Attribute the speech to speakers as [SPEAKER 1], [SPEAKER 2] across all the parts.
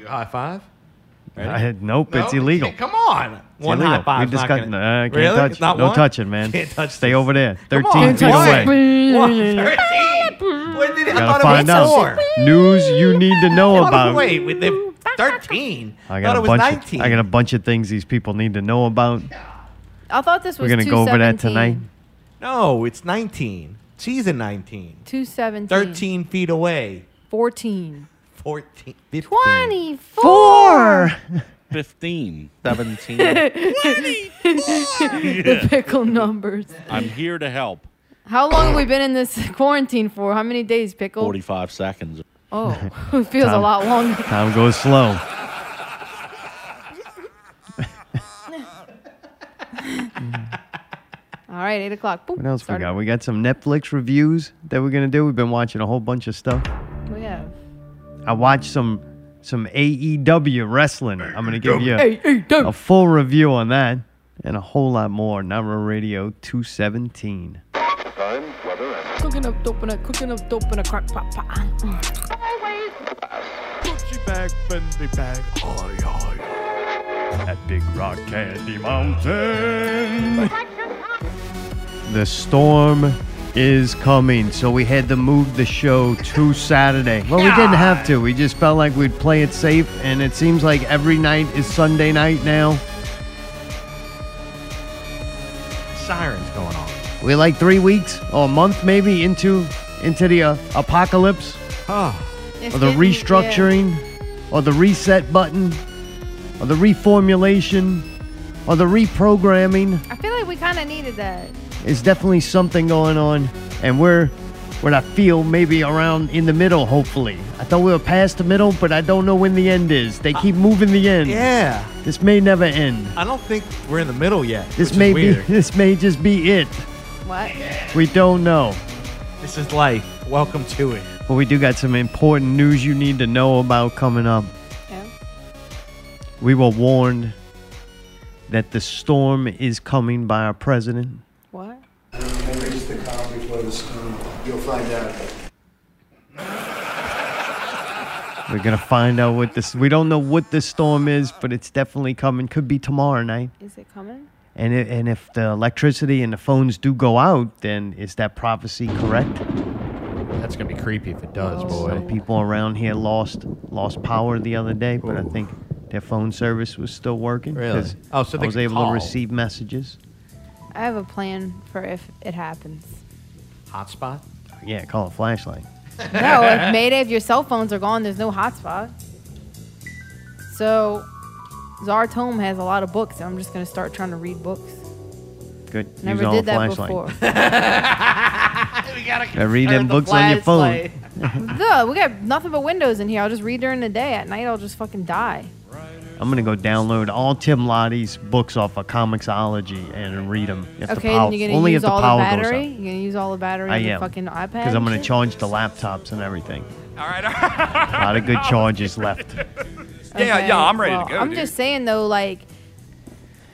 [SPEAKER 1] Do a high five? Ready?
[SPEAKER 2] I had, nope,
[SPEAKER 1] No,
[SPEAKER 2] it's illegal.
[SPEAKER 1] Come on.
[SPEAKER 2] It's
[SPEAKER 1] One
[SPEAKER 2] illegal.
[SPEAKER 1] high five.
[SPEAKER 2] We discussed.
[SPEAKER 1] Not
[SPEAKER 2] Uh,
[SPEAKER 1] gonna,
[SPEAKER 2] can't
[SPEAKER 1] really?
[SPEAKER 2] touch.
[SPEAKER 1] It's not
[SPEAKER 2] no
[SPEAKER 1] one?
[SPEAKER 2] touching, man.
[SPEAKER 1] Can't touch
[SPEAKER 2] Stay
[SPEAKER 1] this.
[SPEAKER 2] over there. Thirteen
[SPEAKER 1] on,
[SPEAKER 2] feet away.
[SPEAKER 1] What? 13? Did, I thought
[SPEAKER 2] find
[SPEAKER 1] it was
[SPEAKER 2] out.
[SPEAKER 1] four.
[SPEAKER 2] News you need to know about.
[SPEAKER 1] Wait, wait, they 13.
[SPEAKER 2] I
[SPEAKER 1] thought
[SPEAKER 2] got
[SPEAKER 1] it
[SPEAKER 2] a
[SPEAKER 1] was
[SPEAKER 2] bunch.
[SPEAKER 1] 19.
[SPEAKER 2] Of, I got a bunch of things these people need to know about.
[SPEAKER 3] I thought this was We're
[SPEAKER 2] gonna go over that tonight.
[SPEAKER 1] No, it's 19. Season 19.
[SPEAKER 3] 217.
[SPEAKER 1] 13 feet away.
[SPEAKER 3] 14.
[SPEAKER 1] 14. 15.
[SPEAKER 3] 24.
[SPEAKER 4] 15.
[SPEAKER 1] 17.
[SPEAKER 3] the pickle numbers.
[SPEAKER 4] I'm here to help.
[SPEAKER 3] How long have we been in this quarantine for? How many days, pickle?
[SPEAKER 4] 45 seconds.
[SPEAKER 3] Oh, it feels a
[SPEAKER 2] Time-
[SPEAKER 3] lot longer.
[SPEAKER 2] Time goes slow.
[SPEAKER 3] All right, 8 o'clock. Boom.
[SPEAKER 2] What else we
[SPEAKER 3] Started.
[SPEAKER 2] got? We got some Netflix reviews that we're gonna do. We've been watching a whole bunch of stuff.
[SPEAKER 3] We have.
[SPEAKER 2] I watched some some AEW wrestling. I'm gonna give you a, a full review on that and a whole lot more. Nara Radio 217.
[SPEAKER 3] Cooking up dope in a cooking up dope in a crack pot pot.
[SPEAKER 2] Gucci bag, Fendi bag, oi, oi. At Big Rock Candy Mountain. The storm is coming, so we had to move the show to Saturday. Well, we didn't have to. We just felt like we'd play it safe, and it seems like every night is Sunday night now.
[SPEAKER 1] Sirens going on.
[SPEAKER 2] We're like three weeks or a month maybe into into the uh, apocalypse.
[SPEAKER 1] Oh.
[SPEAKER 3] It's
[SPEAKER 2] or the
[SPEAKER 3] getting- yeah.
[SPEAKER 2] restructuring, or the reset button, or the reformulation, or the reprogramming.
[SPEAKER 3] I feel like we kind of needed that.
[SPEAKER 2] There's definitely something going on, and we're what I feel maybe around in the middle. Hopefully, I thought we were past the middle, but I don't know when the end is. They keep moving the end.
[SPEAKER 1] Yeah.
[SPEAKER 2] This may never end.
[SPEAKER 1] I don't think we're in the middle yet.
[SPEAKER 2] This
[SPEAKER 1] which
[SPEAKER 2] may
[SPEAKER 1] is
[SPEAKER 2] be. This may just be it.
[SPEAKER 3] What?
[SPEAKER 2] We don't know.
[SPEAKER 1] This is life. Welcome to it.
[SPEAKER 2] But we do got some important news you need to know about coming up.
[SPEAKER 3] Yeah.
[SPEAKER 2] We were warned that the storm is coming by our president.
[SPEAKER 3] What?
[SPEAKER 5] Raise the calm before the storm. You'll find out.
[SPEAKER 2] We're gonna find out what this. We don't know what the storm is, but it's definitely coming. Could be tomorrow night.
[SPEAKER 3] Is it coming?
[SPEAKER 2] And it, and if the electricity and the phones do go out, then is that prophecy correct?
[SPEAKER 1] That's gonna be creepy if it does,
[SPEAKER 2] Some
[SPEAKER 1] boy.
[SPEAKER 2] people around here lost lost power the other day, but I think their phone service was still working.
[SPEAKER 1] Really?
[SPEAKER 2] 'cause
[SPEAKER 1] Oh, so
[SPEAKER 2] I
[SPEAKER 1] they
[SPEAKER 2] was able
[SPEAKER 1] call.
[SPEAKER 2] to receive messages.
[SPEAKER 3] I have a plan for if it happens.
[SPEAKER 1] Hotspot.
[SPEAKER 2] Yeah, call a flashlight.
[SPEAKER 3] No, if Mayday, if your cell phones are gone, there's no hotspot. So, Zartome has a lot of books, and I'm just gonna start trying to read books.
[SPEAKER 2] Good.
[SPEAKER 3] Never
[SPEAKER 2] Use
[SPEAKER 3] did
[SPEAKER 2] the
[SPEAKER 3] that
[SPEAKER 2] flashlight.
[SPEAKER 3] before.
[SPEAKER 1] we gotta
[SPEAKER 2] I read them
[SPEAKER 1] the
[SPEAKER 2] books on your phone.
[SPEAKER 1] flashlight.
[SPEAKER 3] Duh, we got nothing but windows in here. I'll just read during the day. At night, I'll just fucking die.
[SPEAKER 2] I'm gonna go download all Tim Lottie's books off of Comixology and read them. If
[SPEAKER 3] Okay,
[SPEAKER 2] the power,
[SPEAKER 3] then you're gonna
[SPEAKER 2] only
[SPEAKER 3] use
[SPEAKER 2] if the
[SPEAKER 3] all the battery. You're gonna use all the battery
[SPEAKER 2] up. I
[SPEAKER 3] in the fucking iPad.
[SPEAKER 2] Because I'm gonna
[SPEAKER 3] shit?
[SPEAKER 2] charge the laptops and everything.
[SPEAKER 6] All right.
[SPEAKER 2] A lot of good charges left.
[SPEAKER 6] Yeah, yeah, I'm ready
[SPEAKER 3] well,
[SPEAKER 6] to go.
[SPEAKER 3] I'm
[SPEAKER 6] dude.
[SPEAKER 3] just saying though, like,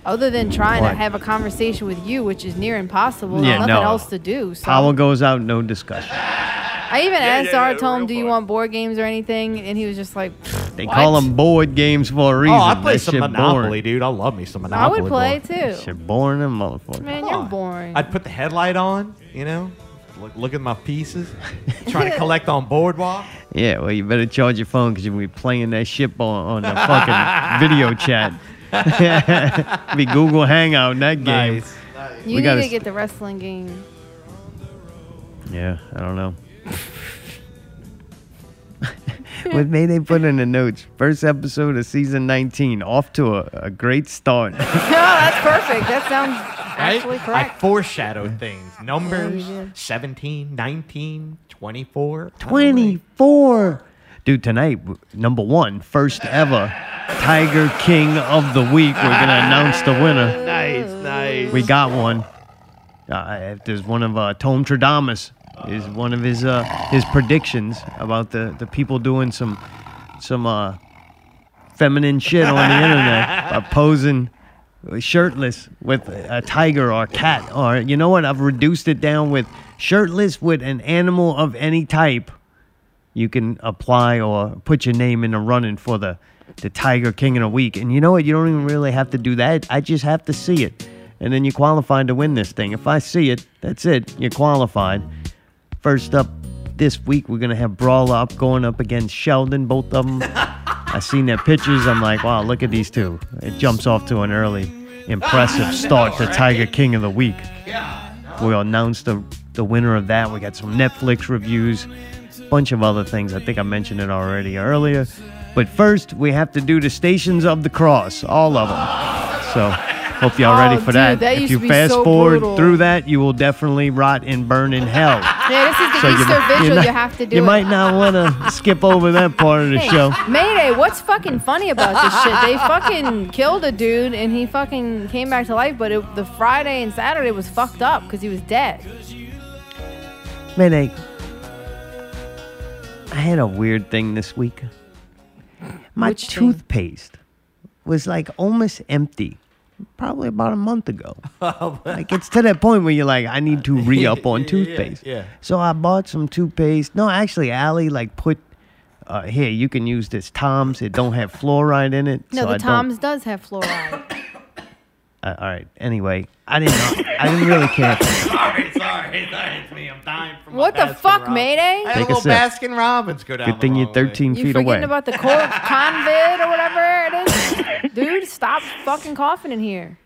[SPEAKER 3] other than trying
[SPEAKER 2] What?
[SPEAKER 3] to have a conversation with you, which is near impossible,
[SPEAKER 2] Yeah,
[SPEAKER 3] nothing
[SPEAKER 2] no.
[SPEAKER 3] else to do. So
[SPEAKER 2] Power goes out, no discussion.
[SPEAKER 3] I even
[SPEAKER 6] Yeah,
[SPEAKER 3] asked
[SPEAKER 6] yeah, yeah,
[SPEAKER 3] Zartome, "Do you want board games or anything?" And he was just like,
[SPEAKER 2] They
[SPEAKER 3] What?
[SPEAKER 2] call them board games for a oh, reason.
[SPEAKER 1] Oh, I play
[SPEAKER 2] that
[SPEAKER 1] some Monopoly,
[SPEAKER 2] boring.
[SPEAKER 1] dude. I love me some Monopoly.
[SPEAKER 3] "I would play
[SPEAKER 1] boy.
[SPEAKER 3] too."
[SPEAKER 2] Shit boring and motherfucker.
[SPEAKER 3] Man,
[SPEAKER 1] Come
[SPEAKER 3] you're
[SPEAKER 1] on.
[SPEAKER 3] boring.
[SPEAKER 1] I'd put the headlight on, you know, look, look at my pieces, trying to collect on Boardwalk.
[SPEAKER 2] Yeah, well, you better charge your phone because you'll be playing that shit on, on the fucking video chat. be Google Hangout in that game.
[SPEAKER 1] Nice.
[SPEAKER 3] you
[SPEAKER 2] we
[SPEAKER 3] need
[SPEAKER 2] gotta
[SPEAKER 3] to get the wrestling game.
[SPEAKER 2] Yeah, I don't know. what made they put in the notes? First episode of season 19, off to a, a great start.
[SPEAKER 3] no, that's perfect. That sounds
[SPEAKER 1] Right?
[SPEAKER 3] actually
[SPEAKER 1] I
[SPEAKER 3] correct.
[SPEAKER 1] foreshadowed things. Numbers
[SPEAKER 3] Yeah,
[SPEAKER 1] 17, 19, 24.
[SPEAKER 2] 24. Dude, tonight, number one, first ever Tiger King of the Week. We're going to announce the winner.
[SPEAKER 1] Nice, nice.
[SPEAKER 2] We got one. Uh, there's one of uh, Tom Tradamus is one of his uh, his predictions about the, the people doing some some uh, feminine shit on the internet by posing shirtless with a tiger or a cat or you know what I've reduced it down with shirtless with an animal of any type you can apply or put your name in the running for the the Tiger King in a Week. And you know what? You don't even really have to do that. I just have to see it, and then you're qualified to win this thing. If I see it, that's it. You're qualified. First up this week, we're gonna have Brawl Up going up against Sheldon. Both of them. I seen their pictures. I'm like, wow, look at these two. It jumps off to an early, impressive start to Tiger King of the Week. We'll announce the the winner of that. We got some Netflix reviews, bunch of other things. I think I mentioned it already earlier. But first, we have to do the Stations of the Cross, all of them. So, hope y'all
[SPEAKER 3] Oh,
[SPEAKER 2] ready for
[SPEAKER 3] dude,
[SPEAKER 2] that.
[SPEAKER 3] that
[SPEAKER 2] if you fast
[SPEAKER 3] so
[SPEAKER 2] forward
[SPEAKER 3] brutal.
[SPEAKER 2] through that, you will definitely rot and burn in hell.
[SPEAKER 3] Yeah, this is the
[SPEAKER 2] So
[SPEAKER 3] Easter
[SPEAKER 2] you're
[SPEAKER 3] vigil.
[SPEAKER 2] not-
[SPEAKER 3] you have to do
[SPEAKER 2] You
[SPEAKER 3] it.
[SPEAKER 2] might not want to skip over that part of the
[SPEAKER 3] Hey,
[SPEAKER 2] show.
[SPEAKER 3] Mayday, what's fucking funny about this shit? They fucking killed a dude and he fucking came back to life, but it, the Friday and Saturday was fucked up because he was dead.
[SPEAKER 2] Mayday. I had a weird thing this week. My
[SPEAKER 3] Which thing?
[SPEAKER 2] toothpaste was like almost empty. Probably about a month ago. like it's to that point where you're like, I need to re up on
[SPEAKER 1] Yeah, yeah,
[SPEAKER 2] toothpaste.
[SPEAKER 1] yeah.
[SPEAKER 2] So I bought some toothpaste. No, actually, Allie like put uh, here. You can use this Tom's. It don't have fluoride in it.
[SPEAKER 3] No,
[SPEAKER 2] so
[SPEAKER 3] the
[SPEAKER 2] I don't-
[SPEAKER 3] Tom's does have fluoride.
[SPEAKER 2] Uh, all right. Anyway, I didn't. Know, I didn't really care.
[SPEAKER 1] Sorry, sorry, sorry. It's me. I'm dying from
[SPEAKER 3] what the fuck, Mayday?
[SPEAKER 1] I had
[SPEAKER 2] Take
[SPEAKER 1] a
[SPEAKER 2] a
[SPEAKER 1] little
[SPEAKER 2] sip.
[SPEAKER 1] Baskin Robbins go down.
[SPEAKER 2] Good thing
[SPEAKER 1] the
[SPEAKER 2] you're
[SPEAKER 1] wrong way.
[SPEAKER 2] 13
[SPEAKER 3] You
[SPEAKER 2] feet
[SPEAKER 3] forgetting
[SPEAKER 2] away.
[SPEAKER 3] about the cor- convid or whatever it is? Dude, stop fucking coughing in here.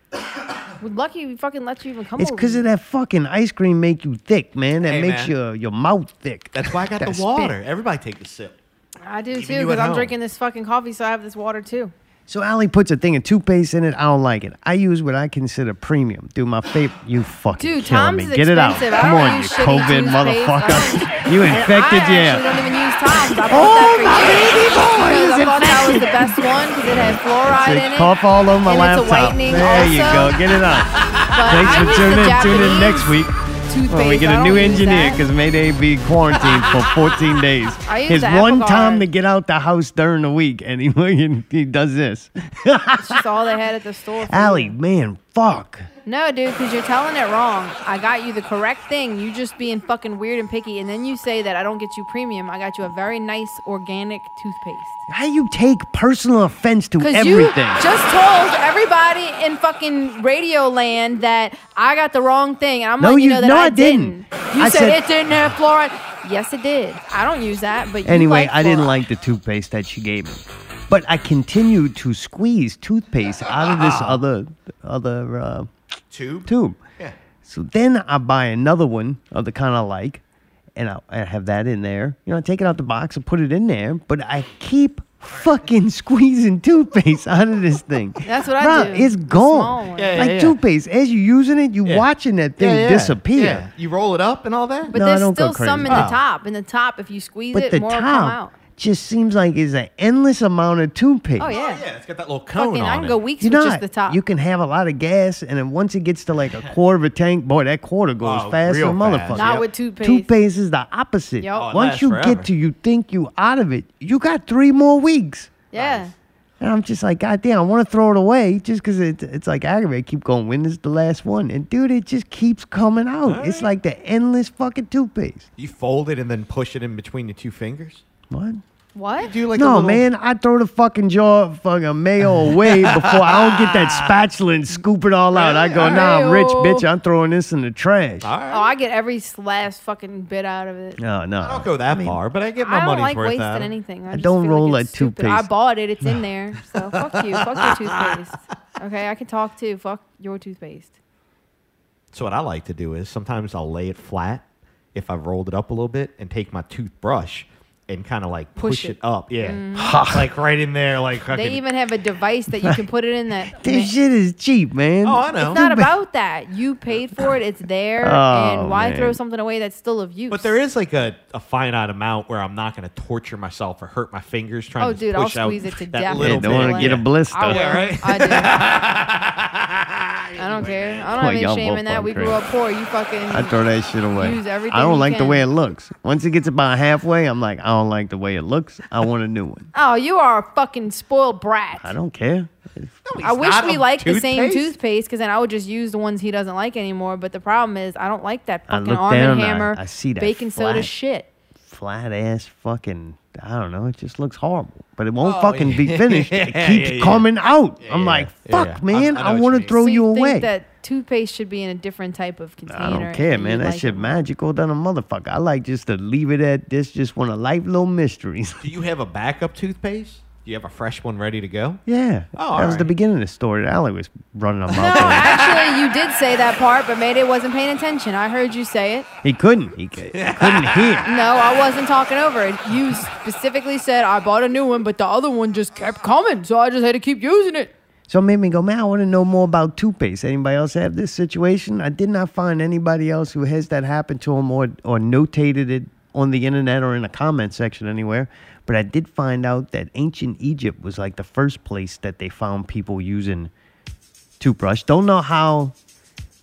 [SPEAKER 3] We're lucky we fucking let you even come
[SPEAKER 2] It's
[SPEAKER 3] over.
[SPEAKER 2] because of that fucking ice cream make you thick, man. That
[SPEAKER 1] Hey,
[SPEAKER 2] makes
[SPEAKER 1] man.
[SPEAKER 2] your your mouth thick.
[SPEAKER 1] That's why I got
[SPEAKER 2] That
[SPEAKER 1] the
[SPEAKER 2] spit.
[SPEAKER 1] water. Everybody take a sip.
[SPEAKER 3] I do
[SPEAKER 1] Even
[SPEAKER 3] too
[SPEAKER 1] you
[SPEAKER 3] because I'm
[SPEAKER 1] home.
[SPEAKER 3] drinking this fucking coffee, so I have this water too.
[SPEAKER 2] So Allie puts a thing of toothpaste in it. I don't like it. I use what I consider premium. Dude, my favorite. You fucking
[SPEAKER 3] Dude,
[SPEAKER 2] killing
[SPEAKER 3] Tom's
[SPEAKER 2] me. Get it out.
[SPEAKER 3] expensive. I
[SPEAKER 2] Come
[SPEAKER 3] don't
[SPEAKER 2] on, you
[SPEAKER 3] use shitty
[SPEAKER 2] COVID
[SPEAKER 3] toothpaste.
[SPEAKER 2] motherfucker. You infected,
[SPEAKER 3] I actually
[SPEAKER 2] yeah.
[SPEAKER 3] don't even use Tom's. I bought
[SPEAKER 2] Oh, my baby boy is
[SPEAKER 3] I thought that was the best one because it had fluoride in it.
[SPEAKER 2] cough all over my
[SPEAKER 3] and it's a
[SPEAKER 2] laptop.
[SPEAKER 3] whitening
[SPEAKER 2] there you
[SPEAKER 3] also.
[SPEAKER 2] go. Get it out.
[SPEAKER 3] But
[SPEAKER 2] Thanks
[SPEAKER 3] I
[SPEAKER 2] for
[SPEAKER 3] use
[SPEAKER 2] tuning in. Tune in
[SPEAKER 3] Japanese
[SPEAKER 2] next week.
[SPEAKER 3] Toothpaste.
[SPEAKER 2] When we get a new engineer because Mayday be quarantined for 14 days. His one time to get out the house during the week, and he he does this.
[SPEAKER 3] It's just all they had at the store.
[SPEAKER 2] Allie, man, fuck.
[SPEAKER 3] No, dude, because you're telling it wrong. I got you the correct thing. You just being fucking weird and picky, and then you say that I don't get you premium. I got you a very nice organic toothpaste.
[SPEAKER 2] How you take personal offense to
[SPEAKER 3] Because
[SPEAKER 2] everything?
[SPEAKER 3] you just told everybody in fucking Radio Land that I got the wrong thing, and I'm
[SPEAKER 2] No,
[SPEAKER 3] letting you
[SPEAKER 2] you-
[SPEAKER 3] know that
[SPEAKER 2] no,
[SPEAKER 3] I,
[SPEAKER 2] I didn't.
[SPEAKER 3] You
[SPEAKER 2] I
[SPEAKER 3] said,
[SPEAKER 2] said-
[SPEAKER 3] it didn't have fluoride. Yes, it did. I don't use that, but you
[SPEAKER 2] anyway,
[SPEAKER 3] like
[SPEAKER 2] I didn't
[SPEAKER 3] fluoride.
[SPEAKER 2] like the toothpaste that she gave me, but I continued to squeeze toothpaste out of this other other uh,
[SPEAKER 1] Tube.
[SPEAKER 2] tube.
[SPEAKER 1] Yeah.
[SPEAKER 2] So then I buy another one of the kind I like, and I, I have that in there. You know, I take it out the box and put it in there, but I keep fucking squeezing toothpaste out of this thing.
[SPEAKER 3] That's what I
[SPEAKER 2] Bruh,
[SPEAKER 3] do.
[SPEAKER 2] It's gone.
[SPEAKER 1] Yeah, yeah,
[SPEAKER 2] like
[SPEAKER 1] yeah.
[SPEAKER 2] toothpaste, as you're using it, you
[SPEAKER 1] Yeah.
[SPEAKER 2] watching that thing
[SPEAKER 1] Yeah, yeah.
[SPEAKER 2] disappear.
[SPEAKER 1] Yeah. You roll it up and all that.
[SPEAKER 3] But
[SPEAKER 2] No, I
[SPEAKER 3] there's
[SPEAKER 2] don't go
[SPEAKER 3] still some
[SPEAKER 2] crazy.
[SPEAKER 3] in the
[SPEAKER 1] Oh.
[SPEAKER 3] top. In the top, if you squeeze
[SPEAKER 2] But
[SPEAKER 3] it,
[SPEAKER 2] the
[SPEAKER 3] more will come out.
[SPEAKER 2] Just seems like it's an endless amount of toothpaste.
[SPEAKER 3] Oh yeah.
[SPEAKER 1] Oh, yeah, it's got that little cone
[SPEAKER 3] Fucking,
[SPEAKER 1] on
[SPEAKER 3] I can
[SPEAKER 1] it.
[SPEAKER 3] go weeks
[SPEAKER 2] You
[SPEAKER 3] with
[SPEAKER 2] know,
[SPEAKER 3] just the top.
[SPEAKER 2] you can have a lot of gas, and then once it gets to like a quarter of a tank, boy, that quarter goes
[SPEAKER 1] Oh,
[SPEAKER 2] fast as a motherfucker.
[SPEAKER 3] Not
[SPEAKER 1] Yep.
[SPEAKER 3] with toothpaste.
[SPEAKER 2] Toothpaste is the opposite.
[SPEAKER 3] Yep. Oh,
[SPEAKER 2] Once you
[SPEAKER 1] forever.
[SPEAKER 2] get to you think you out of it, you got three more weeks.
[SPEAKER 3] Yeah.
[SPEAKER 2] And I'm just like, God damn, I want to throw it away just because it, it's like aggravating. Keep going. When is the last one? And dude, it just keeps coming out. It's like the endless fucking toothpaste.
[SPEAKER 1] You fold it and then push it in between the two fingers.
[SPEAKER 2] What?
[SPEAKER 3] What?
[SPEAKER 1] Do you like a
[SPEAKER 2] no,
[SPEAKER 1] little-
[SPEAKER 2] man, I throw the fucking jar of fucking mayo away before I don't get that spatula and scoop it all out. I go, nah, I'm rich, bitch. I'm throwing this in the trash.
[SPEAKER 1] All right.
[SPEAKER 3] Oh, I get every last fucking bit out of it.
[SPEAKER 2] No, no.
[SPEAKER 1] I don't go that far, but I get my
[SPEAKER 3] I don't
[SPEAKER 1] money's
[SPEAKER 3] like
[SPEAKER 1] worth
[SPEAKER 3] wasting
[SPEAKER 1] out. of it.
[SPEAKER 3] anything. I,
[SPEAKER 2] I don't roll
[SPEAKER 3] like
[SPEAKER 2] like
[SPEAKER 3] it's stupid. I bought it. It's in there. So fuck you. Fuck your toothpaste. Okay, I can talk too. Fuck your toothpaste.
[SPEAKER 1] So what I like to do is sometimes I'll lay it flat if I've rolled it up a little bit and take my toothbrush and kind of like push,
[SPEAKER 3] Push
[SPEAKER 1] it.
[SPEAKER 3] it. Mm.
[SPEAKER 1] up. Yeah. like right in there. Like fucking,
[SPEAKER 3] They even have a device that you can put it in that.
[SPEAKER 2] This shit is cheap, man.
[SPEAKER 1] Oh, I know.
[SPEAKER 3] It's not about that. You paid for it. It's there.
[SPEAKER 2] Oh,
[SPEAKER 3] and why
[SPEAKER 2] man.
[SPEAKER 3] throw something away that's still of use?
[SPEAKER 1] But there is like a, a finite amount where I'm not going to torture myself or hurt my fingers trying
[SPEAKER 3] Oh,
[SPEAKER 1] to
[SPEAKER 3] dude, I'll
[SPEAKER 1] push out
[SPEAKER 3] squeeze it to
[SPEAKER 1] that
[SPEAKER 3] death.
[SPEAKER 1] little
[SPEAKER 2] Yeah, don't want to get a blister.
[SPEAKER 3] I will.
[SPEAKER 1] Yeah, right?
[SPEAKER 3] I do. I don't care. I don't
[SPEAKER 2] Boy,
[SPEAKER 3] have any
[SPEAKER 2] y'all
[SPEAKER 3] shame
[SPEAKER 2] both
[SPEAKER 3] in that. We grew up poor. You fucking.
[SPEAKER 2] I throw that shit away.
[SPEAKER 3] Use everything
[SPEAKER 2] I don't
[SPEAKER 3] you
[SPEAKER 2] like the
[SPEAKER 3] can.
[SPEAKER 2] way it looks. Once it gets about halfway, I'm like, I don't like the way it looks. I want a new one.
[SPEAKER 3] oh, you are a fucking spoiled brat.
[SPEAKER 2] I don't care.
[SPEAKER 3] I wish we
[SPEAKER 1] a
[SPEAKER 3] liked the same
[SPEAKER 1] toothpaste?
[SPEAKER 3] toothpaste because then I would just use the ones he doesn't like anymore. But the problem is, I don't like that
[SPEAKER 2] I
[SPEAKER 3] fucking
[SPEAKER 2] look
[SPEAKER 3] Arm
[SPEAKER 2] down,
[SPEAKER 3] and
[SPEAKER 2] I-
[SPEAKER 3] Hammer
[SPEAKER 2] I see that
[SPEAKER 3] baking soda
[SPEAKER 2] flat.
[SPEAKER 3] shit.
[SPEAKER 2] Flat ass fucking. I don't know. It just looks horrible, but it won't
[SPEAKER 1] Oh,
[SPEAKER 2] fucking be
[SPEAKER 1] yeah.
[SPEAKER 2] finished. It
[SPEAKER 1] Yeah,
[SPEAKER 2] keeps
[SPEAKER 1] yeah, yeah.
[SPEAKER 2] coming out. I'm
[SPEAKER 1] yeah,
[SPEAKER 2] like,
[SPEAKER 1] yeah,
[SPEAKER 2] fuck,
[SPEAKER 1] yeah.
[SPEAKER 2] man.
[SPEAKER 1] I- I
[SPEAKER 2] I,
[SPEAKER 1] know what
[SPEAKER 2] want
[SPEAKER 1] you
[SPEAKER 2] to
[SPEAKER 1] mean.
[SPEAKER 2] throw
[SPEAKER 3] so
[SPEAKER 2] you
[SPEAKER 3] you
[SPEAKER 2] away.
[SPEAKER 3] that toothpaste should be in a different type of container?
[SPEAKER 2] I don't care,
[SPEAKER 3] and
[SPEAKER 2] man.
[SPEAKER 3] you
[SPEAKER 2] That
[SPEAKER 3] like
[SPEAKER 2] shit
[SPEAKER 3] it?
[SPEAKER 2] magical than a motherfucker. I like just to leave it at this. Just one of life little mysteries.
[SPEAKER 1] Do you have a backup toothpaste? Do you have a fresh one ready to go?
[SPEAKER 2] yeah.
[SPEAKER 1] Oh,
[SPEAKER 2] that was the beginning of the story. Allie was running them
[SPEAKER 3] No, actually, you did say that part, but Mayday wasn't paying attention. I heard you say it.
[SPEAKER 2] He couldn't. He, cou- he couldn't hear.
[SPEAKER 3] No, I wasn't talking over it. You specifically said I bought a new one, but the other one just kept coming, so I just had to keep using it.
[SPEAKER 2] So it made me go, man, I want to know more about toothpaste. Anybody else have this situation? I did not find anybody else who has that happen to them or, or notated it on the internet or in a comment section anywhere. But I did find out that ancient Egypt was like the first place that they found people using toothbrush. Don't know how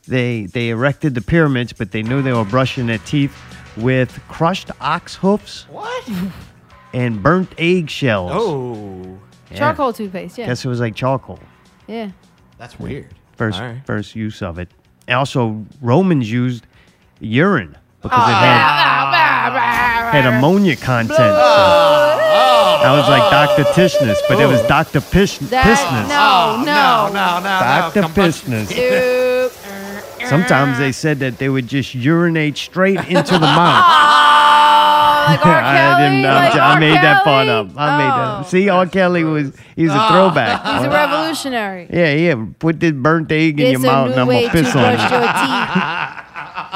[SPEAKER 2] they they erected the pyramids, but they knew they were brushing their teeth with crushed ox hoofs
[SPEAKER 1] What?
[SPEAKER 2] and burnt eggshells.
[SPEAKER 1] Oh,
[SPEAKER 2] Yeah.
[SPEAKER 3] Charcoal toothpaste, yeah.
[SPEAKER 2] Guess it was like charcoal.
[SPEAKER 3] Yeah.
[SPEAKER 1] that's weird.
[SPEAKER 2] First,
[SPEAKER 1] All right.
[SPEAKER 2] first use of it. And also, Romans used urine because
[SPEAKER 3] Oh,
[SPEAKER 2] it had, had ammonia content.
[SPEAKER 3] Oh.
[SPEAKER 2] I was like Dr. Tishness, but it was Dr. Pish-
[SPEAKER 3] That,
[SPEAKER 2] Pissness.
[SPEAKER 3] no, no.
[SPEAKER 1] no, no,
[SPEAKER 2] Dr.
[SPEAKER 1] no.
[SPEAKER 2] Pissness.
[SPEAKER 3] Dude. Er, er.
[SPEAKER 2] Sometimes they said that they would just urinate straight into the mouth.
[SPEAKER 3] Oh, like R. Kelly?
[SPEAKER 2] I didn't know.
[SPEAKER 3] Like
[SPEAKER 2] I
[SPEAKER 3] R.
[SPEAKER 2] made that part up. I made
[SPEAKER 3] Oh.
[SPEAKER 2] that. See, R. Kelly was he's a ah. throwback.
[SPEAKER 3] He's a revolutionary.
[SPEAKER 2] yeah, yeah. Put this burnt egg in
[SPEAKER 3] It's
[SPEAKER 2] your mouth, and I'm gonna piss on
[SPEAKER 3] brush
[SPEAKER 2] you.
[SPEAKER 3] your teeth.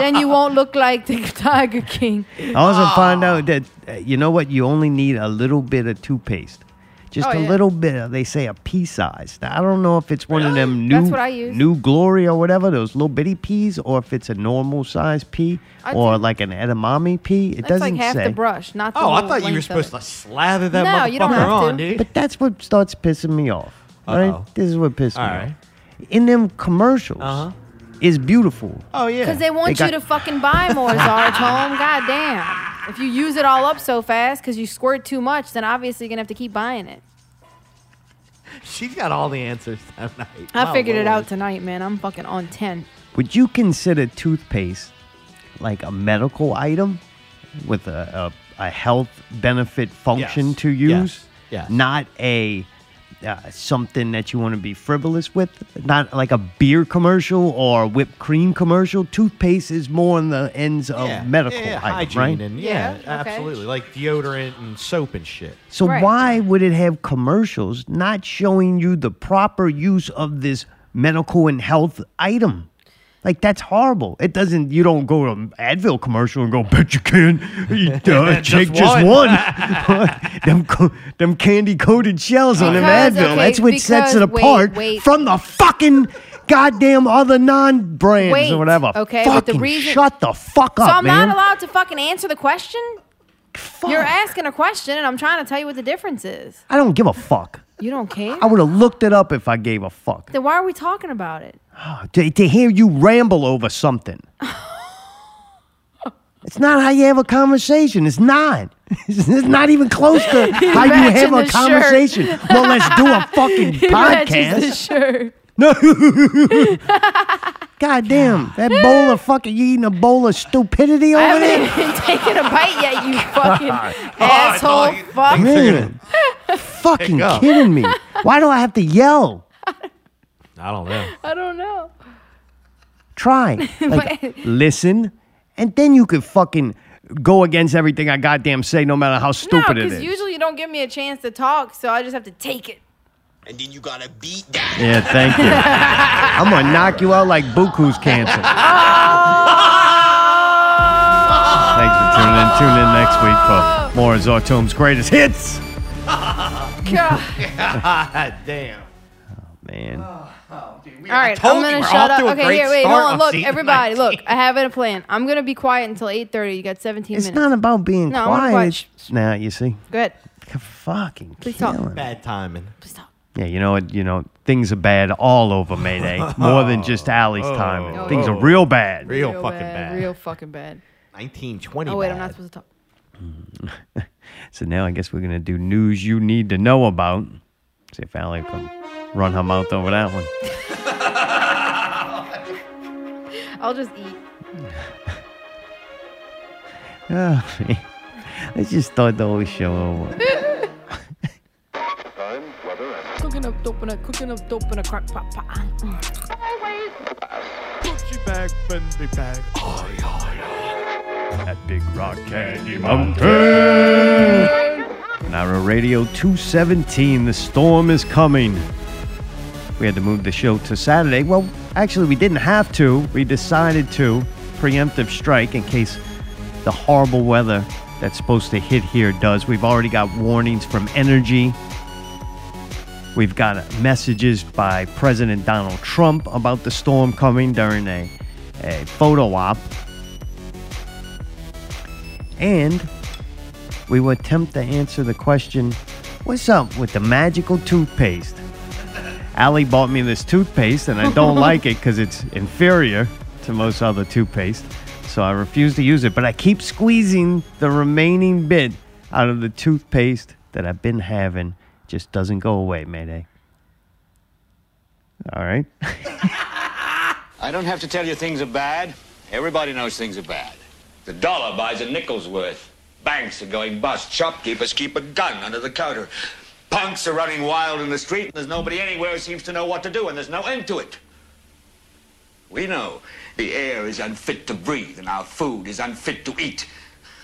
[SPEAKER 3] Then you won't look like the Tiger King.
[SPEAKER 2] I also find out that uh, you know what? You only need a little bit of toothpaste, just
[SPEAKER 3] Oh,
[SPEAKER 2] a
[SPEAKER 3] yeah.
[SPEAKER 2] little bit. Of, they say a pea size. Now, I don't know if it's one of them new,
[SPEAKER 3] That's what I use.
[SPEAKER 2] new glory or whatever, those little bitty peas, or if it's a normal size pea,
[SPEAKER 3] I
[SPEAKER 2] or
[SPEAKER 3] think-
[SPEAKER 2] like an edamame pea. It doesn't
[SPEAKER 3] like half
[SPEAKER 2] say.
[SPEAKER 3] the brush, not the
[SPEAKER 1] Oh, I thought you were supposed to slather that
[SPEAKER 3] No,
[SPEAKER 1] motherfucker
[SPEAKER 3] you don't have
[SPEAKER 1] on,
[SPEAKER 3] to.
[SPEAKER 1] dude.
[SPEAKER 2] But that's what starts pissing me off. Right?
[SPEAKER 1] Uh-oh.
[SPEAKER 2] This is what pisses
[SPEAKER 1] All
[SPEAKER 2] me
[SPEAKER 1] right.
[SPEAKER 2] off. In them commercials,
[SPEAKER 1] Uh-huh.
[SPEAKER 2] Is beautiful.
[SPEAKER 1] Oh yeah.
[SPEAKER 3] Because they want
[SPEAKER 2] They
[SPEAKER 3] you
[SPEAKER 2] got-
[SPEAKER 3] to fucking buy more Zartome. God damn. If you use it all up so fast because you squirt too much, then obviously you're going to have to keep buying it.
[SPEAKER 1] She's got all the answers tonight.
[SPEAKER 3] I
[SPEAKER 1] My
[SPEAKER 3] figured it
[SPEAKER 1] lord.
[SPEAKER 3] out tonight, man. I'm fucking on 10.
[SPEAKER 2] Would you consider toothpaste like a medical item with a, a, a health benefit function
[SPEAKER 1] Yes.
[SPEAKER 2] to use?
[SPEAKER 1] Yes. Yes.
[SPEAKER 2] Not a uh, something that you want to be frivolous with. Not like a beer commercial or whipped cream commercial. Toothpaste is more on the ends of
[SPEAKER 1] Yeah,
[SPEAKER 2] medical
[SPEAKER 1] yeah,
[SPEAKER 2] item,
[SPEAKER 1] hygiene
[SPEAKER 2] right?
[SPEAKER 1] and
[SPEAKER 3] Yeah,
[SPEAKER 1] yeah,
[SPEAKER 3] okay.
[SPEAKER 1] absolutely, like deodorant and soap and shit.
[SPEAKER 2] So
[SPEAKER 3] Right.
[SPEAKER 2] why would it have commercials not showing you the proper use of this medical and health item? Like that's horrible. It doesn't. You don't go to an Advil commercial and go, "Bet you can eat, uh,
[SPEAKER 1] Just
[SPEAKER 2] take just
[SPEAKER 1] one."
[SPEAKER 2] one." them co- them candy coated shells on them Advil.
[SPEAKER 3] okay,
[SPEAKER 2] that's what sets it
[SPEAKER 3] because- wait,
[SPEAKER 2] apart
[SPEAKER 3] wait.
[SPEAKER 2] from the fucking goddamn other non brands or whatever.
[SPEAKER 3] okay, but the reason-
[SPEAKER 2] shut the fuck up.
[SPEAKER 3] So I'm
[SPEAKER 2] man.
[SPEAKER 3] not allowed to fucking answer the question?
[SPEAKER 2] Fuck.
[SPEAKER 3] You're asking a question and I'm trying to tell you what the difference is.
[SPEAKER 2] I don't give a fuck.
[SPEAKER 3] You don't care?
[SPEAKER 2] I would have looked it up if I gave a fuck.
[SPEAKER 3] Then why are we talking about it?
[SPEAKER 2] Ah, to, to hear you ramble over something. it's not how you have a conversation. It's not. It's not even close to how you have a conversation. Well, let's do a fucking
[SPEAKER 3] He matches the
[SPEAKER 2] podcast.
[SPEAKER 3] shirt.
[SPEAKER 2] No. God damn. That bowl of fucking, you eating a bowl of stupidity
[SPEAKER 3] I
[SPEAKER 2] over
[SPEAKER 3] haven't
[SPEAKER 2] there?
[SPEAKER 3] even taken a bite yet, you fucking asshole. Fuck.
[SPEAKER 2] Man. fucking
[SPEAKER 1] Pick up.
[SPEAKER 2] kidding me. Why do I have to yell?
[SPEAKER 1] I don't know.
[SPEAKER 3] I don't know.
[SPEAKER 2] Try. Like, listen, and then you could fucking go against everything I goddamn say, no matter how
[SPEAKER 3] No,
[SPEAKER 2] stupid it
[SPEAKER 3] because
[SPEAKER 2] is.
[SPEAKER 3] usually you don't give me a chance to talk, so I just have to take it.
[SPEAKER 6] And then you gotta beat that.
[SPEAKER 2] Yeah, thank you. I'm gonna knock you out like Buku's cancer. Thanks for tuning in. Tune in next week for more of Zartome's greatest hits.
[SPEAKER 3] God.
[SPEAKER 1] God damn.
[SPEAKER 2] Oh, man,
[SPEAKER 3] All right,
[SPEAKER 1] told
[SPEAKER 3] I'm gonna
[SPEAKER 1] we're
[SPEAKER 3] shut up. Okay,
[SPEAKER 1] great
[SPEAKER 3] here, wait,
[SPEAKER 1] start
[SPEAKER 3] hold on.
[SPEAKER 1] on
[SPEAKER 3] Look, everybody,
[SPEAKER 1] 19.
[SPEAKER 3] look. I have a plan. I'm gonna be quiet until 8:30. You got 17
[SPEAKER 2] it's
[SPEAKER 3] minutes.
[SPEAKER 2] not about being
[SPEAKER 3] No, I wanna
[SPEAKER 2] quiet.
[SPEAKER 3] watch.
[SPEAKER 2] It's- Now you see,
[SPEAKER 3] Go ahead.
[SPEAKER 2] fucking
[SPEAKER 3] Please talk.
[SPEAKER 2] killing.
[SPEAKER 1] Bad timing.
[SPEAKER 3] Please stop.
[SPEAKER 2] Yeah, you know what? You know things are bad all over Mayday. More than just Allie's time.
[SPEAKER 3] Oh,
[SPEAKER 2] things
[SPEAKER 3] yeah.
[SPEAKER 2] are real bad.
[SPEAKER 1] Real, fucking bad.
[SPEAKER 3] Real fucking bad.
[SPEAKER 1] 1920.
[SPEAKER 3] Oh wait, I'm not supposed to talk.
[SPEAKER 2] So now I guess we're gonna do news you need to know about. See if Allie can run her mouth over that one.
[SPEAKER 3] I'll just eat.
[SPEAKER 2] Ah, Let's just start the whole show over.
[SPEAKER 3] Cooking up dope in a cooking up dope in a crock pot pot.
[SPEAKER 2] Gucci bag, Fendi bag. At Big Rock Candy Mountain. Nara Radio 217. The storm is coming. We had to move the show to Saturday. Well, actually, we didn't have to. We decided to. Preemptive strike in case the horrible weather that's supposed to hit here does. We've already got warnings from energy. We've got messages by President Donald Trump about the storm coming during a, a photo op. And we will attempt to answer the question what's up with the magical toothpaste? Allie bought me this toothpaste, and I don't like it because it's inferior to most other toothpaste. So I refuse to use it, but I keep squeezing the remaining bit out of the toothpaste that I've been having. Just doesn't go away, Mayday. All right.
[SPEAKER 6] I don't have to tell you things are bad. Everybody knows things are bad. The dollar buys a nickel's worth. Banks are going bust. Shopkeepers keep a gun under the counter. Punks are running wild in the street, and there's nobody anywhere who seems to know what to do, and there's no end to it. We know the air is unfit to breathe, and our food is unfit to eat.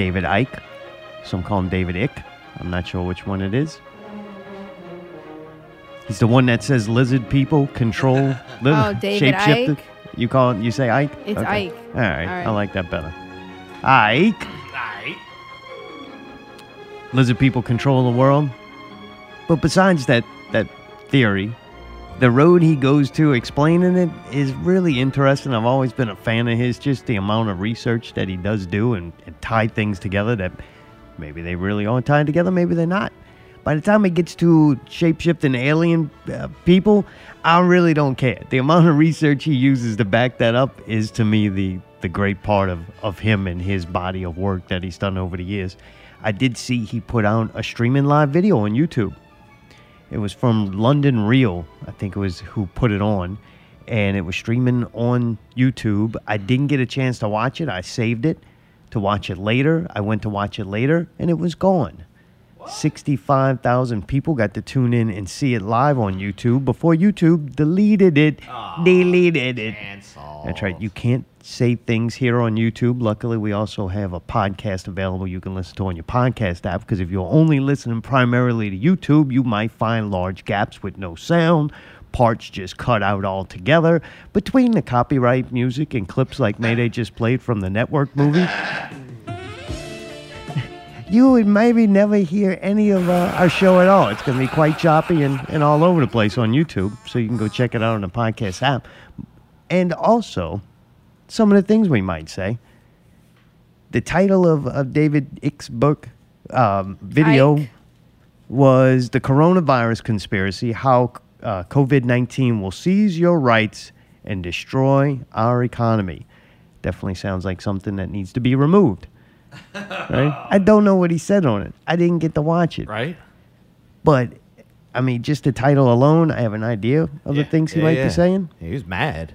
[SPEAKER 2] David Icke. Some call him David Ick. I'm not sure which one it is. He's the one that says lizard people control
[SPEAKER 3] Oh, David. Icke?
[SPEAKER 2] You call it? You say Ike?
[SPEAKER 3] It's Ike.
[SPEAKER 2] All right,
[SPEAKER 3] All right.
[SPEAKER 2] I like that better. Ike. Lizard people control the world. But besides that that theory, the road he goes to explaining it is really interesting. I've always been a fan of his, just the amount of research that he does do and, and tie things together that maybe they really aren't tied together, maybe they're not. By the time it gets to shapeshifting alien uh, people, I really don't care. The amount of research he uses to back that up is to me the the great part of, of him and his body of work that he's done over the years. I did see he put out a streaming live video on YouTube. It was from London Real, I think it was who put it on, and it was streaming on YouTube. I didn't get a chance to watch it. I saved it to watch it later. I went to watch it later, and it was gone. 65,000 people got to tune in and see it live on YouTube before YouTube deleted it. deleted it. That's right. You can't say things here on YouTube. Luckily, we also have a podcast available you can listen to on your podcast app because if you're only listening primarily to YouTube, you might find large gaps with no sound, parts just cut out altogether. Between the copyright music and clips like Mayday just played from the network movie, you would maybe never hear any of uh, our show at all. It's going to be quite choppy and, and all over the place on YouTube, so you can go check it out on the podcast app. And also, some of the things we might say. The title of, of David Icke's book um, video
[SPEAKER 3] Ike.
[SPEAKER 2] was The Coronavirus Conspiracy How uh, COVID 19 Will Seize Your Rights and Destroy Our Economy. Definitely sounds like something that needs to be removed. Right? I don't know what he said on it. I didn't get to watch it.
[SPEAKER 1] Right?
[SPEAKER 2] But, I mean, just the title alone, I have an idea of the things he
[SPEAKER 1] Yeah,
[SPEAKER 2] might
[SPEAKER 1] yeah.
[SPEAKER 2] be saying.
[SPEAKER 1] He was mad.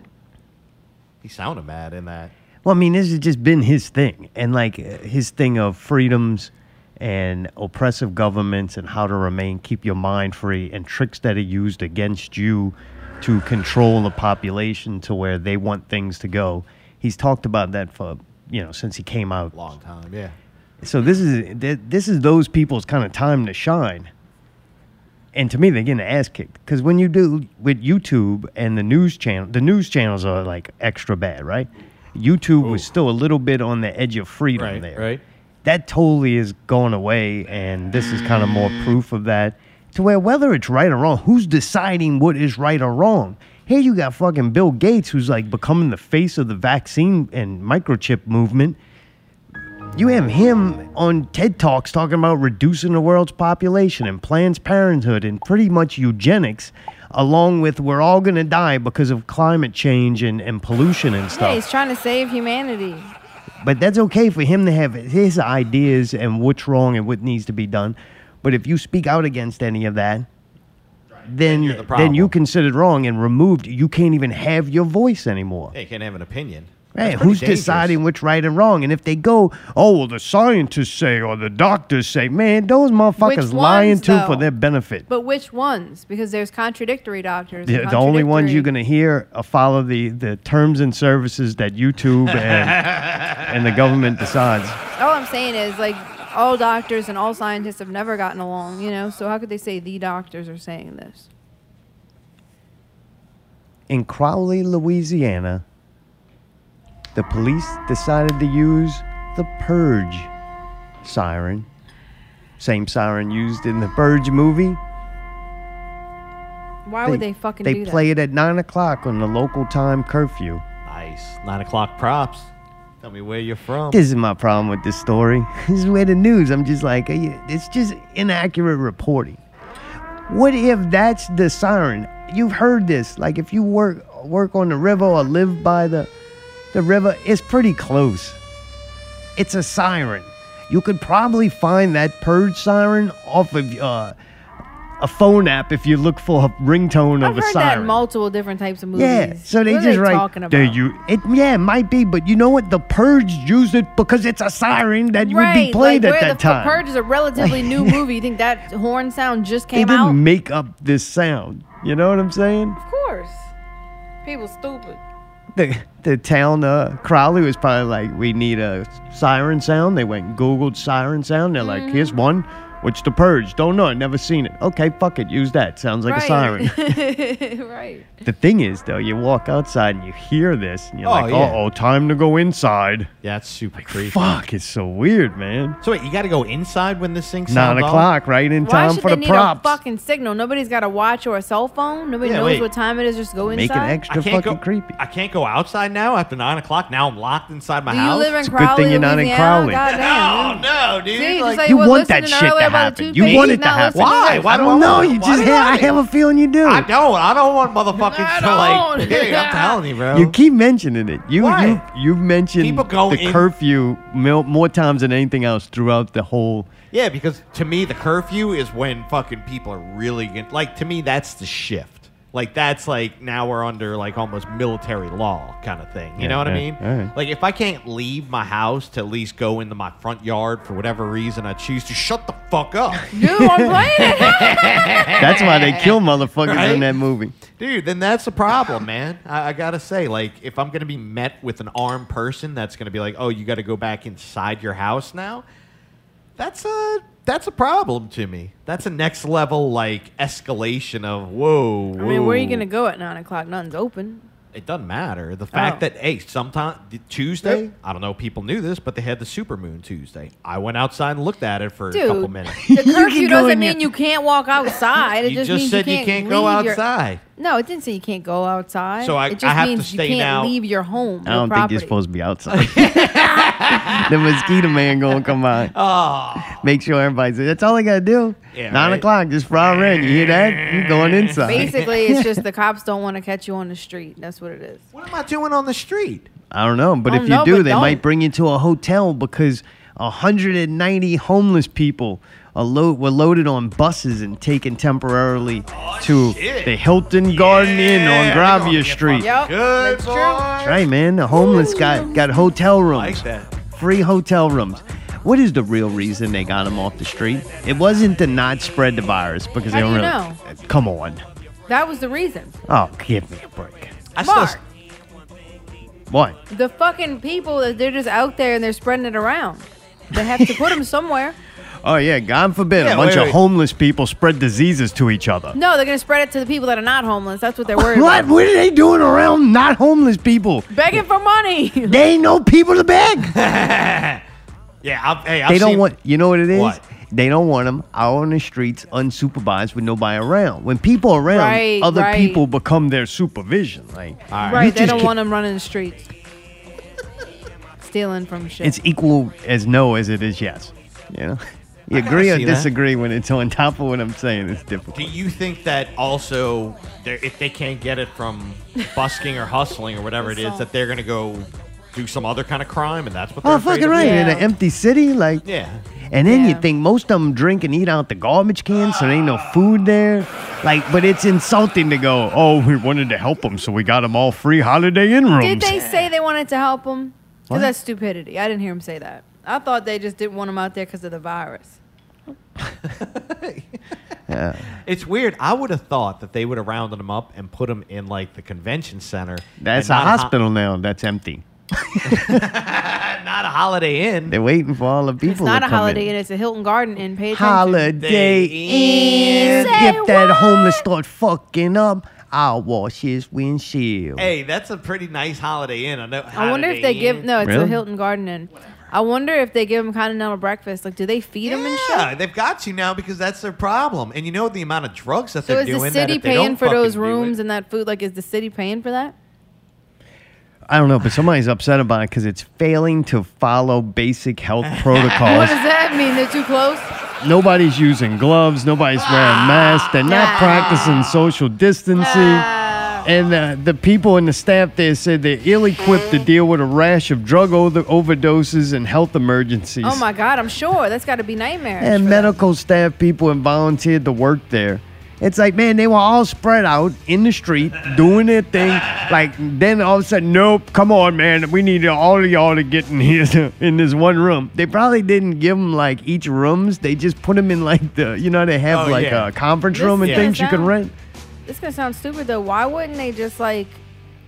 [SPEAKER 1] He sounded mad in that.
[SPEAKER 2] Well, I mean, this has just been his thing, and like his thing of freedoms and oppressive governments and how to remain, keep your mind free, and tricks that are used against you to control the population to where they want things to go. He's talked about that for you know since he came out.
[SPEAKER 1] Long time, yeah.
[SPEAKER 2] So this is this is those people's kind of time to shine. And to me, they're getting their ass kicked because when you do with YouTube and the news channel, the news channels are like extra bad, right? YouTube was still a little bit on the edge of freedom
[SPEAKER 1] Right,
[SPEAKER 2] there.
[SPEAKER 1] right.
[SPEAKER 2] That totally is going away, and this is kind of more proof of that. To where whether it's right or wrong, who's deciding what is right or wrong? Here you got fucking Bill Gates, who's like becoming the face of the vaccine and microchip movement. You have him on TED Talks talking about reducing the world's population and Planned Parenthood and pretty much eugenics, along with we're all going to die because of climate change and, and pollution and stuff.
[SPEAKER 3] Yeah,
[SPEAKER 2] stuff.
[SPEAKER 3] he's trying to save humanity.
[SPEAKER 2] But that's okay for him to have his ideas and what's wrong and what needs to be done. But if you speak out against any of that, then
[SPEAKER 1] you're the
[SPEAKER 2] then you considered wrong and removed. You can't even have your voice anymore.
[SPEAKER 1] Yeah, you can't have an opinion.
[SPEAKER 2] Right,
[SPEAKER 1] That's eh,
[SPEAKER 2] who's
[SPEAKER 1] dangerous.
[SPEAKER 2] deciding what's right and wrong? And if they go, oh, well, the scientists say or the doctors say, man, those motherfuckers
[SPEAKER 3] Which
[SPEAKER 2] lying
[SPEAKER 3] ones,
[SPEAKER 2] too for their benefit.
[SPEAKER 3] But which ones? Because there's contradictory doctors.
[SPEAKER 2] The,
[SPEAKER 3] and
[SPEAKER 2] the only ones you're going to hear are follow the, the terms and services that YouTube and, and the government decides.
[SPEAKER 3] All I'm saying is, like, all doctors and all scientists have never gotten along, you know? So how could they say the doctors are saying this?
[SPEAKER 2] In Crowley, Louisiana, the police decided to use the Purge siren. Same siren used in the Purge movie.
[SPEAKER 3] Why would they fucking
[SPEAKER 2] They
[SPEAKER 3] do that?
[SPEAKER 2] They play it at 9 o'clock on the local time curfew.
[SPEAKER 1] Nice. Nine o'clock props. Tell me where you're from.
[SPEAKER 2] This is my problem with this story. This is where the news, I'm just like, it's just inaccurate reporting. What if that's the siren? You've heard this. Like if you work work on the river or live by the the river, is pretty close. It's a siren. You could probably find that purge siren off of uh, a phone app if you look for a ringtone
[SPEAKER 3] that?
[SPEAKER 2] of
[SPEAKER 3] I've
[SPEAKER 2] a
[SPEAKER 3] heard that
[SPEAKER 2] siren.
[SPEAKER 3] in multiple different types of movies.
[SPEAKER 2] Yeah, so they
[SPEAKER 3] what
[SPEAKER 2] just
[SPEAKER 3] are they
[SPEAKER 2] write.
[SPEAKER 3] talking
[SPEAKER 2] "Do
[SPEAKER 3] about?
[SPEAKER 2] you? It yeah, it might be, but you know what? The Purge used it because it's a siren that would be played
[SPEAKER 3] like,
[SPEAKER 2] at that
[SPEAKER 3] the,
[SPEAKER 2] time.
[SPEAKER 3] The Purge is a relatively new movie. You think that horn sound just came out?
[SPEAKER 2] they didn't
[SPEAKER 3] out?
[SPEAKER 2] make up this sound. You know what I'm saying?
[SPEAKER 3] Of course. People stupid.
[SPEAKER 2] The the town uh, Crowley was probably like, we need a siren sound. They went and googled siren sound. They're like, here's
[SPEAKER 3] Mm-hmm.
[SPEAKER 2] one. Which the Purge? Don't know. Never seen it. Okay, fuck it. Use that. Sounds like a siren.
[SPEAKER 3] right. right.
[SPEAKER 2] the thing is, though, you walk outside and you hear this, and you're
[SPEAKER 1] Oh,
[SPEAKER 2] like,
[SPEAKER 1] yeah.
[SPEAKER 2] oh, time to go inside.
[SPEAKER 1] Yeah, it's super creepy.
[SPEAKER 2] Fuck, it's so weird, man.
[SPEAKER 1] So wait, you got to go inside when this thing sounds
[SPEAKER 2] Nine
[SPEAKER 1] off?
[SPEAKER 2] o'clock, right in
[SPEAKER 3] Why
[SPEAKER 2] time
[SPEAKER 3] should
[SPEAKER 2] for
[SPEAKER 3] they
[SPEAKER 2] the
[SPEAKER 3] need
[SPEAKER 2] props.
[SPEAKER 3] a fucking signal? Nobody's got a watch or a cell phone. Nobody
[SPEAKER 1] Yeah,
[SPEAKER 3] knows
[SPEAKER 1] wait.
[SPEAKER 3] what time it is. Just go
[SPEAKER 2] Make it
[SPEAKER 3] inside.
[SPEAKER 2] extra
[SPEAKER 1] I can't
[SPEAKER 2] fucking
[SPEAKER 1] go.
[SPEAKER 2] creepy.
[SPEAKER 1] I can't go outside now after nine o'clock. Now I'm locked inside my
[SPEAKER 3] Do you
[SPEAKER 1] house.
[SPEAKER 3] live in
[SPEAKER 2] It's a good
[SPEAKER 3] Crowley,
[SPEAKER 2] thing you're not in
[SPEAKER 3] Louisiana?
[SPEAKER 2] Crowley.
[SPEAKER 3] Goddamn.
[SPEAKER 1] no, no, dude.
[SPEAKER 3] See,
[SPEAKER 1] like,
[SPEAKER 3] like
[SPEAKER 2] You
[SPEAKER 3] was
[SPEAKER 2] want that shit to
[SPEAKER 3] earlier about the
[SPEAKER 2] happen. You
[SPEAKER 3] toothpaste,
[SPEAKER 2] want it to happen.
[SPEAKER 1] Why? Why
[SPEAKER 2] I
[SPEAKER 1] do
[SPEAKER 2] don't know. You just have,
[SPEAKER 1] I?
[SPEAKER 2] I have a feeling you do.
[SPEAKER 1] I don't. I don't want motherfuckers to like. Hey, I'm telling you, bro.
[SPEAKER 2] You keep mentioning it. You
[SPEAKER 1] Why?
[SPEAKER 2] you you've mentioned the
[SPEAKER 1] in-
[SPEAKER 2] curfew mil- more times than anything else throughout the whole.
[SPEAKER 1] Yeah, because to me, the curfew is when fucking people are really get, like. To me, that's the shift. Like that's like now we're under like almost military law kind of thing. You
[SPEAKER 2] Yeah,
[SPEAKER 1] know what I mean?
[SPEAKER 2] all right.
[SPEAKER 1] Like if I can't leave my house to at least go into my front yard for whatever reason I choose to, shut the fuck up,
[SPEAKER 3] Dude, I'm playing it.
[SPEAKER 2] That's why they kill motherfuckers
[SPEAKER 1] Right?
[SPEAKER 2] in that movie.
[SPEAKER 1] dude. Then that's a problem, man. I, I gotta say, like, if I'm gonna be met with an armed person that's gonna be like, oh, you got to go back inside your house now. That's a that's a problem to me. That's a next level like escalation of whoa.
[SPEAKER 3] I mean, where are you gonna go at nine o'clock? Nothing's open.
[SPEAKER 1] It doesn't matter. The fact
[SPEAKER 3] Oh.
[SPEAKER 1] that hey, sometime Tuesday, I don't know if people knew this, but they had the supermoon Tuesday. I went outside and looked at it for a couple minutes.
[SPEAKER 3] the curfew doesn't mean
[SPEAKER 2] your-
[SPEAKER 3] you can't walk outside. It
[SPEAKER 1] you
[SPEAKER 3] just,
[SPEAKER 1] just
[SPEAKER 3] means
[SPEAKER 1] said
[SPEAKER 3] you
[SPEAKER 1] you
[SPEAKER 3] can't,
[SPEAKER 1] can't go
[SPEAKER 3] leave your-
[SPEAKER 1] outside.
[SPEAKER 3] No, it didn't say you can't go outside.
[SPEAKER 1] So I-
[SPEAKER 3] it just
[SPEAKER 1] I have to
[SPEAKER 3] means
[SPEAKER 1] stay
[SPEAKER 3] you can't
[SPEAKER 1] now-
[SPEAKER 3] leave your home.
[SPEAKER 2] I don't
[SPEAKER 3] property.
[SPEAKER 2] think you're supposed to be outside. the mosquito man gonna come by.
[SPEAKER 1] Oh,
[SPEAKER 2] Make sure everybody's. That's all I gotta do.
[SPEAKER 1] Yeah,
[SPEAKER 2] Nine
[SPEAKER 1] right.
[SPEAKER 2] o'clock, just fry in. You hear that? You're going inside?
[SPEAKER 3] Basically, it's just the cops don't want to catch you on the street. That's what it is.
[SPEAKER 1] what am I doing on the street?
[SPEAKER 2] I don't know, but
[SPEAKER 3] I
[SPEAKER 2] if
[SPEAKER 3] don't
[SPEAKER 2] you
[SPEAKER 3] know,
[SPEAKER 2] do, they
[SPEAKER 3] don't.
[SPEAKER 2] might bring you to a hotel because 190 homeless people are lo- were loaded on buses and taken temporarily to oh,
[SPEAKER 1] shit.
[SPEAKER 2] the Hilton Garden Inn on
[SPEAKER 1] Gravier
[SPEAKER 2] Street.
[SPEAKER 3] Yep,
[SPEAKER 1] Good
[SPEAKER 3] that's
[SPEAKER 1] boy.
[SPEAKER 3] true.
[SPEAKER 2] Right, man. The homeless got got hotel rooms,
[SPEAKER 1] Like that.
[SPEAKER 2] free hotel rooms. What is the real reason they got them off the street? It wasn't to not spread the virus because
[SPEAKER 3] How
[SPEAKER 2] they
[SPEAKER 3] do
[SPEAKER 2] don't
[SPEAKER 3] you
[SPEAKER 2] really. Uh, come on.
[SPEAKER 3] That was the reason.
[SPEAKER 2] Oh, give me a break.
[SPEAKER 1] I still,
[SPEAKER 3] Mark,
[SPEAKER 2] What?
[SPEAKER 3] The fucking people that they're just out there and they're spreading it around. They have to put them somewhere.
[SPEAKER 2] Oh yeah, God forbid
[SPEAKER 1] Yeah,
[SPEAKER 2] a bunch
[SPEAKER 1] wait,
[SPEAKER 2] of
[SPEAKER 1] wait.
[SPEAKER 2] homeless people spread diseases to each other.
[SPEAKER 3] No, they're gonna spread it to the people that are not homeless. That's what they're worried
[SPEAKER 2] What?
[SPEAKER 3] about.
[SPEAKER 2] What are they doing around not homeless people?
[SPEAKER 3] Begging for money.
[SPEAKER 2] They ain't no people to beg.
[SPEAKER 1] Yeah, I'll, hey, I've
[SPEAKER 2] they don't
[SPEAKER 1] seen-
[SPEAKER 2] want. You know what it is?
[SPEAKER 1] What?
[SPEAKER 2] They don't want them out on the streets unsupervised with nobody around. When people are around,
[SPEAKER 3] Right,
[SPEAKER 2] other
[SPEAKER 3] right.
[SPEAKER 2] people become their supervision. Like
[SPEAKER 1] All right.
[SPEAKER 3] right, they
[SPEAKER 2] just
[SPEAKER 3] don't
[SPEAKER 2] can't-
[SPEAKER 3] want them running the streets. Stealing from shit.
[SPEAKER 2] it's equal as no as it is yes. You know, you agree or
[SPEAKER 1] see that.
[SPEAKER 2] disagree when it's on top of what I'm saying. It's difficult.
[SPEAKER 1] Do you think that also, if they can't get it from busking or hustling or whatever it is, that they're gonna go do some other kind of crime, and that's what they're
[SPEAKER 2] Oh, fucking
[SPEAKER 1] of?
[SPEAKER 2] right! In an empty city, like
[SPEAKER 1] Yeah.
[SPEAKER 2] And then you think most of them drink and eat out the garbage can, so there ain't no food there. Like, but it's insulting to go, oh, we wanted to help them, so we got them all free Holiday Inn rooms.
[SPEAKER 3] Did they say they wanted to help them? Because that's stupidity. I didn't hear him say that. I thought they just didn't want them out there because of the virus. yeah.
[SPEAKER 1] It's weird. I would have thought that they would have rounded them up and put them in like the convention center.
[SPEAKER 2] That's a
[SPEAKER 1] not ho-
[SPEAKER 2] hospital now. That's empty.
[SPEAKER 1] not a Holiday Inn.
[SPEAKER 2] They're waiting for all the people.
[SPEAKER 3] It's not
[SPEAKER 2] to
[SPEAKER 3] a
[SPEAKER 2] come
[SPEAKER 3] Holiday
[SPEAKER 2] in.
[SPEAKER 3] Inn. It's a Hilton Garden Inn. Pay attention.
[SPEAKER 2] Holiday Inn.
[SPEAKER 3] Get
[SPEAKER 2] If that homeless start fucking up, I'll wash his windshield.
[SPEAKER 1] Hey, that's a pretty nice Holiday Inn. I know.
[SPEAKER 3] I wonder if
[SPEAKER 1] Holiday
[SPEAKER 3] they give no. It's
[SPEAKER 2] Really?
[SPEAKER 3] a Hilton Garden Inn. I wonder if they give them continental breakfast. Like, do they feed them and
[SPEAKER 1] Yeah, they've got to now because that's their problem. And you know the amount of drugs that
[SPEAKER 3] So
[SPEAKER 1] they're
[SPEAKER 3] is
[SPEAKER 1] doing.
[SPEAKER 3] the
[SPEAKER 1] that
[SPEAKER 3] city
[SPEAKER 1] if they
[SPEAKER 3] paying
[SPEAKER 1] don't
[SPEAKER 3] for those
[SPEAKER 1] do it-
[SPEAKER 3] rooms and that food? Like, is the city paying for that?
[SPEAKER 2] I don't know, but somebody's upset about it because it's failing to follow basic health protocols.
[SPEAKER 3] What
[SPEAKER 2] protocols.
[SPEAKER 3] does that mean? They're too close.
[SPEAKER 2] Nobody's using gloves. Nobody's wearing masks. They're not
[SPEAKER 3] Ah.
[SPEAKER 2] practicing social distancing. And uh, the people in the staff there said they're ill-equipped to deal with a rash of drug over- overdoses and health emergencies.
[SPEAKER 3] Oh my God, I'm sure that's got to be nightmare.
[SPEAKER 2] and
[SPEAKER 3] for them.
[SPEAKER 2] medical staff people and volunteered to work there. It's like, man, they were all spread out in the street doing their thing. Like, then all of a sudden, nope, come on, man, we need all of y'all to get in here in this one room. They probably didn't give them like each rooms. They just put them in like the, you know, they have
[SPEAKER 1] Oh,
[SPEAKER 2] like
[SPEAKER 1] yeah.
[SPEAKER 2] a conference
[SPEAKER 3] This
[SPEAKER 2] room and
[SPEAKER 3] is
[SPEAKER 2] things you can rent.
[SPEAKER 3] This gonna sound stupid though. Why wouldn't they just like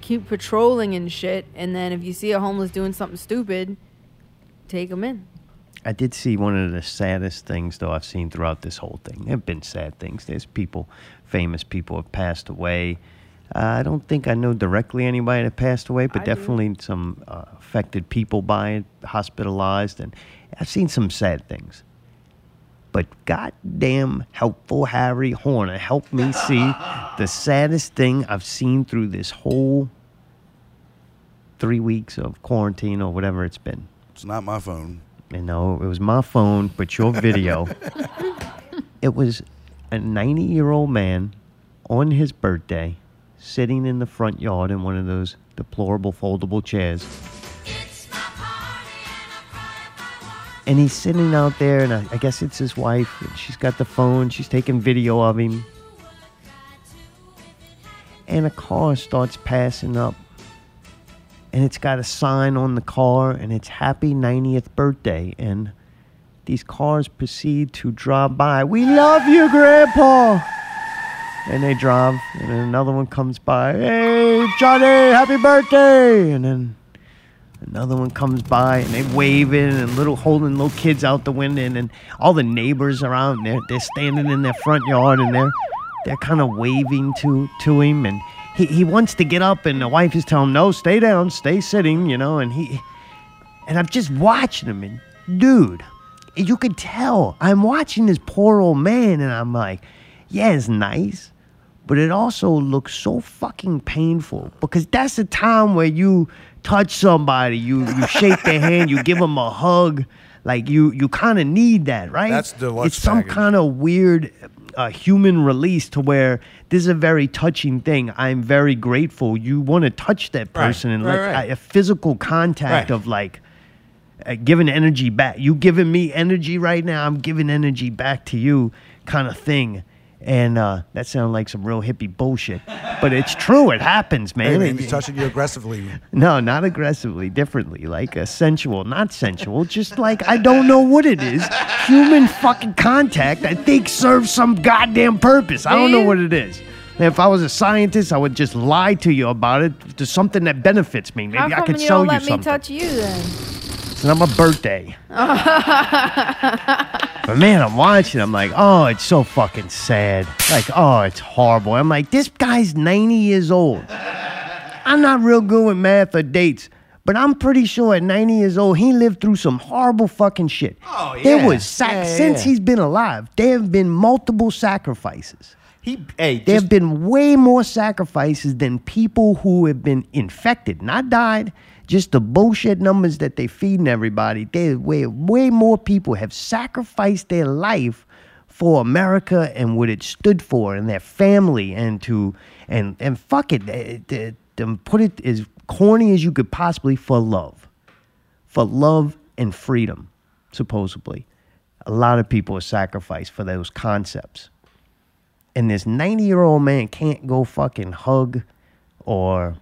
[SPEAKER 3] keep patrolling and shit? And then if you see a homeless doing something stupid, take them in.
[SPEAKER 2] I did see one of the saddest things, though, I've seen throughout this whole thing. There have been sad things. There's people, famous people, have passed away. Uh, I don't think I know directly anybody that passed away, but
[SPEAKER 3] I do.
[SPEAKER 2] definitely some uh, affected people by it, hospitalized, and I've seen some sad things. But goddamn helpful Harry Horner helped me see the saddest thing I've seen through this whole three weeks of quarantine or whatever it's been.
[SPEAKER 7] It's not my phone.
[SPEAKER 2] You know, it was my phone, but your video. it was a 90 year old man on his birthday sitting in the front yard in one of those deplorable foldable chairs. And he's sitting out there, and I, I guess it's his wife. She's got the phone, she's taking video of him. And a car starts passing up and it's got a sign on the car and it's happy 90th birthday and these cars proceed to drive by we love you grandpa and they drive and then another one comes by hey johnny happy birthday and then another one comes by and they waving and little holding little kids out the window and then all the neighbors around they're, they're standing in their front yard and they're they're kind of waving to to him and he, he wants to get up and the wife is telling him no stay down stay sitting you know and he and i'm just watching him and dude you could tell i'm watching this poor old man and i'm like yeah it's nice but it also looks so fucking painful because that's the time where you touch somebody you you shake their hand you give them a hug like you you kind of need that right
[SPEAKER 7] That's deluxe
[SPEAKER 2] it's some
[SPEAKER 7] package.
[SPEAKER 2] kind of weird uh, human release to where this is a very touching thing i'm very grateful you want to touch that
[SPEAKER 1] Right,
[SPEAKER 2] person and
[SPEAKER 1] right,
[SPEAKER 2] like
[SPEAKER 1] right.
[SPEAKER 2] a, a physical contact
[SPEAKER 1] Right.
[SPEAKER 2] of like uh, giving energy back. You giving me energy right now. I'm giving energy back to you, kind of thing. And uh, that sounded like some real hippie bullshit, but it's true. It happens, man.
[SPEAKER 7] Hey, man, he's touching you aggressively.
[SPEAKER 2] no, not aggressively, differently, like a sensual, not sensual, just like I don't know what it is. Human fucking contact, I think serves some goddamn purpose. I don't know what it is. If I was a scientist, I would just lie to you about it to something that benefits me. Maybe
[SPEAKER 3] How
[SPEAKER 2] I
[SPEAKER 3] come
[SPEAKER 2] could
[SPEAKER 3] you
[SPEAKER 2] sell
[SPEAKER 3] don't
[SPEAKER 2] you
[SPEAKER 3] let me touch you then?
[SPEAKER 2] It's not my birthday. but man, I'm watching. I'm like, oh, it's so fucking sad. Like, oh, it's horrible. I'm like, this guy's 90 years old. I'm not real good with math or dates, but I'm pretty sure at 90 years old, he lived through some horrible fucking shit.
[SPEAKER 1] Oh, yeah.
[SPEAKER 2] There was sac-
[SPEAKER 1] Yeah, yeah,
[SPEAKER 2] since
[SPEAKER 1] yeah.
[SPEAKER 2] he's been alive, there have been multiple sacrifices.
[SPEAKER 1] He, hey,
[SPEAKER 2] There have been way more sacrifices than people who have been infected, not died. Just the bullshit numbers that they feeding everybody. They way way more people have sacrificed their life for America and what it stood for, and their family, and to and and fuck it, eh, eh, put it as corny as you could possibly for love, for love and freedom, supposedly. A lot of people are sacrificed for those concepts and this 90 year old man can't go fucking hug or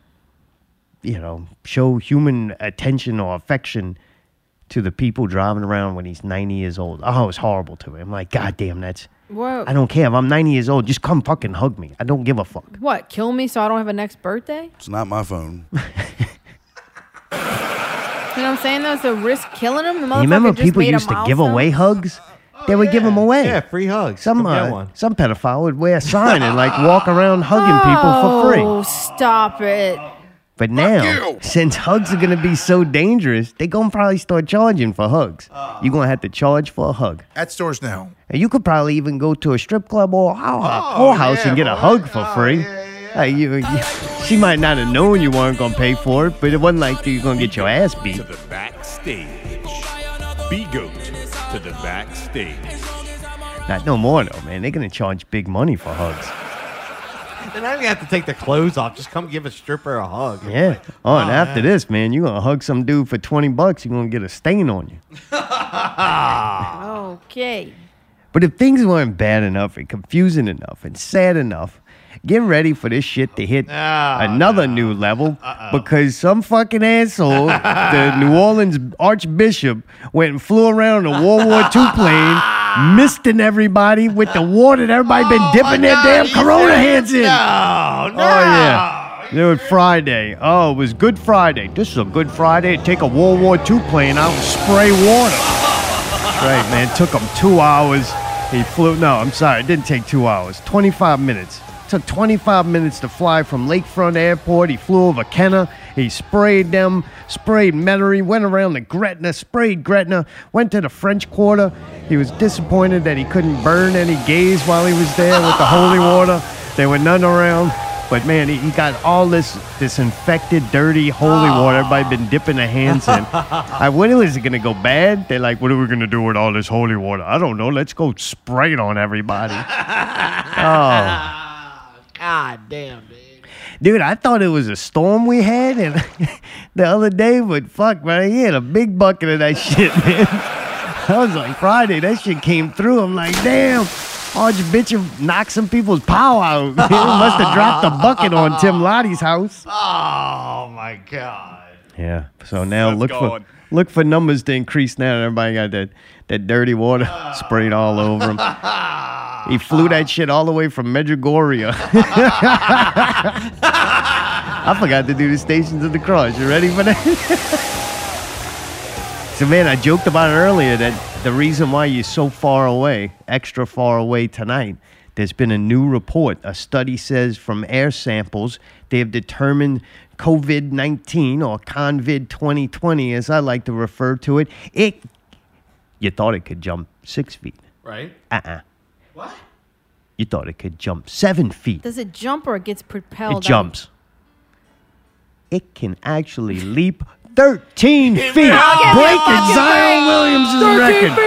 [SPEAKER 2] you know show human attention or affection to the people driving around when he's 90 years old oh it's horrible to me i'm like god damn that's
[SPEAKER 3] Whoa.
[SPEAKER 2] i don't care if i'm 90 years old just come fucking hug me i don't give a fuck
[SPEAKER 3] What? Kill me so I don't have a next birthday?
[SPEAKER 7] It's not my phone.
[SPEAKER 3] You know what I'm saying? Though, so risk killing him. The
[SPEAKER 2] you remember
[SPEAKER 3] motherfucker just
[SPEAKER 2] people
[SPEAKER 3] made a
[SPEAKER 2] used to give
[SPEAKER 3] milestone?
[SPEAKER 2] away hugs they would give them away
[SPEAKER 1] yeah, free hugs.
[SPEAKER 2] some
[SPEAKER 1] Come get
[SPEAKER 2] uh,
[SPEAKER 1] one.
[SPEAKER 2] some pedophile would wear a sign and like walk around hugging people for free
[SPEAKER 3] Oh, stop it!
[SPEAKER 2] But now, since hugs are gonna be so dangerous, they gonna probably start charging for hugs. You're gonna have to charge for a hug.
[SPEAKER 8] At stores now.
[SPEAKER 2] And you could probably even go to a strip club or a whore
[SPEAKER 1] Oh,
[SPEAKER 2] whorehouse
[SPEAKER 1] yeah,
[SPEAKER 2] and get a
[SPEAKER 1] boy.
[SPEAKER 2] hug for
[SPEAKER 1] Oh,
[SPEAKER 2] free.
[SPEAKER 1] yeah, yeah,
[SPEAKER 2] Like, you, you- she might not have known you weren't gonna pay for it, but it wasn't like you're gonna get your ass beat.
[SPEAKER 9] To the backstage. Be goat to the backstage.
[SPEAKER 2] Not no more though, man. They're gonna charge big money for hugs.
[SPEAKER 1] They're not even have to take the clothes off. Just come give a stripper a hug.
[SPEAKER 2] Yeah. Oh, and
[SPEAKER 1] Oh,
[SPEAKER 2] after
[SPEAKER 1] yeah.
[SPEAKER 2] this, man, you're gonna hug some dude for twenty bucks, you're gonna get a stain on you.
[SPEAKER 3] Okay.
[SPEAKER 2] But if things weren't bad enough and confusing enough and sad enough, get ready for this shit to hit
[SPEAKER 1] No,
[SPEAKER 2] another new level uh-uh. because some fucking asshole, the New Orleans Archbishop, went and flew around on a World War II plane, misting everybody with the water that everybody been oh, dipping their damn Corona hands in.
[SPEAKER 1] No, no.
[SPEAKER 2] Oh yeah. It was Friday. Oh, it was Good Friday. This is a Good Friday. Take a World War II plane out and spray water. right, man. Took him two hours. He flew. No, I'm sorry. It didn't take two hours. 25 minutes. Took 25 minutes to fly from Lakefront Airport. He flew over Kenner. He sprayed them, sprayed Metairie, went around the Gretna, sprayed Gretna, went to the French Quarter. He was disappointed that he couldn't burn any gays while he was there with the holy water. There were none around. But man, he, got all this this infected, dirty, holy water. Everybody been dipping their hands in. I, when was it gonna go bad? They're like, what are we gonna do with all this holy water? I don't know. Let's go spray it on everybody. oh.
[SPEAKER 1] God damn, dude.
[SPEAKER 2] Dude, I thought it was a storm we had and the other day, but fuck, man, he had a big bucket of that shit, man. I was like, Friday, that shit came through. I'm like, damn, Archbishop knocked some people's power out. must have dropped a bucket on Tim Lottie's house.
[SPEAKER 1] Oh my god.
[SPEAKER 2] Yeah. So now
[SPEAKER 9] That's
[SPEAKER 2] look for look for numbers to increase now. Everybody got that, that dirty water sprayed all over him. He flew that shit all the way from Medjugorje. I forgot to do the Stations of the Cross. You ready for that? so, man, I joked about it earlier that the reason why you're so far away, extra far away tonight, there's been a new report. A study says from air samples, they have determined COVID 19 or COVID 2020, as I like to refer to it. It, you thought it could jump six feet.
[SPEAKER 1] Right?
[SPEAKER 2] Uh uh
[SPEAKER 1] What?
[SPEAKER 2] You thought it could jump seven feet.
[SPEAKER 3] Does it jump or it gets propelled?
[SPEAKER 2] It jumps. It can actually leap 13 feet, breaking Zion Williams' record.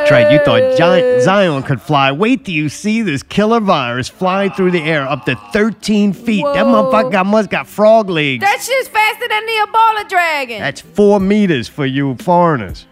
[SPEAKER 2] That's right. You thought Gi- Zion could fly. Wait till you see this killer virus fly through the air up to 13 feet. That motherfucker got- must got frog legs.
[SPEAKER 3] That shit's faster than the Ebola dragon.
[SPEAKER 2] That's four meters for you foreigners.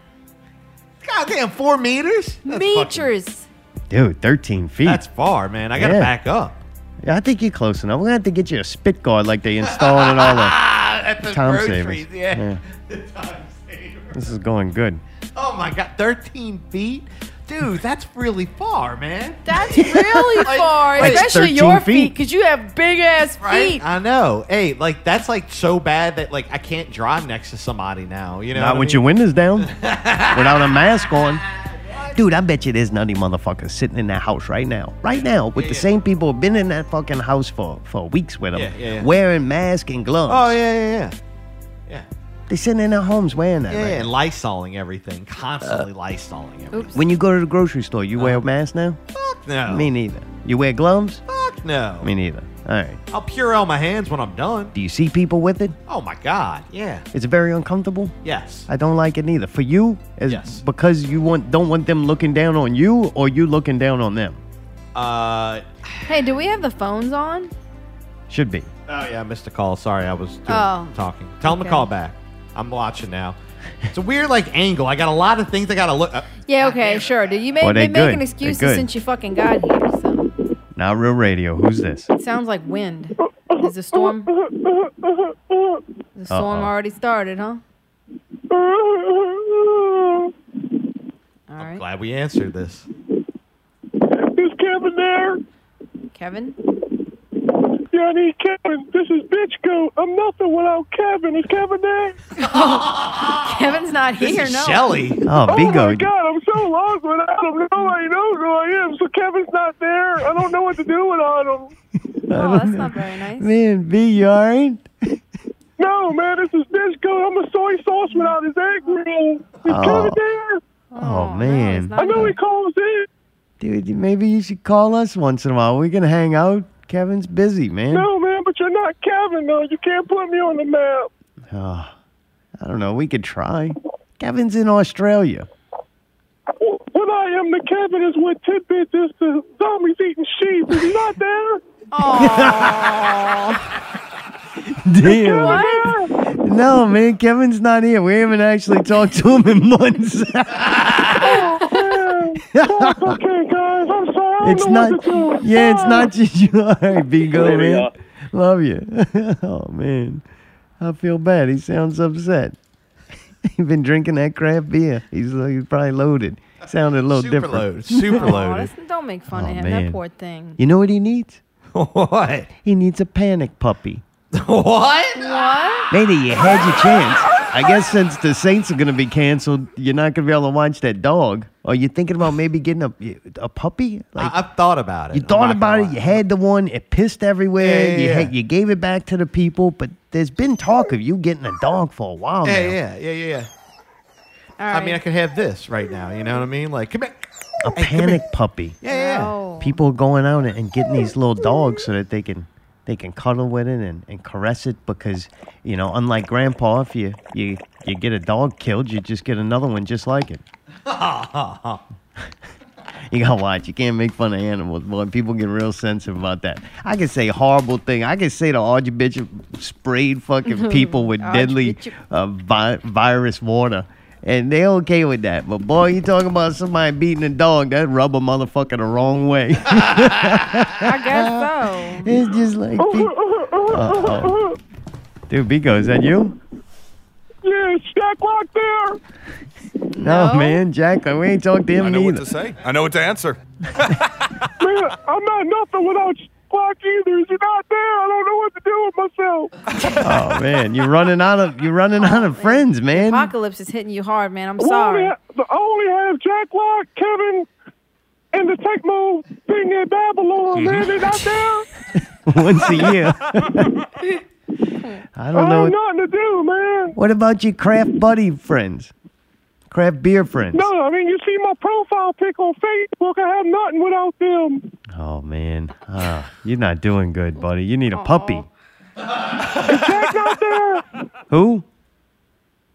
[SPEAKER 1] Goddamn, four meters? That's fucking-
[SPEAKER 3] Meters.
[SPEAKER 2] Dude, 13 feet.
[SPEAKER 1] That's far, man. I gotta
[SPEAKER 2] Yeah.
[SPEAKER 1] back up.
[SPEAKER 2] yeah, I think you're close enough. We're going to have to get you a spit guard like they installed in all the
[SPEAKER 1] Ah, at the
[SPEAKER 2] time
[SPEAKER 1] groceries,
[SPEAKER 2] savers.
[SPEAKER 1] yeah.
[SPEAKER 2] Yeah.
[SPEAKER 1] The time saver.
[SPEAKER 2] This is going good.
[SPEAKER 1] Oh my god, 13 feet? Dude, that's really far, man.
[SPEAKER 3] That's really far,
[SPEAKER 1] like
[SPEAKER 3] especially your
[SPEAKER 2] feet.
[SPEAKER 3] feet, because you have big ass feet.
[SPEAKER 1] I know. Hey, like that's like so bad that like I can't drive next to somebody now. You know,
[SPEAKER 2] Not
[SPEAKER 1] what I
[SPEAKER 2] with
[SPEAKER 1] mean?
[SPEAKER 2] your windows down, without a mask on. Dude, I bet you there's nutty motherfuckers sitting in that house right now, right now, with the same people who've been in that fucking house for, for weeks with them,
[SPEAKER 1] Yeah, yeah, yeah.
[SPEAKER 2] wearing masks and gloves.
[SPEAKER 1] Oh yeah, yeah, yeah. Yeah.
[SPEAKER 2] They sitting in their homes wearing that.
[SPEAKER 1] Yeah,
[SPEAKER 2] right
[SPEAKER 1] yeah,
[SPEAKER 2] now.
[SPEAKER 1] and lysoling everything, constantly lysoling everything.
[SPEAKER 3] Oops.
[SPEAKER 2] When you go to the grocery store, you wear a mask now?
[SPEAKER 1] Fuck no.
[SPEAKER 2] Me neither. You wear gloves?
[SPEAKER 1] Fuck no.
[SPEAKER 2] Me neither. All right.
[SPEAKER 1] I'll Purell my hands when I'm done.
[SPEAKER 2] Do you see people with it?
[SPEAKER 1] Oh my god. Yeah.
[SPEAKER 2] It's very uncomfortable.
[SPEAKER 1] Yes.
[SPEAKER 2] I don't like it neither. For you, as
[SPEAKER 1] Yes.
[SPEAKER 2] because you want don't want them looking down on you, or you looking down on them.
[SPEAKER 1] Uh.
[SPEAKER 3] Hey, do we have the phones on?
[SPEAKER 2] Should be.
[SPEAKER 1] Oh yeah, I missed a call. Sorry, I was doing,
[SPEAKER 3] Oh.
[SPEAKER 1] talking. Tell them to
[SPEAKER 3] Okay.
[SPEAKER 1] call back. I'm watching now. It's a weird like angle. I got a lot of things I gotta look. Uh,
[SPEAKER 3] Yeah, okay, sure. Do you make,
[SPEAKER 2] Well, they
[SPEAKER 3] make
[SPEAKER 2] good.
[SPEAKER 3] an
[SPEAKER 2] They
[SPEAKER 3] excuse
[SPEAKER 2] good.
[SPEAKER 3] since you fucking got here? So
[SPEAKER 2] Not real radio. Who's this?
[SPEAKER 3] it sounds like wind. Is the storm? The storm
[SPEAKER 2] Uh-oh.
[SPEAKER 3] already started, huh? All right, I'm
[SPEAKER 1] glad we answered this.
[SPEAKER 5] Is Kevin there?
[SPEAKER 3] Kevin.
[SPEAKER 5] Yeah, I need Kevin. This is Bitch Goat. I'm nothing without Kevin. Is Kevin there?
[SPEAKER 3] Kevin's not here,
[SPEAKER 1] This
[SPEAKER 3] here.
[SPEAKER 1] is
[SPEAKER 3] no.
[SPEAKER 1] Shelly.
[SPEAKER 2] Oh,
[SPEAKER 5] Oh my God, I'm so lost without him. Nobody knows who I am. So Kevin's not there. I don't know what to do without him.
[SPEAKER 3] Oh, that's not very nice.
[SPEAKER 2] Man, B, you alright?
[SPEAKER 5] No, man, this is Bitch Goat. I'm a soy sauce without his egg roll. Is
[SPEAKER 2] Oh.
[SPEAKER 5] Kevin there?
[SPEAKER 2] Oh, oh
[SPEAKER 3] no,
[SPEAKER 2] man.
[SPEAKER 3] it's not
[SPEAKER 5] I know he calls in.
[SPEAKER 2] Dude, maybe you should call us once in a while. We can hang out. Kevin's busy, man.
[SPEAKER 5] No, man, but you're not Kevin, though. You can't put me on the map.
[SPEAKER 2] Oh, I don't know. We could try. Kevin's in Australia.
[SPEAKER 5] What I am to Kevin is what Tidbits is to zombies eating sheep. Is he not there?
[SPEAKER 2] Damn.
[SPEAKER 3] What?
[SPEAKER 2] No, man, Kevin's not here. We haven't actually talked to him in months.
[SPEAKER 5] Oh, Fuck, okay, guys. I'm sorry. I don't
[SPEAKER 2] it's not.
[SPEAKER 5] what to do.
[SPEAKER 2] Yeah, it's not just you. All right, Bigo,
[SPEAKER 4] Later,
[SPEAKER 2] man.
[SPEAKER 4] y'all.
[SPEAKER 2] Love you. oh man, I feel bad. He sounds upset. He's been drinking that craft beer. He's, uh, he's probably loaded. Sounded a little
[SPEAKER 1] Super
[SPEAKER 2] different.
[SPEAKER 1] loaded. Super
[SPEAKER 3] Aw,
[SPEAKER 1] loaded.
[SPEAKER 3] listen, don't make fun
[SPEAKER 2] Oh,
[SPEAKER 3] of him.
[SPEAKER 2] man.
[SPEAKER 3] That poor thing.
[SPEAKER 2] You know what he needs?
[SPEAKER 1] what?
[SPEAKER 2] He needs a panic puppy.
[SPEAKER 1] what?
[SPEAKER 3] What?
[SPEAKER 2] Maybe you had your chance. I guess since the Saints are going to be canceled, you're not going to be able to watch that dog. Are you thinking about maybe getting a a puppy? Like
[SPEAKER 1] I, have thought about it.
[SPEAKER 2] you thought about it.
[SPEAKER 1] lie.
[SPEAKER 2] You had the one. It pissed everywhere.
[SPEAKER 1] Yeah,
[SPEAKER 2] you
[SPEAKER 1] yeah,
[SPEAKER 2] had, you gave it back to the people. But there's been talk of you getting a dog for a while
[SPEAKER 1] Yeah,
[SPEAKER 2] now.
[SPEAKER 1] yeah, yeah, yeah, yeah.
[SPEAKER 3] All
[SPEAKER 1] I mean, I could have this right now. You know what I mean? Like, come here.
[SPEAKER 2] A
[SPEAKER 1] Hey,
[SPEAKER 2] panic
[SPEAKER 1] here.
[SPEAKER 2] puppy.
[SPEAKER 1] Yeah, yeah.
[SPEAKER 3] No.
[SPEAKER 2] People are going out and- and getting these little dogs so that they can they can cuddle with it and, and caress it because you know unlike grandpa if you, you you get a dog killed you just get another one just like it. You gotta watch. You can't make fun of animals boy. People get real sensitive about that. I can say horrible thing. I can say the Archbishop sprayed fucking people with deadly uh, vi- virus water and they okay with that but boy you talking about somebody beating a dog that rub a motherfucker the wrong way
[SPEAKER 3] I guess so.
[SPEAKER 2] It's just like, pe- Uh-oh. dude, Biko, is that you?
[SPEAKER 5] Yeah, is Jack Lock there?
[SPEAKER 2] No,
[SPEAKER 3] No?
[SPEAKER 2] man, Jack, we ain't talked to him
[SPEAKER 9] I know what to say. I know what to answer.
[SPEAKER 5] Man, I'm not nothing without Jack Lock either. Is he not there? I don't know what to do with myself.
[SPEAKER 2] Oh man, you're running out of you're running out of oh, friends, man.
[SPEAKER 3] Apocalypse is hitting you hard, man. I'm
[SPEAKER 5] I only,
[SPEAKER 3] sorry.
[SPEAKER 5] ha- I only have Jack Lock, Kevin, and the Tecmo thing in Babylon. Man, They're not there.
[SPEAKER 2] Once a year. I
[SPEAKER 5] I
[SPEAKER 2] don't know.
[SPEAKER 5] have
[SPEAKER 2] What,
[SPEAKER 5] nothing to do, man.
[SPEAKER 2] what about your craft buddy friends? Craft beer friends?
[SPEAKER 5] No, I mean, you see my profile pic on Facebook. I have nothing without them.
[SPEAKER 2] Oh man, Ah, you're not doing good, buddy. You need a puppy.
[SPEAKER 5] Jack not there.
[SPEAKER 2] Who?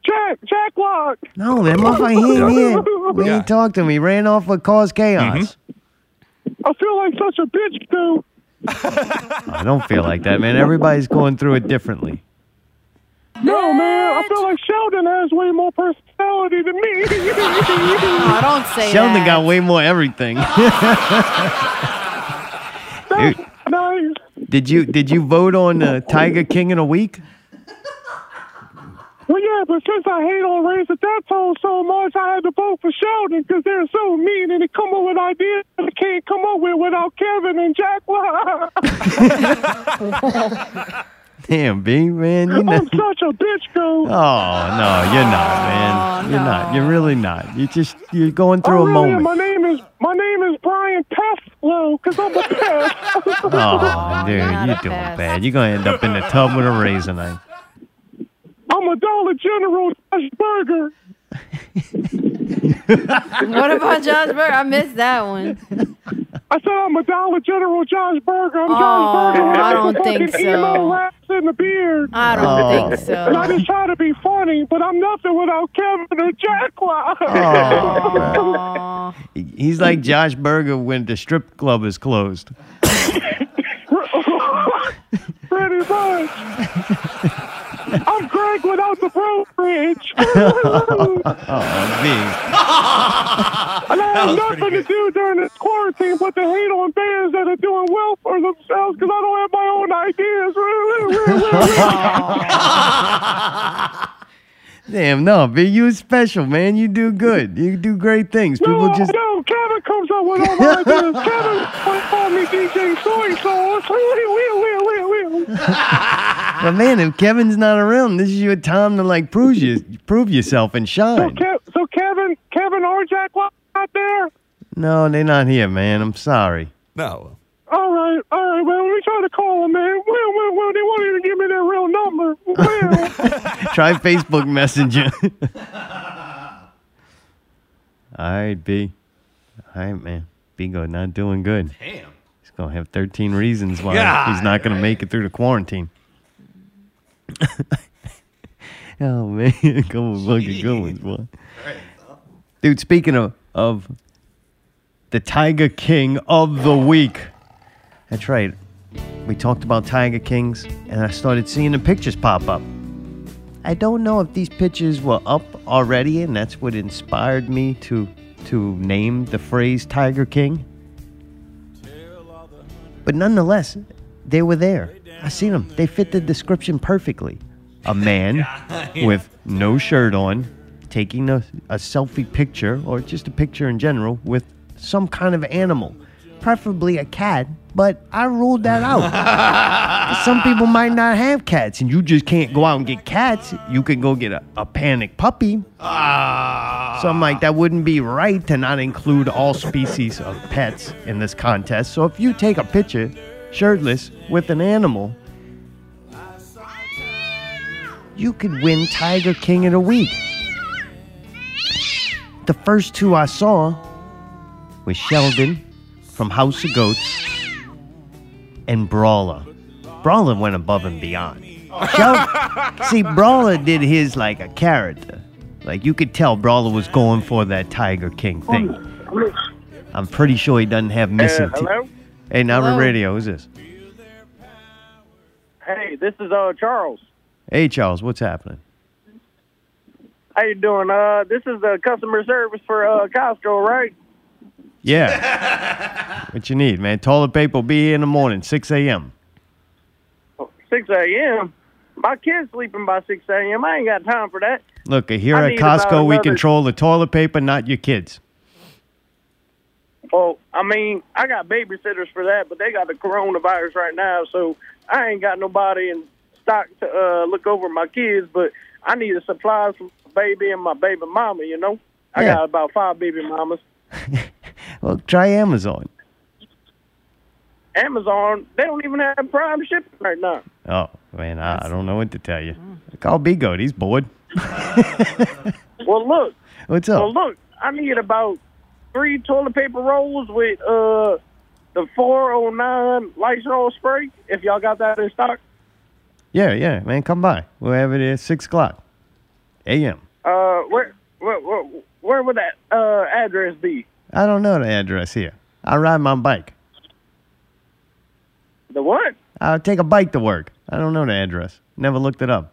[SPEAKER 5] Jack, Jack Lock.
[SPEAKER 2] No, that motherfucker he ain't here. We
[SPEAKER 9] Yeah.
[SPEAKER 2] ain't talked to him. He ran off with cause chaos.
[SPEAKER 5] I feel like such a bitch, too.
[SPEAKER 2] I don't feel like that, man. Everybody's going through it differently.
[SPEAKER 5] No, man, I feel like Sheldon has way more personality than me.
[SPEAKER 3] Oh, don't say
[SPEAKER 2] Sheldon
[SPEAKER 3] that.
[SPEAKER 2] got way more everything.
[SPEAKER 5] That's nice.
[SPEAKER 2] Did you did you vote on uh, Tiger King in a week?
[SPEAKER 5] Well, yeah, but since I hate on Raise the Death Toll so much, I had to vote for Sheldon because they're so mean and they come up with ideas that I can't come up with without Kevin and Jack.
[SPEAKER 2] Damn, B, man. You know.
[SPEAKER 5] I'm such a bitch,
[SPEAKER 2] girl.
[SPEAKER 5] Oh
[SPEAKER 2] no, you're not, man. Oh, you're not. You're really not. You just you're going through
[SPEAKER 5] oh,
[SPEAKER 2] a
[SPEAKER 5] really?
[SPEAKER 2] moment.
[SPEAKER 5] My name is my name is Brian Peflow because I'm a pest.
[SPEAKER 2] Oh, dude, you're doing bad. You're gonna end up in the tub with a razor knife. Eh?
[SPEAKER 5] I'm a Dollar General Josh Burger.
[SPEAKER 3] What about Josh Burger? I missed that one.
[SPEAKER 5] I said I'm a Dollar General Josh Burger. I'm
[SPEAKER 3] Oh,
[SPEAKER 5] Josh Burger. with
[SPEAKER 3] I
[SPEAKER 5] the
[SPEAKER 3] don't think
[SPEAKER 5] fucking emo
[SPEAKER 3] so.
[SPEAKER 5] raps in the beard.
[SPEAKER 3] I don't
[SPEAKER 2] Oh.
[SPEAKER 3] think so.
[SPEAKER 5] And I just try to be funny, but I'm nothing without Kevin or Jack.
[SPEAKER 3] Oh, Aw.
[SPEAKER 2] He's like Josh Berger when the strip club is closed.
[SPEAKER 5] Pretty much. I'm Greg without the brokerage.
[SPEAKER 2] Oh, B.
[SPEAKER 5] and I have nothing to do during this quarantine but to hate on bands that are doing well for themselves because I don't have my own ideas.
[SPEAKER 2] Damn, no, B, you special, man. You do good. You do great things. People
[SPEAKER 5] no,
[SPEAKER 2] just
[SPEAKER 5] no, Kevin comes up with all my ideas. Kevin might call me DJ Soy Sauce.
[SPEAKER 2] But man, if Kevin's not around, this is your time to like prove you prove yourself and
[SPEAKER 5] So,
[SPEAKER 2] shine.
[SPEAKER 5] Kev, so Kevin, Kevin or Jack out there?
[SPEAKER 2] No, they're not here, man. I'm sorry.
[SPEAKER 7] No.
[SPEAKER 5] All right, all right. Well, we try to call him, man. Well, well, well, they won't even give me their real number. Well,
[SPEAKER 2] Try Facebook Messenger. All right, B. All right, man. B go not doing good.
[SPEAKER 1] Damn.
[SPEAKER 2] He's gonna have 13 reasons why
[SPEAKER 1] God,
[SPEAKER 2] he's not gonna make it through the quarantine. oh man, come on, fucking good ones, boy. Dude, speaking of of the Tiger King of the week. That's right. We talked about Tiger Kings, and I started seeing the pictures pop up. I don't know if these pictures were up already, and that's what inspired me to to name the phrase Tiger King. But nonetheless, they were there. I seen them. They fit the description perfectly. A man with no shirt on, taking a, a selfie picture, or just a picture in general, with some kind of animal, preferably a cat. But I ruled that out. Some people might not have cats, and you just can't go out and get cats. You could go get a, a panic puppy.
[SPEAKER 1] Ah.
[SPEAKER 2] So I'm like, that wouldn't be right to not include all species of pets in this contest. So if you take a picture shirtless with an animal, you could win Tiger King of the Week. The first two I saw was Sheldon from House of Goats and Brawler. Brawler went above and beyond. Shel- See, Brawler did his like a character. Like you could tell Brawler was going for that Tiger King thing. I'm pretty sure he doesn't have missing teeth.
[SPEAKER 8] hello?
[SPEAKER 2] Hey, now
[SPEAKER 3] Hello?
[SPEAKER 2] radio. Who's this?
[SPEAKER 8] Hey, this is uh Charles.
[SPEAKER 2] Hey, Charles. What's happening?
[SPEAKER 8] How you doing? Uh, this is the customer service for uh Costco, right?
[SPEAKER 2] Yeah. what you need, man? Toilet paper will be here in the morning, 6 a.m.
[SPEAKER 8] Six a.m. My kid's sleeping by six a.m. I ain't got time for that.
[SPEAKER 2] Look, here
[SPEAKER 8] I
[SPEAKER 2] at Costco, we control the toilet paper, not your kids.
[SPEAKER 8] Well, I mean, I got babysitters for that, but they got the coronavirus right now, so I ain't got nobody in stock to uh look over my kids. But I need supplies for my baby and my baby mama. You know, I
[SPEAKER 2] Yeah.
[SPEAKER 8] got about five baby mamas.
[SPEAKER 2] Well, try Amazon.
[SPEAKER 8] Amazon, they don't even have Prime shipping right now.
[SPEAKER 2] Oh, man, I, I don't know what to tell you. Call Bigo. He's bored.
[SPEAKER 8] Well, look.
[SPEAKER 2] What's
[SPEAKER 8] Well,
[SPEAKER 2] up?
[SPEAKER 8] look, I need about three toilet paper rolls with uh the 409 Lysol spray. If y'all got that in stock,
[SPEAKER 2] Yeah, yeah, man, come by. We'll have it at 6 o'clock a.m.
[SPEAKER 8] uh, where where where, where would that uh address be?
[SPEAKER 2] I don't know the address here. I ride my bike.
[SPEAKER 8] The what?
[SPEAKER 2] I'll take a bike to work. I don't know the address. Never looked it up.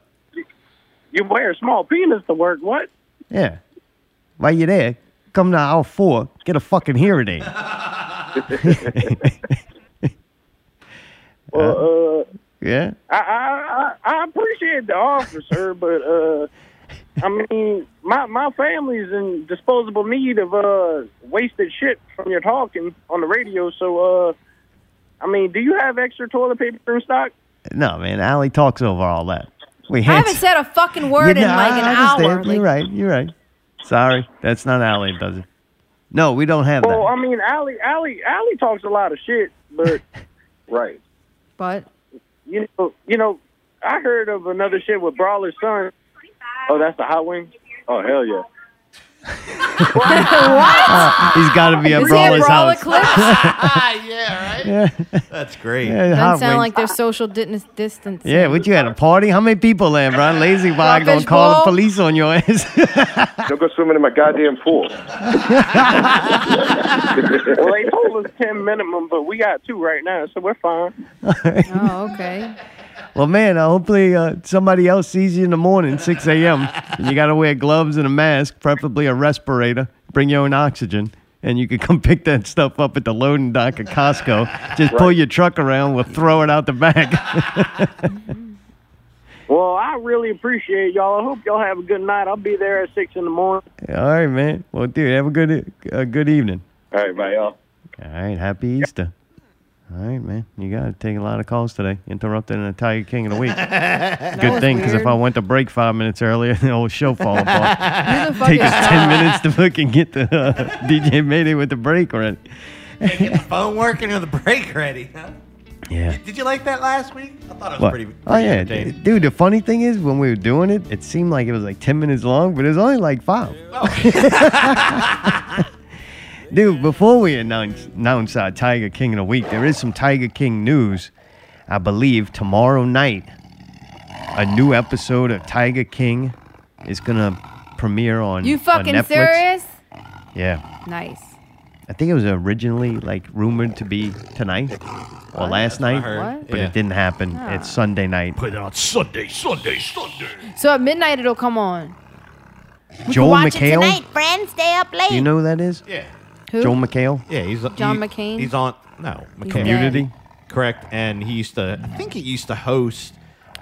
[SPEAKER 8] You wear a small penis to work? What?
[SPEAKER 2] Yeah. While you're there, come to aisle four, get a fucking hearing aid.
[SPEAKER 8] Well, uh,
[SPEAKER 2] Yeah?
[SPEAKER 8] I I I appreciate the offer, sir, but uh, I mean, my my family's in disposable need of uh wasted shit from your talking on the radio. So, uh, I mean, do you have extra toilet paper in stock?
[SPEAKER 2] No, man. Allie talks over all that. We
[SPEAKER 3] I haven't said a fucking word
[SPEAKER 2] You
[SPEAKER 3] in like
[SPEAKER 2] I
[SPEAKER 3] an
[SPEAKER 2] understand.
[SPEAKER 3] hour.
[SPEAKER 2] You're right. You're right. Sorry, that's not Allie. Does it? No, we don't have
[SPEAKER 8] Well,
[SPEAKER 2] that.
[SPEAKER 8] I mean, Allie, Allie, Allie talks a lot of shit, but right.
[SPEAKER 3] But
[SPEAKER 8] You know, you know, I heard of another shit with Brawler's son. Oh, that's the hot wing. Oh hell yeah.
[SPEAKER 3] what?
[SPEAKER 2] He's got to be at
[SPEAKER 3] Is he at
[SPEAKER 2] Brawler's
[SPEAKER 3] Brawler
[SPEAKER 2] house.
[SPEAKER 3] Clips?
[SPEAKER 1] Ah, yeah, right.
[SPEAKER 2] Yeah.
[SPEAKER 1] That's great.
[SPEAKER 2] Yeah,
[SPEAKER 3] Doesn't sound
[SPEAKER 2] wings.
[SPEAKER 3] like they're social dis- distance.
[SPEAKER 2] Yeah, what you had a party? How many people there, Brian? Lazy bag gonna call the police on your ass.
[SPEAKER 10] Don't go swimming in my goddamn pool.
[SPEAKER 8] well, they told us ten minimum, but we got two right now, so we're fine.
[SPEAKER 3] Oh, okay.
[SPEAKER 2] Well, man, uh, hopefully uh, somebody else sees you in the morning, 6 a.m. and you got to wear gloves and a mask, preferably a respirator. Bring your own oxygen. And you could come pick that stuff up at the loading dock at Costco. Just pull your truck around. We'll throw it out the back.
[SPEAKER 8] Well, I really appreciate y'all. I hope y'all have a good night. I'll be there at six in the morning.
[SPEAKER 2] All right, man. Well, dude, have a good, a good evening.
[SPEAKER 10] All right, bye, y'all.
[SPEAKER 2] All right, happy Easter. All right, man. You got to take a lot of calls today. Interrupted an the Tiger King of the Week. Good
[SPEAKER 3] was
[SPEAKER 2] thing, because if
[SPEAKER 3] weird.
[SPEAKER 2] I went to break five minutes earlier, the whole show fall apart.
[SPEAKER 3] Who the fuck
[SPEAKER 2] Take us 10 minutes to fucking get the uh, DJ Mayday with the break already.
[SPEAKER 1] Get the phone working and the break ready. Huh?
[SPEAKER 2] Yeah.
[SPEAKER 1] Did you like that last week? I thought it was
[SPEAKER 2] What?
[SPEAKER 1] pretty.
[SPEAKER 2] oh, yeah. Dude, the funny thing is, when we were doing it, it seemed like it was like 10 minutes long, but it was only like five. Dude, before we announce, announce our Tiger King in a Week, there is some Tiger King news. I believe tomorrow night, a new episode of Tiger King is going to premiere on
[SPEAKER 3] You
[SPEAKER 2] on
[SPEAKER 3] fucking
[SPEAKER 2] Netflix.
[SPEAKER 3] serious?
[SPEAKER 2] Yeah.
[SPEAKER 3] Nice.
[SPEAKER 2] I think it was originally like rumored to be tonight or last night,
[SPEAKER 1] heard.
[SPEAKER 2] but
[SPEAKER 1] Yeah.
[SPEAKER 2] it didn't happen.
[SPEAKER 3] Ah.
[SPEAKER 2] It's Sunday night.
[SPEAKER 9] Put it on Sunday, Sunday, Sunday.
[SPEAKER 3] So at midnight it'll come on.
[SPEAKER 2] We Joel
[SPEAKER 11] Watch
[SPEAKER 2] McHale.
[SPEAKER 11] it tonight, friends. Stay up late.
[SPEAKER 2] You know who that is?
[SPEAKER 1] Yeah.
[SPEAKER 3] Who?
[SPEAKER 2] Joel McHale.
[SPEAKER 1] Yeah, he's
[SPEAKER 3] John
[SPEAKER 1] he-
[SPEAKER 3] McCain?
[SPEAKER 1] He's on no McCain.
[SPEAKER 2] Community.
[SPEAKER 1] Correct, and he used to. I think he used to host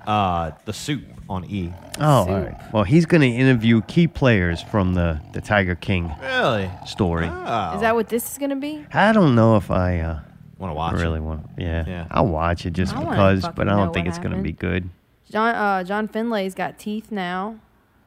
[SPEAKER 1] uh, the Soup on E.
[SPEAKER 2] Oh, all
[SPEAKER 3] Soup.
[SPEAKER 2] right. Well, he's going to interview key players from the, the Tiger King
[SPEAKER 1] Really?
[SPEAKER 2] story.
[SPEAKER 1] Oh.
[SPEAKER 3] Is that what this is gonna be?
[SPEAKER 2] I don't know if I uh,
[SPEAKER 1] want to watch?
[SPEAKER 2] really
[SPEAKER 1] it?
[SPEAKER 2] want. Yeah,
[SPEAKER 1] Yeah.
[SPEAKER 2] I'll watch it just
[SPEAKER 3] I wanna
[SPEAKER 2] because,
[SPEAKER 3] fucking
[SPEAKER 2] but I
[SPEAKER 3] know
[SPEAKER 2] don't think
[SPEAKER 3] what
[SPEAKER 2] it's going to be good.
[SPEAKER 3] John uh, John Finlay's got teeth now,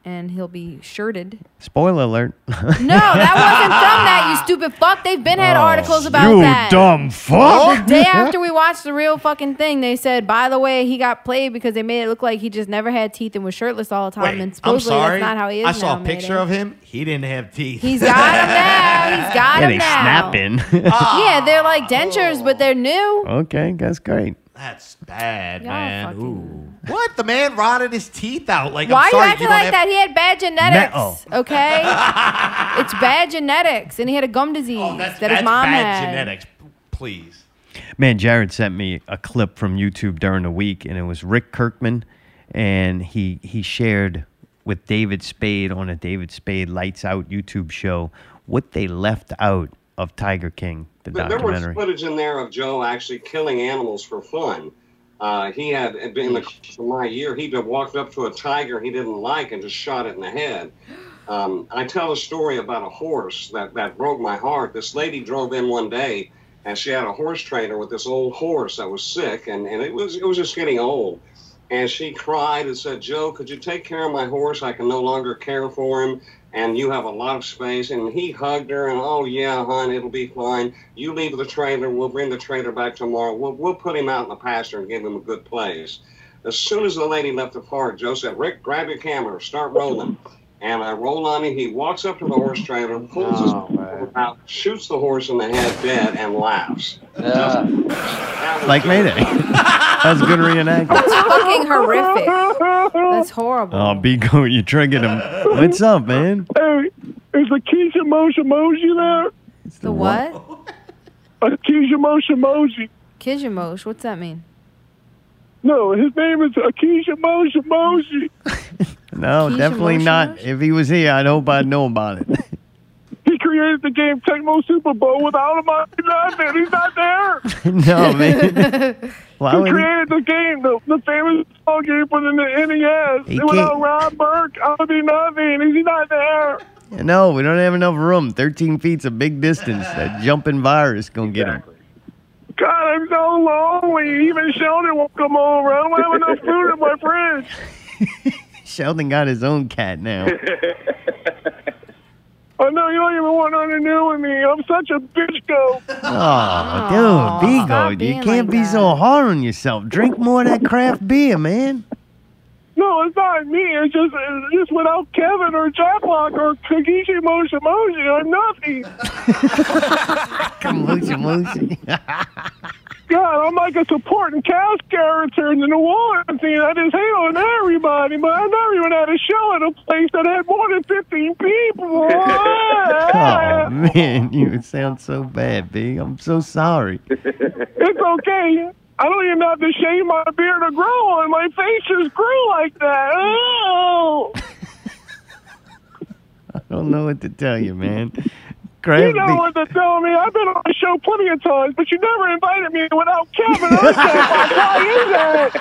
[SPEAKER 3] and he'll be shirted.
[SPEAKER 2] Spoiler alert.
[SPEAKER 3] No, that wasn't from that. You stupid fuck. They've been had oh, articles about
[SPEAKER 2] Oh, you
[SPEAKER 3] that.
[SPEAKER 2] dumb fuck.
[SPEAKER 3] The day after we watched the real fucking thing, they said, by the way, he got played because they made it look like he just never had teeth and was shirtless all the time.
[SPEAKER 1] Wait,
[SPEAKER 3] and
[SPEAKER 1] I'm
[SPEAKER 3] supposedly
[SPEAKER 1] sorry.
[SPEAKER 3] that's not how he is
[SPEAKER 1] I saw
[SPEAKER 3] now,
[SPEAKER 1] a picture of him. He didn't have teeth.
[SPEAKER 3] He's got them now. He's got
[SPEAKER 2] yeah,
[SPEAKER 3] them
[SPEAKER 2] they
[SPEAKER 3] now.
[SPEAKER 2] snapping.
[SPEAKER 3] Yeah, they're like dentures, but they're new.
[SPEAKER 2] okay, that's great.
[SPEAKER 1] That's bad,
[SPEAKER 3] Y'all
[SPEAKER 1] man.
[SPEAKER 3] fucking-
[SPEAKER 1] Ooh. What? The man rotted his teeth out. Like,
[SPEAKER 3] Why
[SPEAKER 1] I'm sorry,
[SPEAKER 3] are you acting
[SPEAKER 1] don't
[SPEAKER 3] like
[SPEAKER 1] have-
[SPEAKER 3] that? He had bad genetics. Okay, it's bad genetics, and he had a gum disease
[SPEAKER 1] Oh, that's,
[SPEAKER 3] that
[SPEAKER 1] that's
[SPEAKER 3] his mom
[SPEAKER 1] bad
[SPEAKER 3] had.
[SPEAKER 1] genetics. Please.
[SPEAKER 2] Man, Jared sent me a clip from YouTube during the week, and it was Rick Kirkham, and he he shared with David Spade on a David Spade Lights Out YouTube show what they left out of Tiger King, the
[SPEAKER 12] But there was footage in there of Joe actually killing animals for fun. Uh, he had been in the course of my year. He'd walked up to a tiger he didn't like and just shot it in the head. Um, I tell a story about a horse that, that broke my heart. This lady drove in one day and she had a horse trainer with this old horse that was sick and, and it was it was just getting old. And she cried and said, Joe, could you take care of my horse? I can no longer care for him and you have a lot of space. And he hugged her and, oh, yeah, hon, it'll be fine. You leave the trailer. We'll bring the trailer back tomorrow. We'll, we'll put him out in the pasture and give him a good place. As soon as the lady left the park, Joe said, Rick, grab your camera, start rolling. And I roll on him. He walks up to the horse trailer, pulls his oh, revolver out, shoots the horse in the head dead, and laughs. Just-
[SPEAKER 2] like
[SPEAKER 12] just-
[SPEAKER 2] Mayday. that was a good reenactment.
[SPEAKER 3] That's fucking horrific. That's horrible.
[SPEAKER 2] Oh, Bigo, you triggered him. What's up, man?
[SPEAKER 5] Hey, is Akeisha Moshe Moji there?
[SPEAKER 3] It's the what?
[SPEAKER 5] Akeisha Moshe Moji.
[SPEAKER 3] Kijamosh. What's that mean?
[SPEAKER 5] No, his name is Akeisha Moshe Moji.
[SPEAKER 2] No,
[SPEAKER 3] Keisha
[SPEAKER 2] definitely
[SPEAKER 3] Moshe
[SPEAKER 2] not.
[SPEAKER 3] Moshe?
[SPEAKER 2] If he was here, I'd hope I'd know about it.
[SPEAKER 5] He created the game Tecmo Super Bowl without him on nothing. He's not there.
[SPEAKER 2] no, man. Why
[SPEAKER 5] He
[SPEAKER 2] would he?
[SPEAKER 5] created the game, the, the famous ball game for the NES.
[SPEAKER 2] He
[SPEAKER 5] Without
[SPEAKER 2] can't-
[SPEAKER 5] Rob Burke, I would be nothing. He's not there.
[SPEAKER 2] No, we don't have enough room. 13 feet's a big distance. That jumping virus gonna get him.
[SPEAKER 5] God, I'm so lonely. Even Sheldon won't come over. I don't have enough food in my fridge.
[SPEAKER 2] Sheldon got his own cat now.
[SPEAKER 5] Oh, I know you don't even want nothing to do with me. I'm such a bitch goat.
[SPEAKER 2] Oh, dude, Bigo,
[SPEAKER 3] stop
[SPEAKER 2] you can't
[SPEAKER 3] like
[SPEAKER 2] be
[SPEAKER 3] that.
[SPEAKER 2] so hard on yourself. Drink more of that craft beer, man.
[SPEAKER 5] No, it's not me. It's just, it's just without Kevin or Jacklock or Kagishi Moshi Moshi, I'm nothing.
[SPEAKER 2] Kamoosha moosha.
[SPEAKER 5] God, I'm like a supporting cast character in the New Orleans scene. I just hate on everybody, but I never even had a show at a place that had more than 15 people.
[SPEAKER 2] Oh man, you sound so bad, B. I'm so sorry.
[SPEAKER 5] It's okay. I don't even have to shave my beard to grow on. My face just grew like that. Oh.
[SPEAKER 2] I don't know what to tell you, man.
[SPEAKER 5] You
[SPEAKER 2] Craft
[SPEAKER 5] know
[SPEAKER 2] beer.
[SPEAKER 5] what to tell me. I've been on the show plenty of times, but you never invited me without Kevin or Jacklock. Why is that?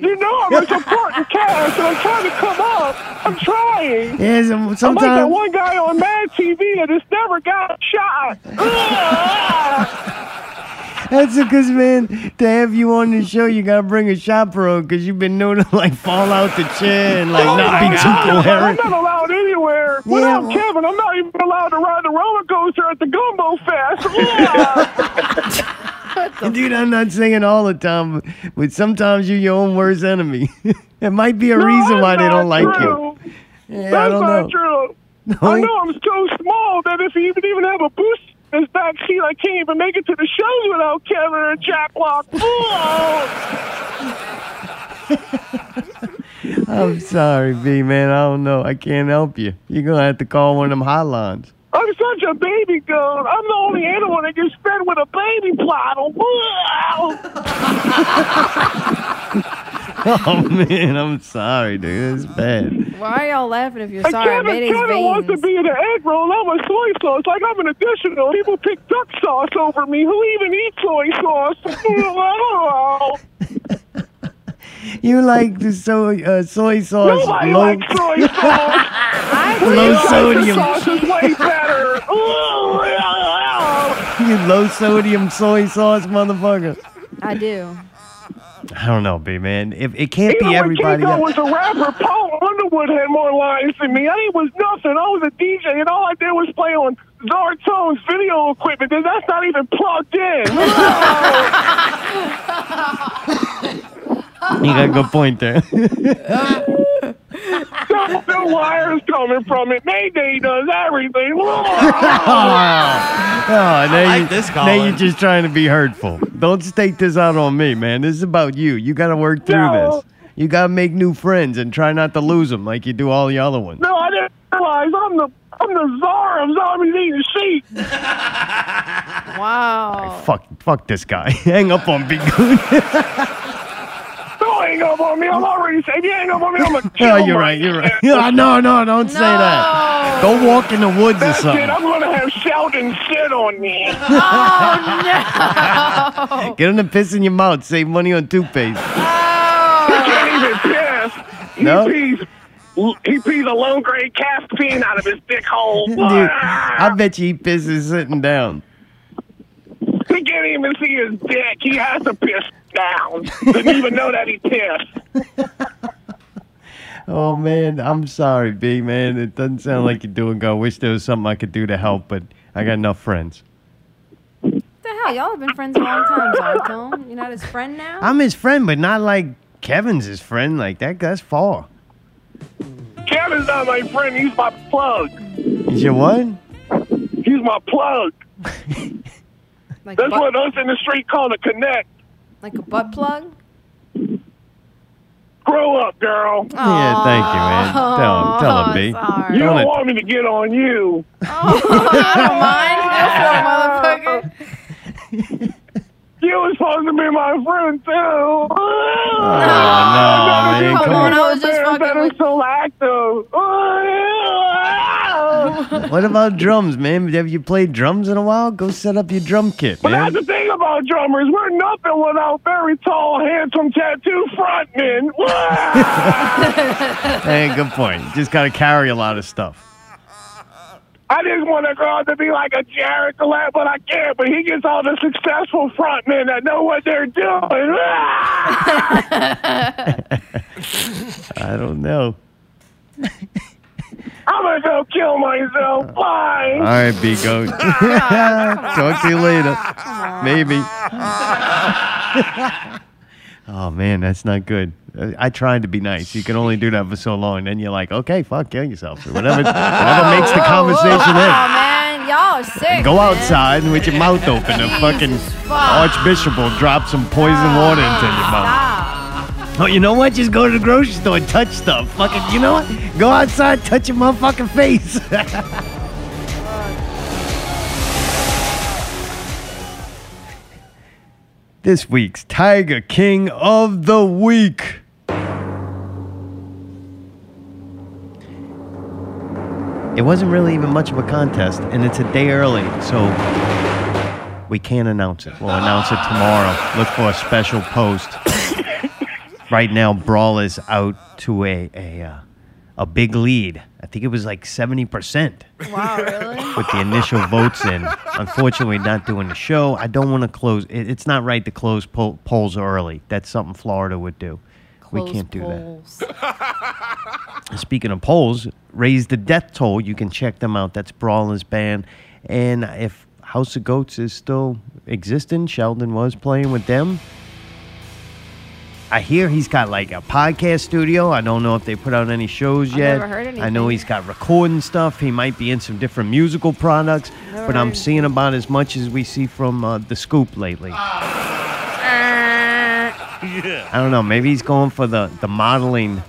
[SPEAKER 5] You know I'm a supporting cast, and I'm trying to come up. I'm trying.
[SPEAKER 2] Yeah, some-
[SPEAKER 5] I'm like that one guy on Mad TV that just never got shot.
[SPEAKER 2] That's because, man, to have you on the show, you gotta bring a chaperone because you've been known to like fall out the chair and like
[SPEAKER 5] Oh
[SPEAKER 2] not be too
[SPEAKER 5] God, I'm not allowed anywhere.
[SPEAKER 2] Yeah,
[SPEAKER 5] Without
[SPEAKER 2] well-
[SPEAKER 5] Kevin, I'm not even allowed to ride the roller coaster at the Gumbo Fest.
[SPEAKER 2] Dude, I'm not saying all the time, but sometimes you're your own worst enemy. it might be a reason why they don't like you. Yeah,
[SPEAKER 5] That's
[SPEAKER 2] I don't
[SPEAKER 5] not
[SPEAKER 2] know.
[SPEAKER 5] true.
[SPEAKER 2] No,
[SPEAKER 5] I know I'm so small that if you even have a boost this back seat, I can't even make it to the shows without Kevin and Jack Lock.
[SPEAKER 2] I'm sorry, B, man. I don't know. I can't help you. You're gonna have to call one of them hotlines.
[SPEAKER 5] I'm such a baby goat. I'm the only animal that gets fed with a baby bottle.
[SPEAKER 2] Oh man, I'm sorry, dude. It's bad.
[SPEAKER 3] Why are y'all laughing if you're
[SPEAKER 5] And
[SPEAKER 3] sorry? I
[SPEAKER 5] Kevin,
[SPEAKER 3] made his
[SPEAKER 5] Kevin wants to
[SPEAKER 3] veins.
[SPEAKER 5] be in an egg roll. I'm a soy sauce. Like I'm an additional. People pick duck sauce over me. Who even eats soy sauce?
[SPEAKER 2] You like the soy uh, soy sauce
[SPEAKER 5] Nobody
[SPEAKER 2] low,
[SPEAKER 5] likes soy sauce.
[SPEAKER 2] low
[SPEAKER 5] Tyson
[SPEAKER 2] sodium.
[SPEAKER 5] sauce is way better.
[SPEAKER 2] you low sodium soy sauce, motherfucker.
[SPEAKER 3] I do.
[SPEAKER 2] I don't know, B man. If it can't
[SPEAKER 5] Even
[SPEAKER 2] be
[SPEAKER 5] when
[SPEAKER 2] everybody.
[SPEAKER 5] Kingo
[SPEAKER 2] else-
[SPEAKER 5] was a rapper, Paul Underwood had more lines than me. I ain't was nothing. I was a DJ, and all I did was play on Zartone's video equipment, and that's not even plugged in.
[SPEAKER 2] You got a good point there.
[SPEAKER 5] There's no wires coming from it. Mayday does everything.
[SPEAKER 2] oh, now,
[SPEAKER 1] like
[SPEAKER 2] you,
[SPEAKER 1] this,
[SPEAKER 2] now you're just trying to be hurtful. Don't stake this out on me, man. This is about you. You got to work through
[SPEAKER 5] No.
[SPEAKER 2] this. You got to make new friends and try not to lose them like you do all the other ones.
[SPEAKER 5] No, I didn't realize I'm the I'm the czar of zombies eating sheep.
[SPEAKER 3] Wow.
[SPEAKER 2] Fuck, fuck this guy. Hang up on Big Goon.
[SPEAKER 5] Don't hang up on me. I'm already saying, if you hang up on me, I'm gonna kill
[SPEAKER 2] oh, you're right. You're right.
[SPEAKER 5] ass.
[SPEAKER 2] Yeah, no, no, don't say that. Go walk in the woods or
[SPEAKER 5] That's it.
[SPEAKER 2] something.
[SPEAKER 5] I'm gonna have Sheldon sit on me.
[SPEAKER 3] Oh no!
[SPEAKER 2] Get him to piss in your mouth. Save money on toothpaste. Oh.
[SPEAKER 5] He can't even piss. He
[SPEAKER 2] No?
[SPEAKER 5] pees. He pees a low grade caffeine out of his dick hole.
[SPEAKER 2] Dude, I bet you he pisses sitting down.
[SPEAKER 5] He can't even see his dick. He has to piss down. Didn't even know that he pissed.
[SPEAKER 2] Oh man, I'm sorry, B man. It doesn't sound like you're doing good. I wish there was something I could do to help, but I got enough friends.
[SPEAKER 3] the hell? Y'all have been friends a long time, Zartone. You're not his friend now?
[SPEAKER 2] I'm his friend, but not like Kevin's his friend. Like that guy's far.
[SPEAKER 5] Kevin's not my friend. He's my plug.
[SPEAKER 2] Is your what?
[SPEAKER 5] He's my plug.
[SPEAKER 3] Like,
[SPEAKER 5] That's
[SPEAKER 3] butt,
[SPEAKER 5] what us in the street call a connect.
[SPEAKER 3] Like a butt plug?
[SPEAKER 5] Grow up, girl.
[SPEAKER 2] Yeah, thank you, man. Tell him, tell him, oh, B.
[SPEAKER 3] sorry.
[SPEAKER 5] You
[SPEAKER 2] Don't
[SPEAKER 5] don't
[SPEAKER 2] let-
[SPEAKER 5] want me to get on you.
[SPEAKER 3] Oh I don't mind. Go for motherfucker.
[SPEAKER 5] You was supposed to be my friend too.
[SPEAKER 2] Oh, no, man,
[SPEAKER 3] Come
[SPEAKER 2] come
[SPEAKER 3] on,
[SPEAKER 2] on.
[SPEAKER 3] I was just fucking
[SPEAKER 5] better
[SPEAKER 3] with-
[SPEAKER 5] so lactose.
[SPEAKER 2] what about drums, man? Have you played drums in a while? Go set up your drum kit,
[SPEAKER 5] But
[SPEAKER 2] man.
[SPEAKER 5] that's the thing about drummers. We're nothing without very tall, handsome, tattoo frontmen.
[SPEAKER 2] hey, good point. Just got to carry a lot of stuff.
[SPEAKER 5] I just want to grow up to be like a Jared Gillette, but I can't. But he gets all the successful frontmen that know what they're doing.
[SPEAKER 2] I don't know.
[SPEAKER 5] I'm gonna go kill myself. Bye.
[SPEAKER 2] All right, B goat. Talk to you later. Maybe. oh man, that's not good. I tried to be nice. You can only do that for so long. Then you're like, okay, fuck, kill yourself. Or Whatever, whatever makes the conversation end.
[SPEAKER 3] Oh man, y'all are sick.
[SPEAKER 2] Go
[SPEAKER 3] man.
[SPEAKER 2] outside with your mouth open. The fucking
[SPEAKER 3] fuck.
[SPEAKER 2] archbishop will drop some poison water into your mouth. Oh, you know what? Just go to the grocery store and touch stuff. Fucking, you know what? Go outside, touch your motherfucking face. this week's Tiger King of the Week. It wasn't really even much of a contest, and it's a day early, so we can't announce it. We'll announce it tomorrow. Look for a special post. Right now, Brawl is out to a a, uh, a big lead. I think it was like seventy percent
[SPEAKER 3] Wow, really?
[SPEAKER 2] with the initial votes in. Unfortunately, not doing the show. I don't want to close. It, it's not right to close poll, polls early. That's something Florida would do. we can't do that. Speaking of polls, raise the death toll. You can check them out. That's Brawler's band. And if House of Goats is still existing, Sheldon was playing with them. I hear he's got like a podcast studio. I don't know if they put out any shows
[SPEAKER 3] I've
[SPEAKER 2] yet.
[SPEAKER 3] never heard
[SPEAKER 2] I know he's got recording stuff. He might be in some different musical products,
[SPEAKER 3] Never
[SPEAKER 2] but I'm
[SPEAKER 3] heard
[SPEAKER 2] seeing about as much as we see from uh, the Scoop lately. yeah. I don't know. Maybe he's going for the, the modeling.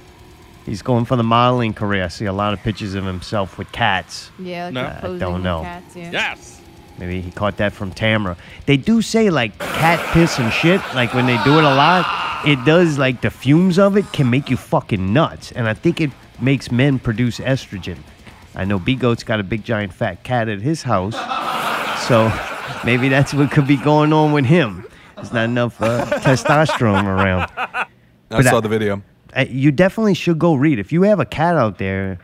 [SPEAKER 2] He's going for the modeling career. I see a lot of pictures of himself with cats.
[SPEAKER 3] Yeah, like
[SPEAKER 4] No.
[SPEAKER 3] the
[SPEAKER 2] I
[SPEAKER 3] posing
[SPEAKER 2] don't
[SPEAKER 3] with
[SPEAKER 2] know.
[SPEAKER 3] Cats, yeah.
[SPEAKER 4] Yes.
[SPEAKER 2] Maybe he caught that from Tamara. They do say like cat piss and shit. Like when they do it a lot, it does like the fumes of it can make you fucking nuts. And I think it makes men produce estrogen. I know B Goat's got a big giant fat cat at his house, so maybe that's what could be going on with him. There's not enough uh, testosterone around.
[SPEAKER 11] I
[SPEAKER 2] But
[SPEAKER 11] saw
[SPEAKER 2] I-
[SPEAKER 11] the video.
[SPEAKER 2] Uh, you definitely should go read. If you have a cat out there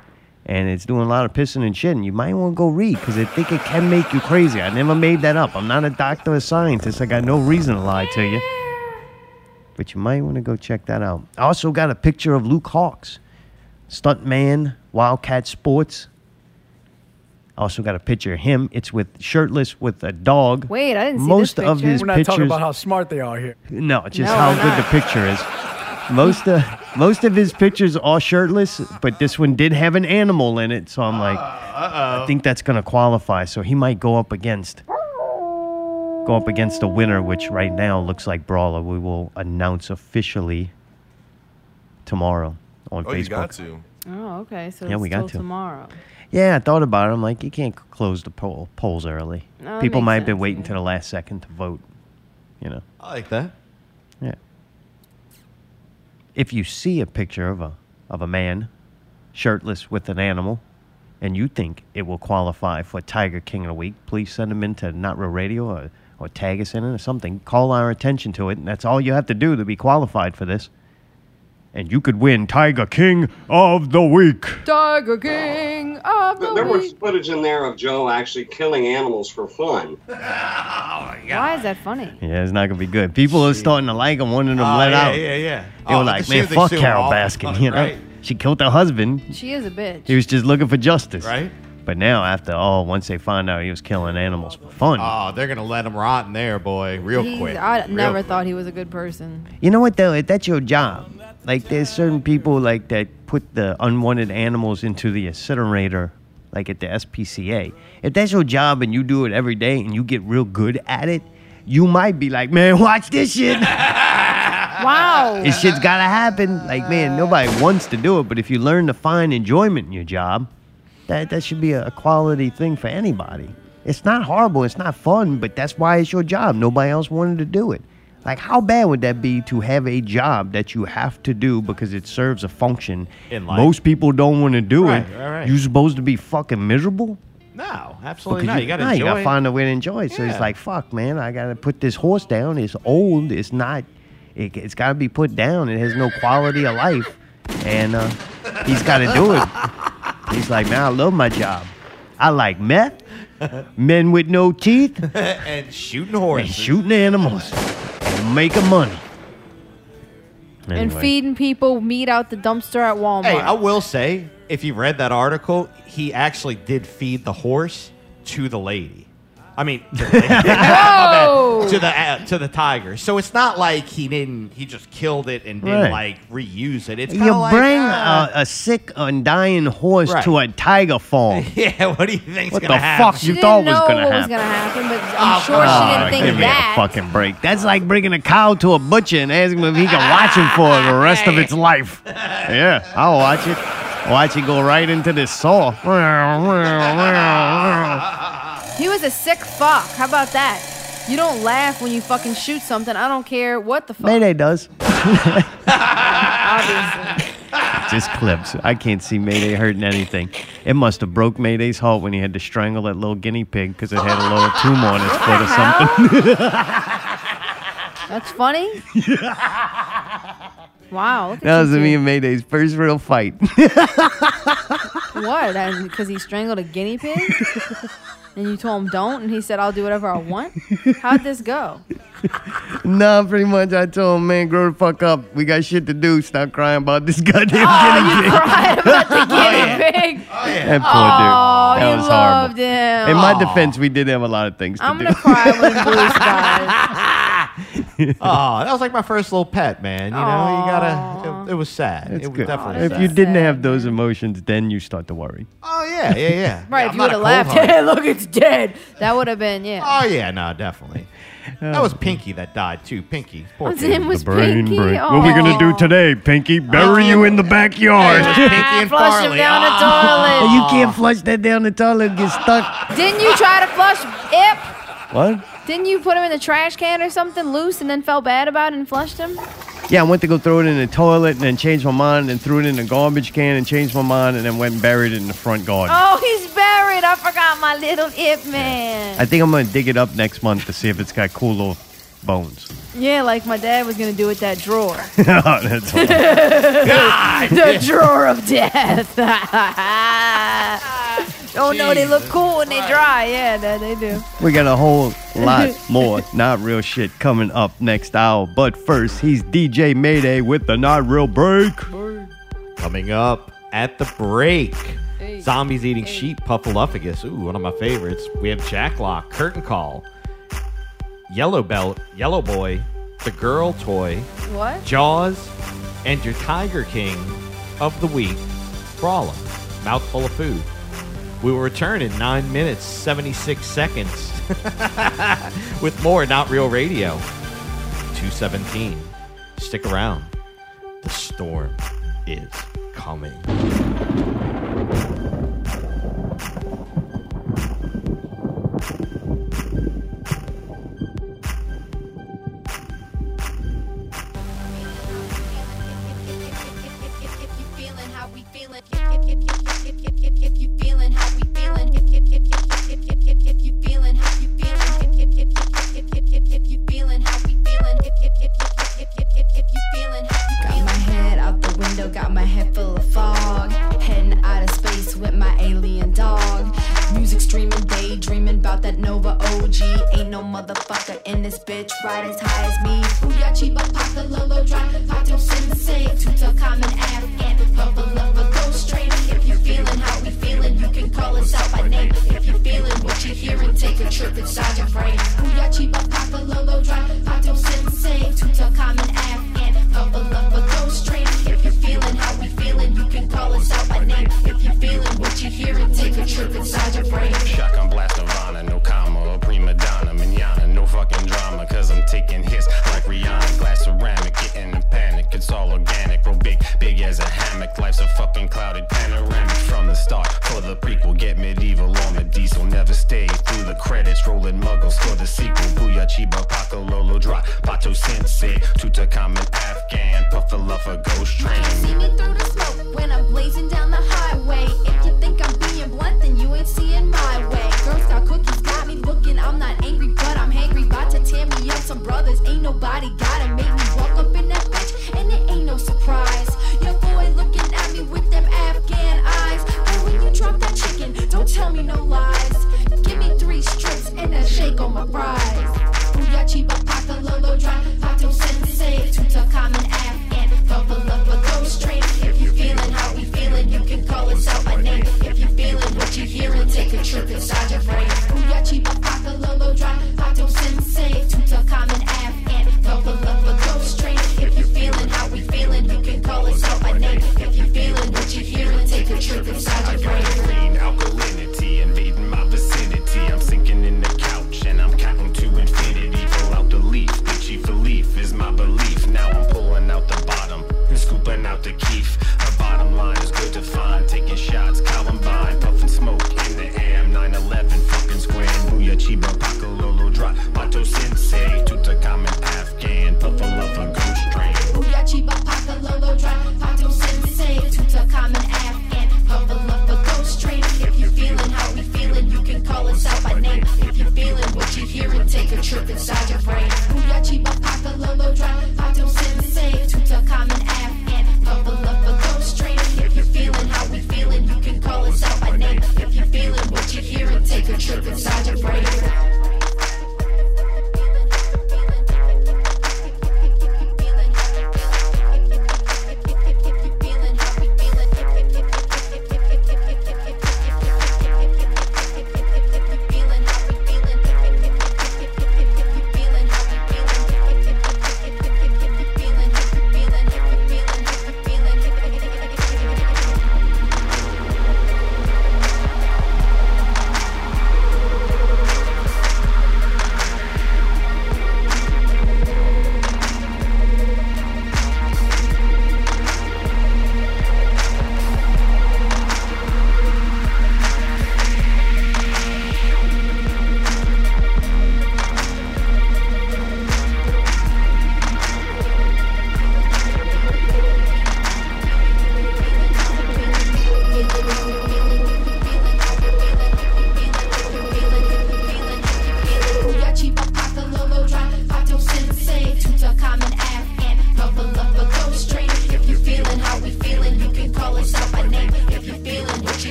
[SPEAKER 2] and it's doing a lot of pissing and shitting, you might want to go read because I think it can make you crazy. I never made that up. I'm not a doctor or scientist. I got no reason to lie to you. But you might want to go check that out. I also got a picture of Luke Hawx, stuntman, WildKat Sports. I also got a picture of him. It's with shirtless with a dog.
[SPEAKER 3] Wait, I didn't see
[SPEAKER 2] Most
[SPEAKER 3] this
[SPEAKER 2] of
[SPEAKER 3] picture.
[SPEAKER 2] his
[SPEAKER 13] We're not
[SPEAKER 2] pictures.
[SPEAKER 13] talking about how smart they are here.
[SPEAKER 2] No, just
[SPEAKER 3] No,
[SPEAKER 2] how
[SPEAKER 3] we're
[SPEAKER 2] good
[SPEAKER 3] not.
[SPEAKER 2] the picture is. Most of most of his pictures are shirtless, but this one did have an animal in it, so I'm like, I think that's gonna qualify. So he might go up against go up against the winner, which right now looks like Brawler. We will announce officially tomorrow on
[SPEAKER 11] Oh,
[SPEAKER 2] Facebook.
[SPEAKER 11] you got to.
[SPEAKER 3] Oh, okay. So
[SPEAKER 2] Yeah,
[SPEAKER 3] it's
[SPEAKER 2] we got to.
[SPEAKER 3] tomorrow.
[SPEAKER 2] Yeah, I thought about it. I'm like, you can't close the poll, polls early.
[SPEAKER 3] No,
[SPEAKER 2] People might have been waiting to the last second to vote. You know.
[SPEAKER 1] I like that.
[SPEAKER 2] Yeah. If you see a picture of a of a man shirtless with an animal and you think it will qualify for Tiger King of the Week, please send them into Not Real Radio or, or tag us in it or something. Call our attention to it, and that's all you have to do to be qualified for this. And you could win Tiger King of the Week.
[SPEAKER 3] Tiger King of the
[SPEAKER 12] There there was footage in there of Joe actually killing animals for fun.
[SPEAKER 3] oh Why is that funny?
[SPEAKER 2] Yeah, it's not gonna be good. People are starting to like him, wanting them
[SPEAKER 1] Oh,
[SPEAKER 2] let
[SPEAKER 1] yeah,
[SPEAKER 2] out.
[SPEAKER 1] yeah, yeah.
[SPEAKER 2] They
[SPEAKER 1] Oh,
[SPEAKER 2] were like, man, fuck
[SPEAKER 1] Carole
[SPEAKER 2] Baskin. You know,
[SPEAKER 1] right.
[SPEAKER 2] she killed her husband.
[SPEAKER 3] She is a bitch.
[SPEAKER 2] He was just looking for justice.
[SPEAKER 1] Right.
[SPEAKER 2] But now, after all, once they find out he was killing animals for fun,
[SPEAKER 1] Oh, they're gonna let him rot in there, boy, real
[SPEAKER 3] He's-
[SPEAKER 1] quick.
[SPEAKER 3] I
[SPEAKER 1] real
[SPEAKER 3] never
[SPEAKER 1] quick.
[SPEAKER 3] thought he was a good person.
[SPEAKER 2] you know what though? If That's your job. Like there's certain people like that put the unwanted animals into the incinerator, like at the SPCA. If that's your job and you do it every day and you get real good at it, you might be like, man, watch this shit.
[SPEAKER 3] Wow.
[SPEAKER 2] this shit's gotta happen. Like, man, nobody wants to do it, but if you learn to find enjoyment in your job, that that should be a, a quality thing for anybody. It's not horrible, it's not fun, but that's why it's your job. Nobody else wanted to do it. Like, how bad would that be to have a job that you have to do because it serves a function?
[SPEAKER 1] In life.
[SPEAKER 2] Most people don't want to do
[SPEAKER 1] Right,
[SPEAKER 2] it.
[SPEAKER 1] right, right.
[SPEAKER 2] You supposed to be fucking miserable?
[SPEAKER 1] No, absolutely
[SPEAKER 2] Because
[SPEAKER 1] not. You, got to
[SPEAKER 2] nah,
[SPEAKER 1] enjoy.
[SPEAKER 2] you gotta find a way to enjoy it. So
[SPEAKER 1] Yeah.
[SPEAKER 2] he's like, "Fuck, man, I gotta put this horse down. It's old. It's not. It, it's gotta be put down. It has no quality of life, and uh, he's got to do it." He's like, "Man, I love my job. I like meth, men with no teeth,
[SPEAKER 1] and shooting horses, and
[SPEAKER 2] shooting animals, making money."
[SPEAKER 3] And feeding people meat out the dumpster at Walmart.
[SPEAKER 1] Hey, I will say, if you read that article, he actually did feed the horse to the lady. I mean, to the, lady. My bad.
[SPEAKER 3] Whoa!
[SPEAKER 1] to the uh, to the tiger. So it's not like he didn't. He just killed it and didn't
[SPEAKER 2] Right.
[SPEAKER 1] like reuse it. It's
[SPEAKER 2] You
[SPEAKER 1] kind of like
[SPEAKER 2] bring
[SPEAKER 1] uh,
[SPEAKER 2] a, a sick and dying horse
[SPEAKER 1] Right.
[SPEAKER 2] to a tiger farm.
[SPEAKER 1] yeah. What do you think's
[SPEAKER 2] What
[SPEAKER 1] gonna happen?
[SPEAKER 2] What the
[SPEAKER 1] happen?
[SPEAKER 2] fuck
[SPEAKER 3] she
[SPEAKER 2] you
[SPEAKER 3] didn't
[SPEAKER 2] thought was gonna
[SPEAKER 3] what was
[SPEAKER 2] happen?
[SPEAKER 3] gonna happen, but I'm
[SPEAKER 1] Oh,
[SPEAKER 3] sure
[SPEAKER 1] come
[SPEAKER 3] she
[SPEAKER 1] on,
[SPEAKER 3] didn't think
[SPEAKER 2] give me
[SPEAKER 3] that.
[SPEAKER 2] a fucking break. That's like bringing a cow to a butcher and asking him if he can watch him for the rest of its life. Yeah, I'll watch it. Watch it go right into this saw.
[SPEAKER 3] He was a sick fuck. How about that? You don't laugh when you fucking shoot something. I don't care what the fuck.
[SPEAKER 2] Mayday does.
[SPEAKER 3] Obviously.
[SPEAKER 2] Just clips. I can't see Mayday hurting anything. It must have broke Mayday's heart when he had to strangle that little guinea pig because it had a little tumor on its foot or something.
[SPEAKER 3] That's funny. wow. Look at
[SPEAKER 2] that was
[SPEAKER 3] you
[SPEAKER 2] me
[SPEAKER 3] two.
[SPEAKER 2] and Mayday's first real fight.
[SPEAKER 3] What? Because he strangled a guinea pig? And you told him don't, and he said, I'll do whatever I want? How'd this go?
[SPEAKER 2] nah, pretty much I told him, man, grow the fuck up. We got shit to do. Stop crying about this goddamn
[SPEAKER 3] Oh,
[SPEAKER 2] guinea
[SPEAKER 3] you
[SPEAKER 2] pig.
[SPEAKER 3] cried about the oh, guinea pig.
[SPEAKER 2] That poor
[SPEAKER 3] Oh,
[SPEAKER 2] dude. That
[SPEAKER 3] you
[SPEAKER 2] was
[SPEAKER 3] loved
[SPEAKER 2] horrible.
[SPEAKER 3] him.
[SPEAKER 2] In my defense, we did have a lot of things to do.
[SPEAKER 3] I'm gonna cry when Bruce dies.
[SPEAKER 1] oh, that was like my first little pet, man. You know, you gotta. It, it was sad.
[SPEAKER 2] It's
[SPEAKER 1] it was
[SPEAKER 2] good.
[SPEAKER 1] definitely
[SPEAKER 2] if
[SPEAKER 1] sad.
[SPEAKER 2] you didn't have those emotions, then you start to worry.
[SPEAKER 1] oh yeah, yeah, yeah.
[SPEAKER 3] Right,
[SPEAKER 1] Yeah,
[SPEAKER 3] if
[SPEAKER 1] I'm
[SPEAKER 3] you would
[SPEAKER 1] not
[SPEAKER 3] have laughed,
[SPEAKER 1] cold-hearted.
[SPEAKER 3] hey, look, it's dead. That would have been, yeah.
[SPEAKER 1] Oh yeah, no, definitely. That was oh. Pinky that died too. Pinky, poor
[SPEAKER 3] His
[SPEAKER 1] kid.
[SPEAKER 3] name was
[SPEAKER 2] Brain
[SPEAKER 3] Pinky.
[SPEAKER 2] break. Oh. What are we gonna do
[SPEAKER 3] Aw.
[SPEAKER 2] today, Pinky? Oh. Bury you in the backyard.
[SPEAKER 1] Pinky and
[SPEAKER 3] Flush him
[SPEAKER 1] Farley.
[SPEAKER 3] down the
[SPEAKER 1] Oh.
[SPEAKER 3] toilet.
[SPEAKER 2] you can't flush that down the toilet. Get stuck.
[SPEAKER 3] Didn't you try to flush Ip?
[SPEAKER 2] What?
[SPEAKER 3] Didn't you put him in the trash can or something loose and then felt bad about it and flushed him?
[SPEAKER 2] Yeah, I went to go throw it in the toilet and then changed my mind and threw it in the garbage can and changed my mind and then went and buried it in the front garden.
[SPEAKER 3] Oh, he's buried. I forgot my little Ip man.
[SPEAKER 2] I think I'm gonna dig it up next month to see if it's got cool little bones.
[SPEAKER 3] Yeah, like my dad was gonna do with that drawer.
[SPEAKER 2] That's all.
[SPEAKER 3] the drawer of death. oh no, they look cool when they dry. Yeah, that they do.
[SPEAKER 2] We got a whole lot more not real shit coming up next hour. But first, he's DJ Mayday with the not real break.
[SPEAKER 1] Coming up at the break. Zombies eating sheep, Puffaluffagus. Ooh, one of my favorites. We have Jacklock, Curtain Call, Yellow Belt, Yellow Boy, The Girl Toy,
[SPEAKER 3] What?
[SPEAKER 1] Jaws, and your Tiger King of the week, Brawlham, Mouthful of Food. We will return in 9 minutes, 76 seconds with more Not Real Radio. 217. Stick around. The storm is coming.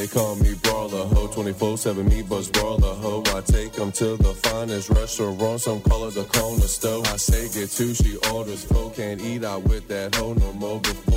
[SPEAKER 14] They call me brawler, ho. 24 7 me buzz brawler, ho. I take them to the finest restaurant, some call it the corner store. I say get two, she orders four. Can't eat out with that hoe no more. Before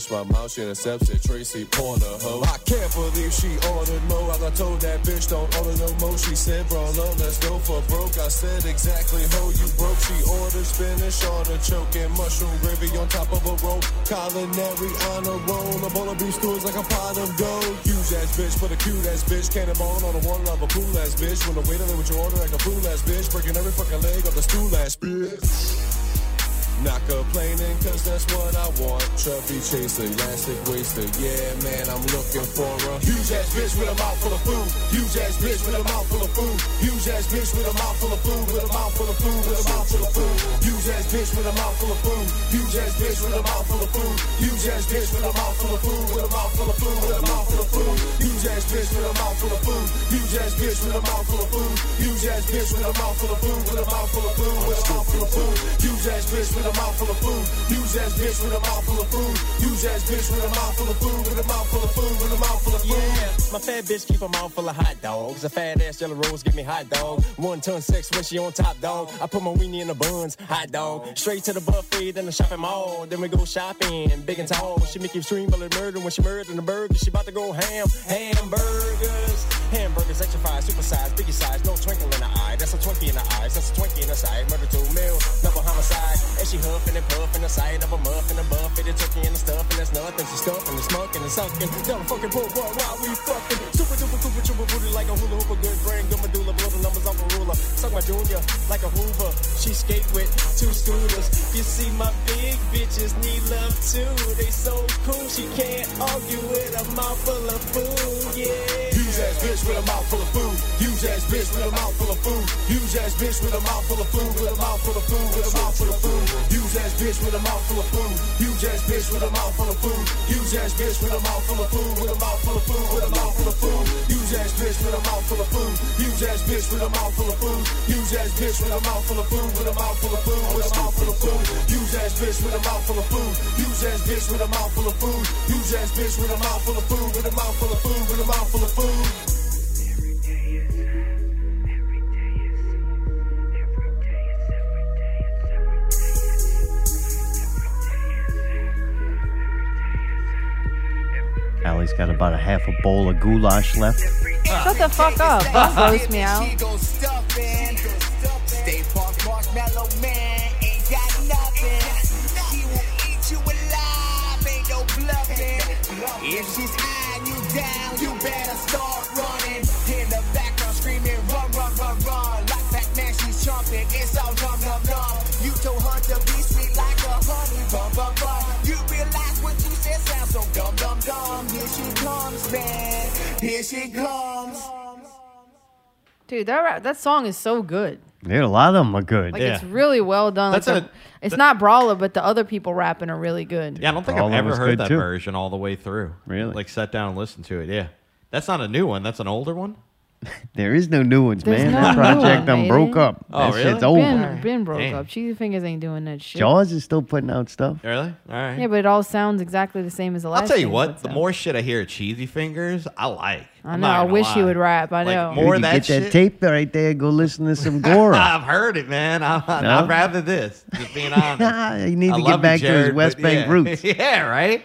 [SPEAKER 14] touch my mouth, she accepts it. Tracy Porter, ho. I can't believe she ordered more. I told that bitch don't order no mo. She said, brawler, let's go for broke. I said exactly, ho, you broke. She ordered spinach, artichoke, and mushroom gravy on top of a roll. Culinary honor roll. A bowl of beef stew is like a pot of gold. Huge ass bitch, put a cute ass bitch. Cannonball on the one of a cool ass bitch. When the waiter there with your order like a fool ass bitch. Breaking every fucking leg of the stool ass bitch. Not complaining, cause that's what I want. Trophy chaser, elastic waster. Yeah, man, I'm looking for a huge ass bitch with a mouth full of food. Huge ass bitch with a mouth full of food. Huge ass bitch with a mouth full of food. With a mouth full of food. With a mouth full of food. Huge ass bitch with a mouth full of food. Huge ass bitch with a mouth full of food. Huge ass bitch with a mouth full of food. With a mouth full of food. With a mouth full of food. Huge ass bitch with a mouth full of food. Huge ass bitch with a mouth full of food. Huge ass bitch with a mouth full of food. With a mouth full of food. With a mouth full of food. Huge ass bitch with a mouth full of food. Huge ass bitch with a mouth full of food. Huge ass bitch with a mouth full of food. With a mouth full of food. With a mouth full of food.
[SPEAKER 15] Yeah, my fat bitch keep a mouth full of hot dogs. A fat ass yellow rose give me hot dog. One ton sex when she on top dog. I put my weenie in the buns, hot dog. Straight to the buffet, then the shopping mall. Then we go shopping, big and tall. She make you scream bullet murder when she murdering the burger. She about to go ham, hamburgers. Hamburgers, extra fries, super size, biggie size, no twinkle in the eye. That's a Twinkie in the eyes, that's a Twinkie in the side. Murder two mil, double homicide. And she huffing and puffing the side of a muffin, a buffet, the turkey and the stuff, and that's nothing. She stuffing and smoking and sucking. The fucking pool, boy, while we fucking. Super duper duper duper booty like a hula hoop, a good brain, good medulla, blow the numbers off a ruler. Suck my junior like a Hoover. She skate with two scooters. You see, my big bitches need love too. They so cool, she can't argue with a mouth full of food. Yeah.
[SPEAKER 14] Huge ass bitch with a mouth full of food. Huge ass bitch with a mouth full of food. Huge ass bitch with a mouth full of food. With a mouth full of food. With a mouth full of food. Huge ass bitch with a mouth full of food. Huge ass bitch with a mouth full of food. Huge ass bitch with a mouth full of food. With a mouth full of food. With a mouth full of food. Huge ass bitch with a mouth full of food. Huge ass bitch with a mouth full of food. Huge ass bitch with a mouth full of food. With a mouth full of food. With a mouth full of food. Huge ass bitch with a mouth full of food. Huge ass bitch with a mouth full of food. Huge ass bitch with a mouth full of food. With a mouth full of food. With a mouth full of food.
[SPEAKER 2] Allie's got about a half a bowl of goulash left.
[SPEAKER 3] Shut the fuck up. Don't gross me out.
[SPEAKER 16] Stay Puft Marshmallow Man ain't got nothing. She will eat you alive, ain't no bluffing. If she's eyeing you down, you better start running. In the background screaming, run, run, run, run. Like Batman, she's chomping. It's all num, num, Here she comes.
[SPEAKER 3] Dude, that rap, that song is so good.
[SPEAKER 2] Yeah, a lot of them are good.
[SPEAKER 3] Like it's really well done. Like
[SPEAKER 1] That's
[SPEAKER 3] the-
[SPEAKER 1] a-
[SPEAKER 3] it's not brawler, but the other people rapping are really good.
[SPEAKER 1] Yeah, I don't think
[SPEAKER 2] All
[SPEAKER 1] I've
[SPEAKER 2] of
[SPEAKER 1] ever
[SPEAKER 2] us
[SPEAKER 1] heard
[SPEAKER 2] good,
[SPEAKER 1] that
[SPEAKER 2] too.
[SPEAKER 1] version all the way through.
[SPEAKER 2] Really?
[SPEAKER 1] Like sat down and listened to it. Yeah. That's not a new one. That's an older one.
[SPEAKER 2] There is no new ones,
[SPEAKER 3] There's
[SPEAKER 2] man.
[SPEAKER 3] no
[SPEAKER 2] that
[SPEAKER 3] new
[SPEAKER 2] project
[SPEAKER 3] one,
[SPEAKER 2] done
[SPEAKER 3] baby.
[SPEAKER 2] broke up.
[SPEAKER 1] Oh,
[SPEAKER 2] that
[SPEAKER 1] really?
[SPEAKER 2] shit's over.
[SPEAKER 3] Ben, ben broke
[SPEAKER 1] Damn.
[SPEAKER 3] up. Cheesy Fingers ain't doing that shit.
[SPEAKER 2] Jaws is still putting out stuff.
[SPEAKER 1] Really? All right.
[SPEAKER 3] Yeah, but it all sounds exactly the same as the last.
[SPEAKER 1] I'll tell you
[SPEAKER 3] thing he
[SPEAKER 1] what.
[SPEAKER 3] puts
[SPEAKER 1] The
[SPEAKER 3] out.
[SPEAKER 1] more shit I hear of Cheesy Fingers, I like.
[SPEAKER 3] I
[SPEAKER 1] I'm
[SPEAKER 3] know.
[SPEAKER 1] not
[SPEAKER 3] I
[SPEAKER 1] gonna
[SPEAKER 3] wish he
[SPEAKER 1] lie.
[SPEAKER 3] would rap. I
[SPEAKER 1] Like,
[SPEAKER 3] know.
[SPEAKER 1] more
[SPEAKER 2] you
[SPEAKER 1] of that shit.
[SPEAKER 2] get
[SPEAKER 1] shit.
[SPEAKER 2] that tape right there. Go listen to some Gora.
[SPEAKER 1] I've heard it, man. I, I,
[SPEAKER 2] No?
[SPEAKER 1] I'd rather this. Just being honest.
[SPEAKER 2] you need
[SPEAKER 1] I
[SPEAKER 2] to
[SPEAKER 1] love
[SPEAKER 2] get
[SPEAKER 1] you,
[SPEAKER 2] back to his
[SPEAKER 1] Jared,
[SPEAKER 2] West
[SPEAKER 1] but
[SPEAKER 2] Bank
[SPEAKER 1] yeah.
[SPEAKER 2] roots.
[SPEAKER 1] yeah, right.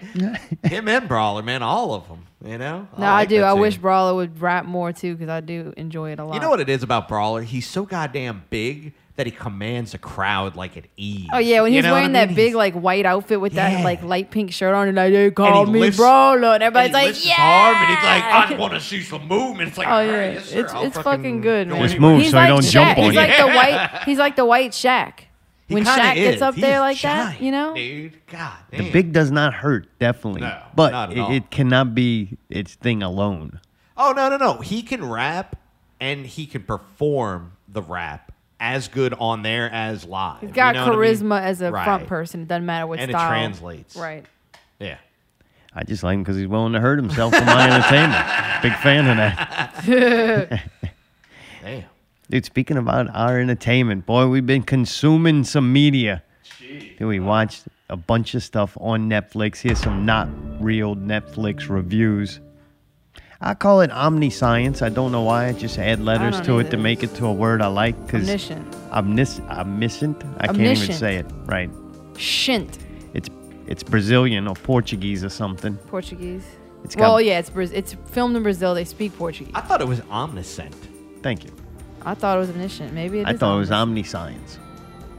[SPEAKER 1] Him and Brawler, man, all of them. You know.
[SPEAKER 3] No, I
[SPEAKER 1] like
[SPEAKER 3] do. I
[SPEAKER 1] too.
[SPEAKER 3] wish Brawler would rap more too, because I do enjoy it a lot.
[SPEAKER 1] You know what it is about Brawler? He's so goddamn big that he commands a crowd like at ease.
[SPEAKER 3] Oh yeah, when
[SPEAKER 1] You
[SPEAKER 3] he's
[SPEAKER 1] know what
[SPEAKER 3] wearing
[SPEAKER 1] I
[SPEAKER 3] that
[SPEAKER 1] mean?
[SPEAKER 3] big like white outfit with that like light pink shirt on, and like they call
[SPEAKER 1] he
[SPEAKER 3] me
[SPEAKER 1] lifts-
[SPEAKER 3] Brawler, and everybody's
[SPEAKER 1] and he
[SPEAKER 3] like,
[SPEAKER 1] lifts his
[SPEAKER 3] yeah.
[SPEAKER 1] arm and he's like, I want to see some movement. It's like,
[SPEAKER 3] Oh yeah,
[SPEAKER 1] right, yes, sir,
[SPEAKER 3] it's
[SPEAKER 1] I'll
[SPEAKER 3] it's fucking good, man.
[SPEAKER 2] Just move
[SPEAKER 3] he's
[SPEAKER 2] so he
[SPEAKER 3] like
[SPEAKER 2] don't
[SPEAKER 3] Shaq.
[SPEAKER 2] jump on
[SPEAKER 3] He's
[SPEAKER 2] you.
[SPEAKER 3] like the white. He's like the white Shaq.
[SPEAKER 1] He
[SPEAKER 3] When
[SPEAKER 1] kinda
[SPEAKER 3] Shaq gets up
[SPEAKER 1] He's
[SPEAKER 3] there like that, you know.
[SPEAKER 1] dude. God
[SPEAKER 2] The big does not hurt, definitely.
[SPEAKER 1] No,
[SPEAKER 2] but
[SPEAKER 1] not at
[SPEAKER 2] it,
[SPEAKER 1] all.
[SPEAKER 2] it cannot be its thing alone.
[SPEAKER 1] Oh no, no, no. He can rap and he can perform the rap as good on there as live.
[SPEAKER 3] He's got
[SPEAKER 1] You know what I mean?
[SPEAKER 3] charisma as a front person. It doesn't matter what
[SPEAKER 1] And it translates.
[SPEAKER 3] Right.
[SPEAKER 1] Yeah.
[SPEAKER 2] I just like him because he's willing to hurt himself for my entertainment. Big fan of that.
[SPEAKER 1] Damn.
[SPEAKER 2] Dude, speaking about our entertainment, boy, we've been consuming some media. Dude, we watched a bunch of stuff on Netflix. Here's some not real Netflix reviews. I call it omniscience. I don't know why. I just add letters to it
[SPEAKER 3] either.
[SPEAKER 2] to make it to a word I like. Cause
[SPEAKER 3] Omniscient.
[SPEAKER 2] Omnis- omniscient. I can't even say it right.
[SPEAKER 3] Shint.
[SPEAKER 2] It's it's Brazilian or Portuguese or something.
[SPEAKER 3] Portuguese.
[SPEAKER 2] It's
[SPEAKER 3] well,
[SPEAKER 2] got-
[SPEAKER 3] yeah, it's Braz- it's filmed in Brazil. They speak Portuguese.
[SPEAKER 1] I thought it was omniscient.
[SPEAKER 2] Thank you.
[SPEAKER 3] I thought it was omniscient. Maybe it
[SPEAKER 2] I
[SPEAKER 3] is
[SPEAKER 2] thought it was
[SPEAKER 3] omniscient.
[SPEAKER 2] omniscience.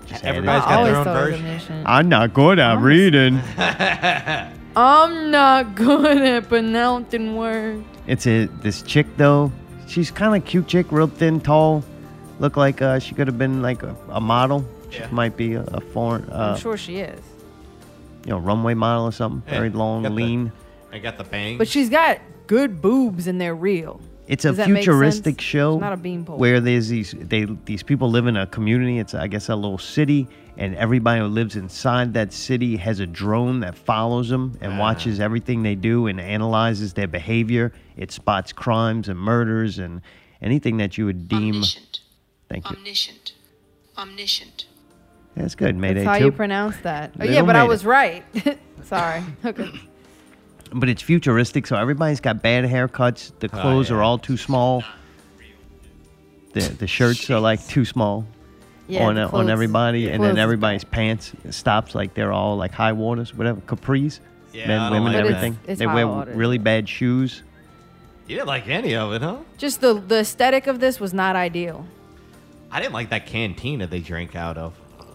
[SPEAKER 2] Just
[SPEAKER 1] Everybody's
[SPEAKER 2] add it.
[SPEAKER 1] got
[SPEAKER 3] I
[SPEAKER 1] their
[SPEAKER 3] always
[SPEAKER 1] own
[SPEAKER 3] thought it was
[SPEAKER 1] version.
[SPEAKER 3] omniscient.
[SPEAKER 2] I'm not good at reading.
[SPEAKER 3] I'm not good at pronouncing words.
[SPEAKER 2] It's a this chick though. She's kind of cute chick, real thin, tall. Look like uh, she could have been like a, a model. She
[SPEAKER 1] Yeah.
[SPEAKER 2] might be a, a foreign, uh,
[SPEAKER 3] I'm sure she is.
[SPEAKER 2] you know, runway model or something.
[SPEAKER 1] Yeah,
[SPEAKER 2] Very long,
[SPEAKER 1] got the-
[SPEAKER 2] lean.
[SPEAKER 1] I got the bang.
[SPEAKER 3] But she's got good boobs and they're real.
[SPEAKER 2] It's a
[SPEAKER 3] Does that make
[SPEAKER 2] futuristic show
[SPEAKER 3] It's not a beanpole.
[SPEAKER 2] where there's these they these people live in a community. It's I guess a little city, and everybody who lives inside that city has a drone that follows them and ah. watches everything they do and analyzes their behavior. It spots crimes and murders and anything that you would deem. Thank you.
[SPEAKER 17] Omniscient. Omniscient.
[SPEAKER 2] That's good. Mayday
[SPEAKER 3] That's how
[SPEAKER 2] too.
[SPEAKER 3] you pronounce that. Oh, yeah,
[SPEAKER 2] Little
[SPEAKER 3] but I was right. Sorry. Okay.
[SPEAKER 2] But it's futuristic, so everybody's got bad haircuts. The
[SPEAKER 1] Oh,
[SPEAKER 2] clothes
[SPEAKER 1] yeah.
[SPEAKER 2] are all too small. The the shirts are like too small
[SPEAKER 3] Yeah,
[SPEAKER 2] on
[SPEAKER 3] the
[SPEAKER 2] on everybody, and then everybody's pants stops like they're all like high waters, whatever capris,
[SPEAKER 1] Yeah,
[SPEAKER 2] men, women,
[SPEAKER 1] like
[SPEAKER 2] everything.
[SPEAKER 3] It's- it's
[SPEAKER 2] they wear
[SPEAKER 3] waters.
[SPEAKER 2] really bad shoes.
[SPEAKER 1] you didn't like any of it, huh?
[SPEAKER 3] Just the the aesthetic of this was not ideal.
[SPEAKER 1] I didn't like that cantina they drank out of.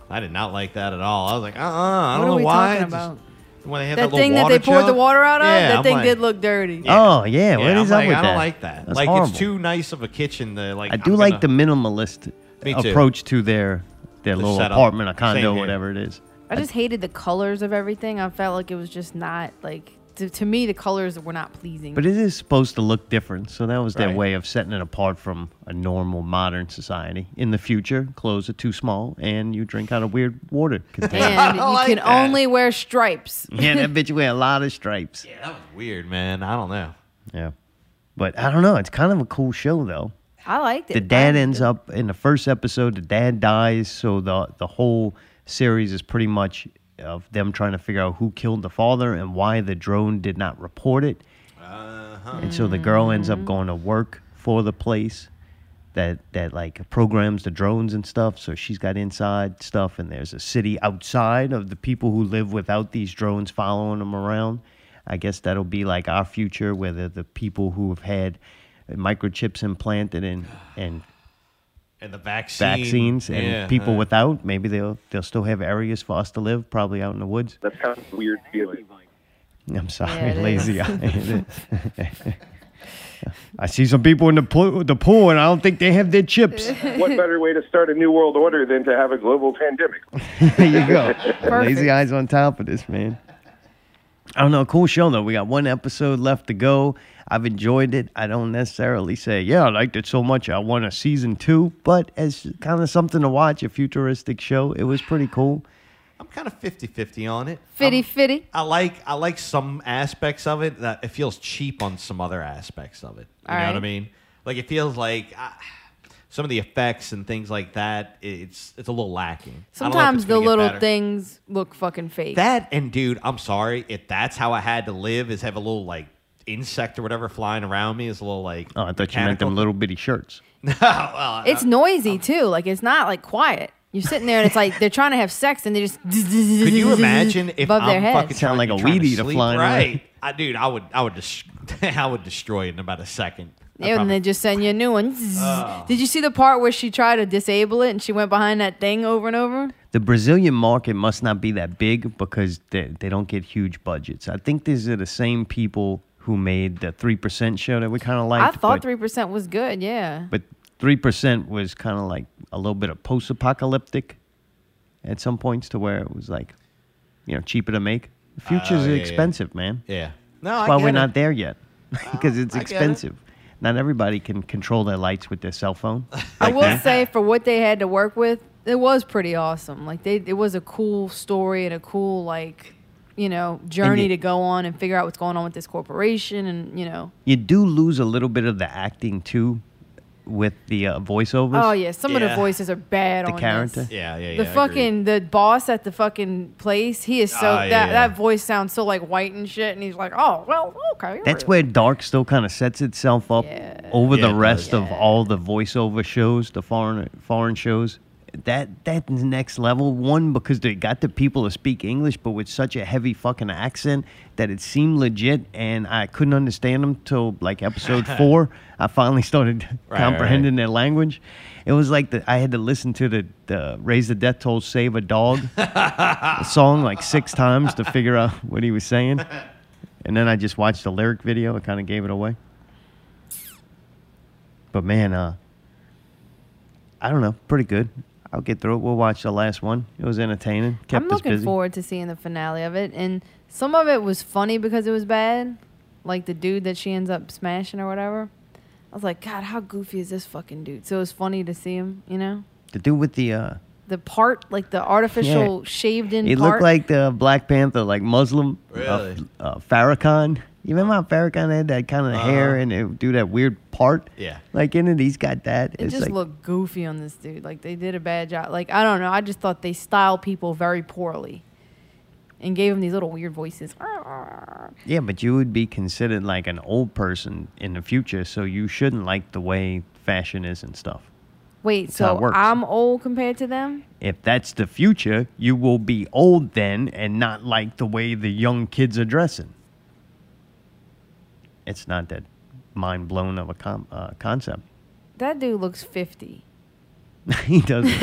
[SPEAKER 1] I did not like that at all. I was like, uh, uh I don't
[SPEAKER 3] are
[SPEAKER 1] know
[SPEAKER 3] we
[SPEAKER 1] why.
[SPEAKER 3] talking
[SPEAKER 1] Just-
[SPEAKER 3] about?
[SPEAKER 1] When they had
[SPEAKER 3] That,
[SPEAKER 1] that, little
[SPEAKER 3] thing that
[SPEAKER 1] water
[SPEAKER 3] they poured the water out of,
[SPEAKER 1] Yeah,
[SPEAKER 3] that
[SPEAKER 1] I'm
[SPEAKER 3] thing
[SPEAKER 1] like-
[SPEAKER 3] did look dirty.
[SPEAKER 2] Oh yeah, what
[SPEAKER 1] Yeah,
[SPEAKER 2] is
[SPEAKER 1] I'm
[SPEAKER 2] up
[SPEAKER 1] like,
[SPEAKER 2] with
[SPEAKER 1] I
[SPEAKER 2] that?
[SPEAKER 1] don't like that.
[SPEAKER 2] That's
[SPEAKER 1] like
[SPEAKER 2] horrible.
[SPEAKER 1] it's too nice of a kitchen to like.
[SPEAKER 2] I
[SPEAKER 1] I'm
[SPEAKER 2] do like the
[SPEAKER 1] gonna-
[SPEAKER 2] minimalist approach to their their
[SPEAKER 1] The
[SPEAKER 2] little
[SPEAKER 1] setup.
[SPEAKER 2] apartment or condo,
[SPEAKER 1] here.
[SPEAKER 2] whatever it is.
[SPEAKER 3] I just hated the colors of everything. I felt like it was just not like to, to me the colors were not pleasing.
[SPEAKER 2] But it is supposed to look different, so that was their
[SPEAKER 1] Right.
[SPEAKER 2] way of setting it apart from a normal modern society. In the future, clothes are too small, and you drink out of weird water containers.
[SPEAKER 3] and you
[SPEAKER 1] like
[SPEAKER 3] can
[SPEAKER 1] that.
[SPEAKER 3] only wear stripes.
[SPEAKER 2] yeah, that bitch wear a lot of stripes.
[SPEAKER 1] Yeah, that was weird, man. I don't know.
[SPEAKER 2] Yeah, but I don't know. It's kind of a cool show, though.
[SPEAKER 3] I liked it.
[SPEAKER 2] The dad ends up in the first episode. The dad dies, so the the whole series is pretty much of them trying to figure out who killed the father and why the drone did not report it. Uh-huh. And so the girl ends up going to work for the place that that like programs the drones and stuff. So she's got inside stuff, and there's a city outside of the people who live without these drones following them around. I guess that'll be like our future, where the, the people who have had microchips implanted and and
[SPEAKER 1] And the vaccine.
[SPEAKER 2] vaccines and
[SPEAKER 1] yeah,
[SPEAKER 2] people
[SPEAKER 1] uh,
[SPEAKER 2] without, maybe they'll they'll still have areas for us to live, probably out in the woods.
[SPEAKER 10] That's kind of a weird feeling.
[SPEAKER 2] I'm sorry,
[SPEAKER 3] Yeah,
[SPEAKER 2] lazy eye. I see some people in the pool, the pool, and I don't think they have their chips.
[SPEAKER 10] what better way to start a new world order than to have a global pandemic?
[SPEAKER 2] there you go.
[SPEAKER 3] Perfect.
[SPEAKER 2] Lazy eyes on top of this, man. I don't know. Cool show though. We got one episode left to go. I've enjoyed it. I don't necessarily say, yeah, I liked it so much. I want a season two, but as kind of something to watch, a futuristic show, it was pretty cool.
[SPEAKER 1] I'm kind of 50-50 on it.
[SPEAKER 3] Fitty
[SPEAKER 1] I'm-
[SPEAKER 3] fitty.
[SPEAKER 1] I like I like some aspects of it that it feels cheap on some other aspects of it. You
[SPEAKER 3] All
[SPEAKER 1] know what I mean? Like it feels like uh, some of the effects and things like that. It's it's a little lacking. I don't know if
[SPEAKER 3] Sometimes
[SPEAKER 1] it's
[SPEAKER 3] the
[SPEAKER 1] gonna get
[SPEAKER 3] little
[SPEAKER 1] better.
[SPEAKER 3] things look fucking fake.
[SPEAKER 1] That and dude, I'm sorry if that's how I had to live is have a little like insect or whatever flying around me is a little like.
[SPEAKER 2] Oh, I thought you meant them little bitty shirts.
[SPEAKER 1] well,
[SPEAKER 3] it's noisy too. Like it's not like quiet. You're sitting there and it's like they're trying to have sex and they just.
[SPEAKER 1] Could you imagine if
[SPEAKER 3] above their
[SPEAKER 1] I'm
[SPEAKER 3] head?
[SPEAKER 1] fucking
[SPEAKER 2] Sound like a
[SPEAKER 1] trying
[SPEAKER 2] weed
[SPEAKER 1] to
[SPEAKER 2] eater flying
[SPEAKER 1] right? I, dude, I would, I would, dis- I would destroy it in about a second. I
[SPEAKER 3] Yeah, and
[SPEAKER 1] promise.
[SPEAKER 3] they just send you a new one.
[SPEAKER 1] Oh.
[SPEAKER 3] Did you see the part where she tried to disable it and she went behind that thing over and over?
[SPEAKER 2] The Brazilian market must not be that big because they, they don't get huge budgets. I think these are the same people who made the 3% show that we kind of liked.
[SPEAKER 3] I thought
[SPEAKER 2] but,
[SPEAKER 3] three percent was good. Yeah.
[SPEAKER 2] But 3% was kind of like a little bit of post apocalyptic at some points to where it was like, you know, cheaper to make. The future's
[SPEAKER 1] Oh, yeah, yeah.
[SPEAKER 2] expensive, man.
[SPEAKER 1] Yeah. No,
[SPEAKER 2] That's
[SPEAKER 1] I
[SPEAKER 2] why
[SPEAKER 1] get
[SPEAKER 2] we're
[SPEAKER 1] it.
[SPEAKER 2] not there yet because it's
[SPEAKER 1] I get it.
[SPEAKER 2] expensive. Not everybody can control their lights with their cell phone.
[SPEAKER 3] I will say for what they had to work with, it was pretty awesome. Like they, it was a cool story and a cool like, you know, journey
[SPEAKER 2] you-
[SPEAKER 3] to go on and figure out what's going on with this corporation and you know.
[SPEAKER 2] you do lose a little bit of the acting too with the uh, voiceovers.
[SPEAKER 3] Oh yeah, some of the voices are bad
[SPEAKER 2] The
[SPEAKER 3] on
[SPEAKER 2] character?
[SPEAKER 3] this.
[SPEAKER 1] Yeah, yeah,
[SPEAKER 3] The
[SPEAKER 1] I
[SPEAKER 3] fucking the boss at the fucking place, he is so
[SPEAKER 2] yeah,
[SPEAKER 3] that
[SPEAKER 2] yeah.
[SPEAKER 3] that voice sounds so like white and shit, and he's like, oh well, okay.
[SPEAKER 2] That's where Dark still kind of sets itself up over
[SPEAKER 1] Yeah,
[SPEAKER 2] the
[SPEAKER 1] it
[SPEAKER 2] rest
[SPEAKER 1] does.
[SPEAKER 2] of all the voiceover shows, the foreign foreign shows. That that's next level. One because they got the people to speak English, but with such a heavy fucking accent that it seemed legit, and I couldn't understand them till like episode four. I finally started
[SPEAKER 1] right,
[SPEAKER 2] comprehending their language. It was like the, I had to listen to the, the "Raise the Death Toll, Save a Dog" song like six times to figure out what he was saying. And then I just watched the lyric video. It kind of gave it away. But man, uh, I don't know, pretty good. I'll get through it. We'll watch the last one. It was entertaining. Kept
[SPEAKER 3] I'm
[SPEAKER 2] us
[SPEAKER 3] looking
[SPEAKER 2] busy.
[SPEAKER 3] forward to seeing the finale of it, and some of it was funny because it was bad, like the dude that she ends up smashing or whatever. I was like, God, how goofy is this fucking dude? So it was funny to see him, you know,
[SPEAKER 2] The dude with the uh,
[SPEAKER 3] the part, like the artificial shaved in
[SPEAKER 2] he
[SPEAKER 3] part.
[SPEAKER 2] looked like the Black Panther, like Muslim.
[SPEAKER 1] Really?
[SPEAKER 2] Uh, uh, Farrakhan. You remember how Farrakhan had that kind of uh-huh. hair and it do that weird part?
[SPEAKER 1] Yeah.
[SPEAKER 2] Like in it, he's got that.
[SPEAKER 3] it
[SPEAKER 2] it's
[SPEAKER 3] just
[SPEAKER 2] like,
[SPEAKER 3] looked goofy on this dude. Like they did a bad job. Like I don't know. I just thought they styled people very poorly, and gave them these little weird voices.
[SPEAKER 2] Yeah, but you would be considered like an old person in the future, so you shouldn't like the way fashion is and stuff.
[SPEAKER 3] Wait,
[SPEAKER 2] That's
[SPEAKER 3] so. I'm old compared to them?
[SPEAKER 2] If that's the future, you will be old then and not like the way the young kids are dressing. It's not that mind blown of a com- uh, concept.
[SPEAKER 3] That dude looks 50.
[SPEAKER 2] he doesn't.
[SPEAKER 3] His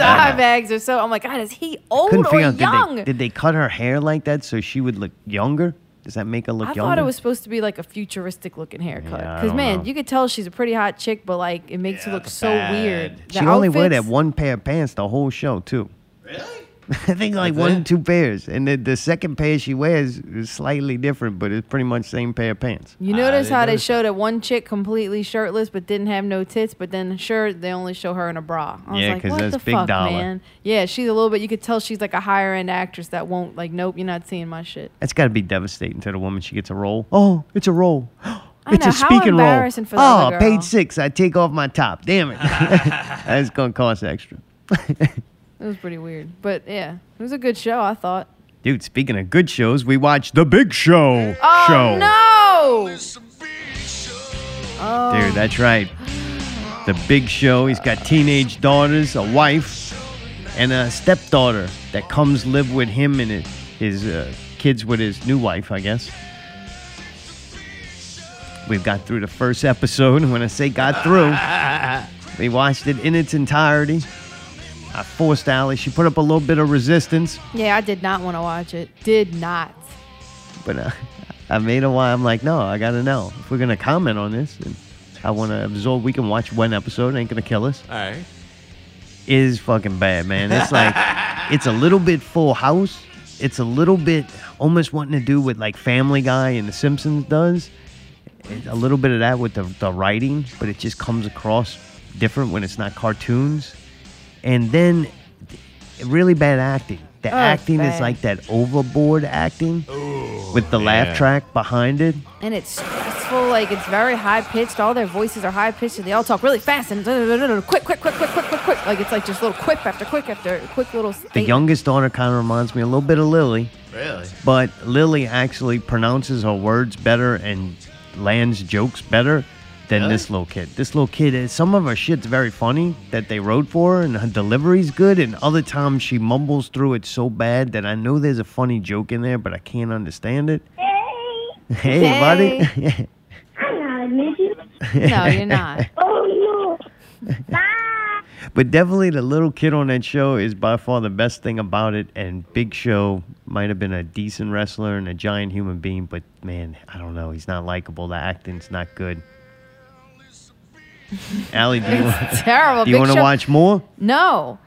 [SPEAKER 3] eye bags are so. I'm like, God, is he old
[SPEAKER 2] Couldn't
[SPEAKER 3] or
[SPEAKER 2] out
[SPEAKER 3] young?
[SPEAKER 2] did they, did they cut her hair like that so she would look younger? Does that make her look
[SPEAKER 3] I
[SPEAKER 2] younger?
[SPEAKER 3] I thought it was supposed to be like a futuristic looking haircut. Because
[SPEAKER 2] don't
[SPEAKER 3] man,
[SPEAKER 2] know.
[SPEAKER 3] you could tell she's a pretty hot chick, but like it makes her look so weird. The
[SPEAKER 2] She only wore that one pair of pants the whole show too. Really? I think like one, two pairs, and the, the second pair she wears is slightly different, but it's pretty much same pair of pants.
[SPEAKER 3] You notice ah, how they showed that one chick completely shirtless but didn't have no tits, but then sure they only show her in a bra. I was
[SPEAKER 2] Yeah,
[SPEAKER 3] like,
[SPEAKER 2] 'cause
[SPEAKER 3] what
[SPEAKER 2] that's
[SPEAKER 3] the
[SPEAKER 2] big
[SPEAKER 3] fuck,
[SPEAKER 2] dollar.
[SPEAKER 3] man? Yeah, she's a little bit. You could tell she's like a higher end actress that won't like. Nope, you're not seeing my shit.
[SPEAKER 2] That's got to be devastating to the woman. She gets a role. Oh, it's a role.
[SPEAKER 3] I
[SPEAKER 2] It's
[SPEAKER 3] know,
[SPEAKER 2] a
[SPEAKER 3] how
[SPEAKER 2] speaking role.
[SPEAKER 3] embarrassing for the
[SPEAKER 2] oh,
[SPEAKER 3] other girl.
[SPEAKER 2] page six. I take off my top. Damn it. That's gonna cost extra.
[SPEAKER 3] It was pretty weird, but yeah, it was a good show. I thought.
[SPEAKER 2] Dude, speaking of good shows, we watched The Big Show.
[SPEAKER 3] Oh
[SPEAKER 2] show.
[SPEAKER 3] no! Oh,
[SPEAKER 2] Dude, that's right. The Big Show. He's got teenage daughters, a wife, and a stepdaughter that comes live with him and his, his uh, kids with his new wife, I guess. We've got through the first episode. and When I say got through, we watched it in its entirety. I forced Allie. She put up a little bit of resistance,
[SPEAKER 3] yeah, I did not want to watch it. Did not.
[SPEAKER 2] but uh, I made a while. I'm like, no, I gotta know if we're gonna comment on this. And I want to absorb. We can watch one episode. It ain't gonna kill us.
[SPEAKER 1] All right.
[SPEAKER 2] Is fucking bad, man. It's like it's a little bit Full House. It's a little bit almost wanting to do what like Family Guy and The Simpsons does. It's a little bit of that with the the writing, but it just comes across different when it's not cartoons. And then really bad acting. The
[SPEAKER 3] Oh,
[SPEAKER 2] acting is like that overboard acting with the
[SPEAKER 1] yeah.
[SPEAKER 2] laugh track behind it.
[SPEAKER 3] And it's stressful. Like it's very high pitched. All their voices are high pitched, and they all talk really fast and quick, quick, quick, quick, quick, quick, quick. Like it's like just little quip after quick after quick little.
[SPEAKER 2] The youngest daughter kind of reminds me a little bit of Lily.
[SPEAKER 1] Really?
[SPEAKER 2] But Lily actually pronounces her words better and lands jokes better than
[SPEAKER 1] Really?
[SPEAKER 2] this little kid. This little kid, is some of her shit's very funny that they wrote for her, and her delivery's good. And other times she mumbles through it so bad that I know there's a funny joke in there, but I can't understand it. Hey, buddy.
[SPEAKER 18] I'm not a midget.
[SPEAKER 3] No, you're not.
[SPEAKER 18] Oh no.
[SPEAKER 2] But definitely the little kid on that show is by far the best thing about it. And Big Show might have been a decent wrestler and a giant human being, but man, I don't know. He's not likable. The acting's not good. Allie, do you,
[SPEAKER 3] It's terrible.
[SPEAKER 2] do you
[SPEAKER 3] Big
[SPEAKER 2] want to
[SPEAKER 3] Show-
[SPEAKER 2] watch more?
[SPEAKER 3] No.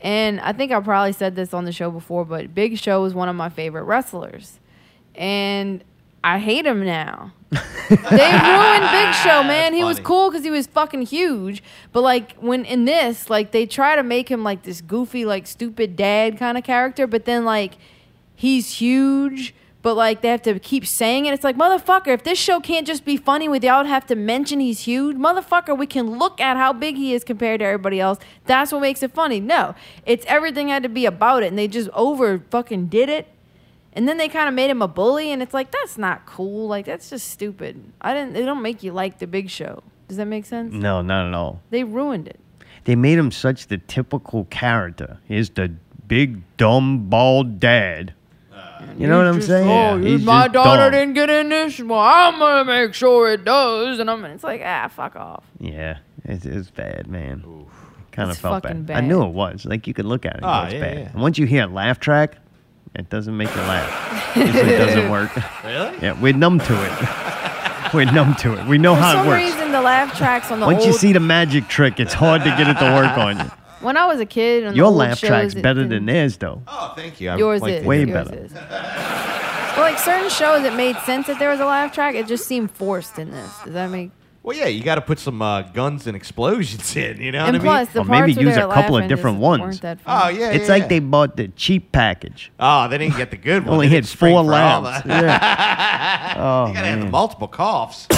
[SPEAKER 3] And I think I probably said this on the show before, but Big Show is one of my favorite wrestlers. And I hate him now. they ruined Big Show, man. He was cool because he was fucking huge. But like when in this, like they try to make him like this goofy, like stupid dad kind of character, but then like he's huge, but like they have to keep saying it. It's like motherfucker, if this show can't just be funny without have to mention he's huge, motherfucker, we can look at how big he is compared to everybody else. That's what makes it funny. No, it's everything had to be about it, and they just over fucking did it. And then they kind of made him a bully, and it's like that's not cool. Like that's just stupid. I didn't. They don't make you like the Big Show. Does that make sense?
[SPEAKER 2] No, not at all.
[SPEAKER 3] They ruined it.
[SPEAKER 2] They made him such the typical character. He's the big, dumb, bald dad. You know what I'm
[SPEAKER 3] Just,
[SPEAKER 2] saying?
[SPEAKER 3] Oh, you-
[SPEAKER 2] He's
[SPEAKER 3] my
[SPEAKER 2] just
[SPEAKER 3] daughter
[SPEAKER 2] dumb.
[SPEAKER 3] didn't get in this. Well, I'm gonna make sure it does. And I'm. It's like ah, fuck off.
[SPEAKER 2] Yeah, it's, it's bad, man. Kind of
[SPEAKER 3] It's
[SPEAKER 2] felt
[SPEAKER 3] fucking
[SPEAKER 2] bad. I knew it was. Like you could look at it. And
[SPEAKER 1] Oh,
[SPEAKER 2] it's
[SPEAKER 1] yeah,
[SPEAKER 2] bad.
[SPEAKER 1] yeah.
[SPEAKER 2] And once you hear a laugh track, it doesn't make you laugh. It doesn't work.
[SPEAKER 1] Really?
[SPEAKER 2] Yeah, we're numb to it. we're numb to it. We know
[SPEAKER 3] For
[SPEAKER 2] how
[SPEAKER 3] some
[SPEAKER 2] it works.
[SPEAKER 3] For some reason, the laugh tracks on the
[SPEAKER 2] Once
[SPEAKER 3] old.
[SPEAKER 2] you see the magic trick, it's hard to get it to work on you.
[SPEAKER 3] When I was a kid, on
[SPEAKER 2] Your
[SPEAKER 3] old
[SPEAKER 2] laugh
[SPEAKER 3] shows,
[SPEAKER 2] track's
[SPEAKER 3] it
[SPEAKER 2] better than theirs, though.
[SPEAKER 1] Oh, thank you. I
[SPEAKER 3] Yours
[SPEAKER 1] like
[SPEAKER 3] is
[SPEAKER 2] Way
[SPEAKER 3] yours
[SPEAKER 2] better.
[SPEAKER 3] is. But like certain shows, it made sense that there was a laugh track. It just seemed forced in this. Does that make?
[SPEAKER 1] Well, yeah, you got to put some uh, guns and explosions in. You know
[SPEAKER 3] And
[SPEAKER 1] what I mean?
[SPEAKER 3] the
[SPEAKER 2] Or maybe
[SPEAKER 3] parts where
[SPEAKER 2] use a couple of different ones.
[SPEAKER 1] Oh
[SPEAKER 3] funny.
[SPEAKER 1] yeah,
[SPEAKER 2] It's
[SPEAKER 1] yeah,
[SPEAKER 2] like
[SPEAKER 1] yeah.
[SPEAKER 2] they bought the cheap package.
[SPEAKER 1] Oh, they didn't get the good one.
[SPEAKER 2] Only
[SPEAKER 1] They
[SPEAKER 2] hit four laughs. Yeah. Oh,
[SPEAKER 1] you gotta have the
[SPEAKER 2] man.
[SPEAKER 1] multiple coughs.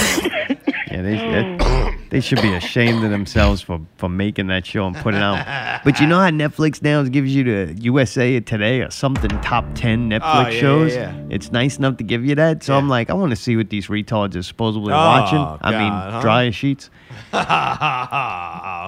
[SPEAKER 2] Yeah, they, they, mm. they should be ashamed of themselves for, for making that show and putting it out. But you know how Netflix now gives you the USA Today or something top 10 Netflix
[SPEAKER 1] Oh, yeah, yeah,
[SPEAKER 2] shows?
[SPEAKER 1] yeah.
[SPEAKER 2] It's nice enough to give you that. So I'm like, I want to see what these retards are supposedly
[SPEAKER 1] Oh,
[SPEAKER 2] watching. I mean,
[SPEAKER 1] God, huh?
[SPEAKER 2] dryer sheets.